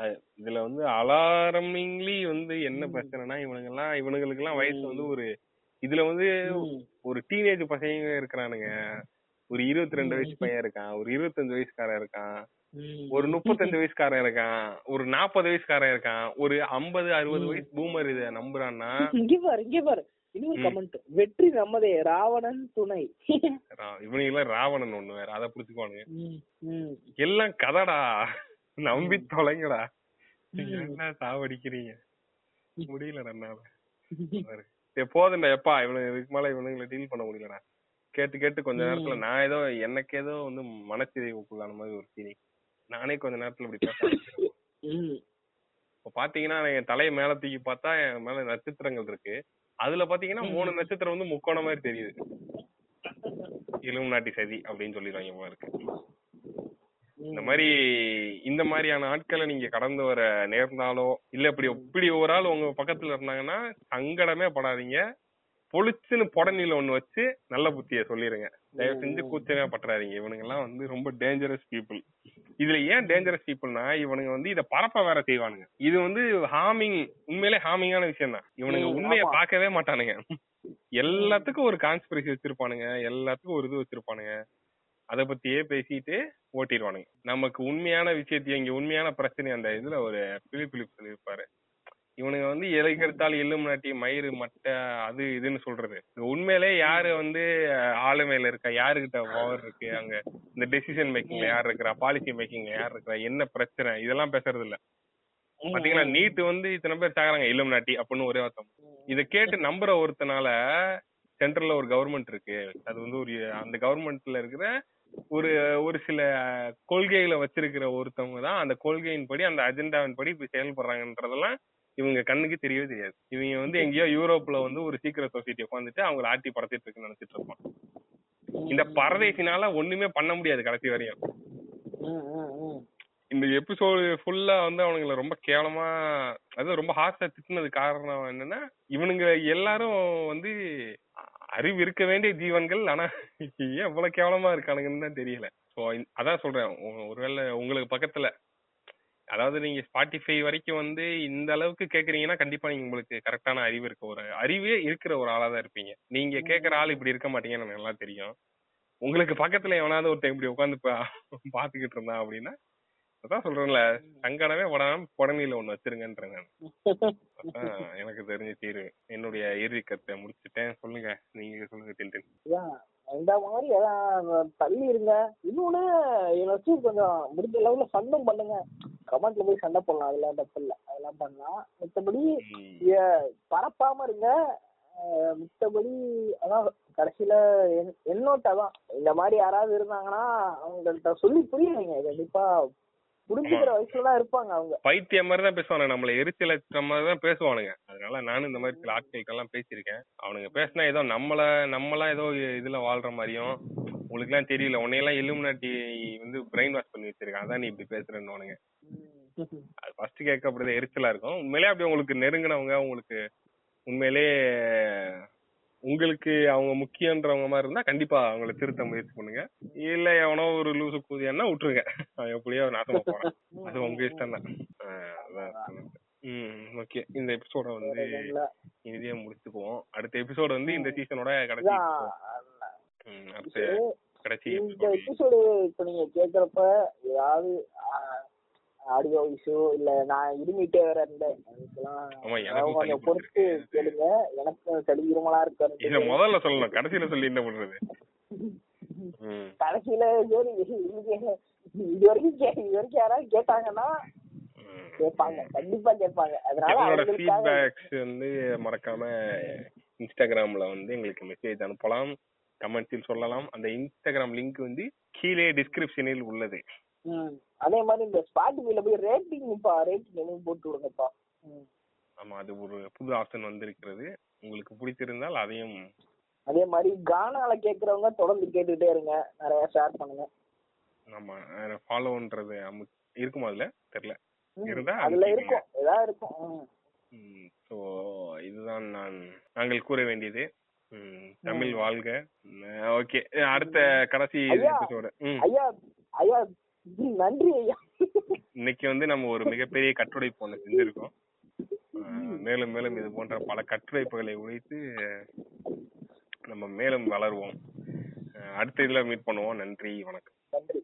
இதுல வந்து அலாரமிங்லி வந்து என்ன. பிரச்சனைனா இவனுங்க எல்லாம் இவனுங்களுக்கு எல்லாம் வயசு வந்து ஒரு இதுல வந்து. ஒரு டீனேஜ் பசங்க இருக்கிறானுங்க. ஒரு இருபத்தி ரெண்டு வயசு பையன் இருக்கான். ஒரு இருபத்தஞ்சு வயசுக்காரன் இருக்கான். ஒரு முப்பத்தஞ்சு வயசுக்காரன் இருக்கான். ஒரு நாற்பது வயசுக்காரன் இருக்கான். ஒரு ஐம்பது அறுபது. வயசு பூமர் இத நம்புறான்னா இங்க பாரு இங்க பாரு. இன்னொரு. கமெண்ட் வெற்றி நம்மதே ராவணன் துணை. இவனுங்க எல்லாம் ராவணன் ஒண்ணு வேற அதை புடிச்சுக்குவானுங்க. எல்லாம் கதடா. நம்பி தொலைங்கடா. என்ன சாவடிக்கிறீங்க? முடியல என்னால. போதும்டா எப்பா இவனுக்கு இதுக்கு மேல இவனுங்களை டீல் பண்ண முடியலடா. கேட்டு கேட்டு கொஞ்ச. நேரத்துல நான் ஏதோ எனக்கு ஏதோ வந்து மனச்சிதைவுக்குள்ளான மாதிரி ஒரு ஃபீலிங் நானே கொஞ்ச நேரத்துல இப்படி பேச. இப்ப பாத்தீங்கன்னா என் தலையை மேல தூக்கி பார்த்தா என் மேல நட்சத்திரங்கள் இருக்கு. அதுல பாத்தீங்கன்னா மூணு நட்சத்திரம் வந்து முக்கோண மாதிரி தெரியுது. இலும் நாட்டி சதி அப்படின்னு சொல்லிடுவாங்க போல இருக்கு. இந்த மாதிரி இந்த மாதிரியான ஆட்களை நீங்க கடந்து வர நேர்ந்தாலோ இல்ல இப்படி இப்படி ஒரு ஆள் உங்க பக்கத்துல இருந்தாங்கன்னா சங்கடமே படாதீங்க. பொழிச்சுன்னு புடனில ஒண்ணு வச்சு நல்ல புத்திய சொல்லிருங்க. தயவு செஞ்சு கூச்சமே பற்றாதீங்க. இவனுங்க எல்லாம் வந்து ரொம்ப டேஞ்சரஸ் பீப்புள் இதுல ஏன் டேஞ்சரஸ் பீப்புள்னா இவனுங்க வந்து இத பரப்ப வேற செய்வானுங்க. இது வந்து ஹார்மிங் உண்மையிலே ஹார்மிங்கான விஷயம் தான் இவனுங்க உண்மையை. பார்க்கவே மாட்டானுங்க. எல்லாத்துக்கும் ஒரு கான்ஸ்பிரசி வச்சிருப்பானுங்க. எல்லாத்துக்கும் ஒரு இது வச்சிருப்பானுங்க. அத பத்தியே பேசிட்டு ஓட்டிடுவானுங்க. நமக்கு உண்மையான விஷயத்தையும் இங்க உண்மையான பிரச்சனை அந்த இதுல ஒரு பிலிப் பிலிப் சொல்லியிருப்பாரு. இவனுங்க வந்து எதுக்கு எடுத்தாலும் எள்ளும் நாட்டி மயிறு மட்டை அது இதுன்னு சொல்றது. உண்மையிலே யாரு வந்து ஆளுமையில இருக்கா? யாருகிட்ட பவர் இருக்கு? அங்க இந்த டெசிஷன் மேக்கிங்ல யார் இருக்கிறா? பாலிசி மேக்கிங்ல யார் இருக்கிறா? என்ன பிரச்சனை? இதெல்லாம் பேசுறது இல்ல. பாத்தீங்களா? நீட் வந்து இத்தனை பேர் சாகுறாங்க. இளம் நாட்டி அப்படின்னு ஒரே அர்த்தம். இத கேட்டு நம்புற ஒருத்தனால சென்ட்ரல்ல ஒரு கவர்மெண்ட் இருக்கு. அது வந்து ஒரு அந்த கவர்மெண்ட்ல இருக்கிற ஒரு ஒரு சில கொள்கைகளை வச்சிருக்கிற ஒருத்தவங்க தான் அந்த கொள்கையின் படி அந்த அஜெண்டாவின் படி இப்படி செயல்படுறாங்கன்றதெல்லாம் இவங்க கண்ணுக்கு தெரியவே தெரியாது. இவங்க வந்து எங்கேயோ யூரோப்ல வந்து ஒரு சீக்கிரம் சொசைட்டி உட்காந்துட்டு அவங்கள ஆட்டி படத்திட்டு இருக்குன்னு நினைச்சிட்டு இருப்பான். இந்த பரதேசினால ஒண்ணுமே பண்ண முடியாது கடைசி வரையும். இந்த எபிசோடு ஃபுல்லா வந்து அவனுங்களை ரொம்ப கேவலமா அது ரொம்ப ஹார்ஷா திட்டினது காரணம் என்னன்னா இவனுங்க எல்லாரும் வந்து அறிவு இருக்க வேண்டிய ஜீவன்கள் ஆனா ஏன் இவ்வளவு கேவலமா இருக்கானுங்கன்னு தான் தெரியல. ஸோ அதான் சொல்றேன் ஒருவேளை உங்களுக்கு பக்கத்துல அதாவது நீங்க ஸ்பாட்டிஃபை வரைக்கும் வந்து இந்த அளவுக்கு கேக்குறீங்கன்னா கண்டிப்பா நீங்க உங்களுக்கு கரெக்டான அறிவு இருக்க ஒரு அறிவே இருக்கிற ஒரு ஆளா தான் இருப்பீங்க. நீங்க கேக்குற ஆள் இப்படி இருக்க மாட்டீங்கன்னு எனக்கு நல்லா தெரியும். உங்களுக்கு பக்கத்துல எவனாவது ஒருத்தன் இப்படி உட்காந்து பாத்துக்கிட்டு இருந்தான் அப்படின்னா அதான் சொல்றேன்ல சங்கடமே படாம புடனில ஒண்ணு வச்சிருங்கன்றேன் நான். எனக்கு தெரிஞ்ச தீர்வு. என்னுடைய இறுதி கருத்தை முடிச்சுட்டேன். சொல்லுங்க. நீங்க சொல்லுங்க அதான், இந்த மாதிரி எல்லாம் தள்ளி இருங்க. இன்னொன்னு வச்சு கொஞ்சம் முடிஞ்ச லெவல்ல சண்டம் பண்ணுங்க. கமெண்ட்ல போய் சண்டை போடலாம். அதெல்லாம் தப்பு இல்ல. அதெல்லாம் பண்ணலாம். மத்தபடி பரப்பாம இருங்க. மித்தபடி அதான் கடைசியில என்- என்னோட்ட தான். இந்த மாதிரி யாராவது இருந்தாங்கன்னா அவங்கள்ட்ட சொல்லி புரிய வைங்க கண்டிப்பா புரிஞ்சுக்கிற வயசுல தான் இருப்பாங்க அவங்க. பைத்தியம் மாதிரி தான் பேசுவானுங்க. நம்மள எரிச்சல மாதிரி தான் பேசுவானுங்க. அதனால நானும் இந்த மாதிரி சில ஆட்களுக்கு எல்லாம் பேசியிருக்கேன். அவனுங்க பேசினா ஏதோ நம்மள நம்மளா ஏதோ இதுல வாழ்ற மாதிரியும் உங்களுக்கு எல்லாம் தெரியல. உன்னையெல்லாம் எலுமினாட்டி வந்து பிரெயின் வாஷ் பண்ணி வச்சிருக்கான். அதான் நீ இப்படி பேசுறேன்னு ஃபர்ஸ்ட் கேட்க அப்படிதான் எரிச்சலா இருக்கும். உண்மையிலே அப்படி உங்களுக்கு நெருங்கினவங்க உங்களுக்கு உண்மையிலே உங்களுக்கு அவங்க முக்கியன்றவங்க மாதிரி இருந்தா கண்டிப்பா அவங்கள திருத்த முயற்சி பண்ணுங்க. இல்ல எவனோ ஒரு லூசு கூதியானா விட்டுருங்க. அவன் எப்படியோ நாசமா போறான். அது உங்க இஷ்டம் தான். ம் ஓகே. இந்த எபிசோட வந்து இறுதியா முடிச்சுக்குவோம். அடுத்த எபிசோடு வந்து இந்த சீசனோட கடைசி கடைசி இந்த எபிசோடு இப்ப நீங்க கேக்குறப்ப ஏதாவது ஆடியோ இஷ்யூ இல்ல நான் இருமிட்டே வேற இருந்தேன். அதுக்கெல்லாம் கொஞ்சம் பொறுத்து. கேளுங்க. எனக்கு சளி இருமலா இத இருக்கு முதல்ல சொல்லணும். கடைசியில சொல்லி என்ன பண்றது? கடைசியில சரி இது வரைக்கும் கே- இது வரைக்கும் யாராவது கேட்டாங்கன்னா. கேட்பாங்க. கண்டிப்பா கேட்பாங்க. அதனால ஃபீட்பேக்ஸ் வந்து மறக்காம இன்ஸ்டாகிராம்ல வந்து எங்களுக்கு மெசேஜ் அனுப்பலாம். கமெண்ட்ஸில் சொல்லலாம். அந்த இன்ஸ்டாகிராம் லிங்க் வந்து கீழே டிஸ்கிரிப்ஷனில் உள்ளது. அதே மாதிரி இந்த ஸ்பாட்டிஃபைல போய் ரேட்டிங்ப்பா ரேட்டிங் எதுவும் போட்டு விடுங்கப்பா. ஆமா அது ஒரு புது ஆப்ஷன் வந்திருக்கிறது. உங்களுக்கு பிடித்திருந்தால் அதையும் அதே மாதிரி கானால கேக்குறவங்க தொடர்ந்து கேட்டுட்டே இருங்க. நிறைய ஷேர் பண்ணுங்க. நம்ம ஃபாலோன்றது இருக்குமா அதுல? தெரியல. இருந்தா அதுல. இருக்கும். ஏதாவது இருக்கும். ஸோ இதுதான் நான் நாங்கள் கூற வேண்டியது. தமிழ் வாழ்க. ஓகே. அடுத்த கடைசி ஐயா. ஐயா நன்றி ஐயா. இன்னைக்கு வந்து நம்ம ஒரு மிகப்பெரிய கட்டுரைப்பு ஒண்ணு செஞ்சிருக்கோம். மேலும் மேலும் இது போன்ற பல கட்டுரைப்புகளை உழைத்து நம்ம மேலும் வளருவோம். அடுத்த இதுல மீட் பண்ணுவோம். நன்றி வணக்கம். நன்றி.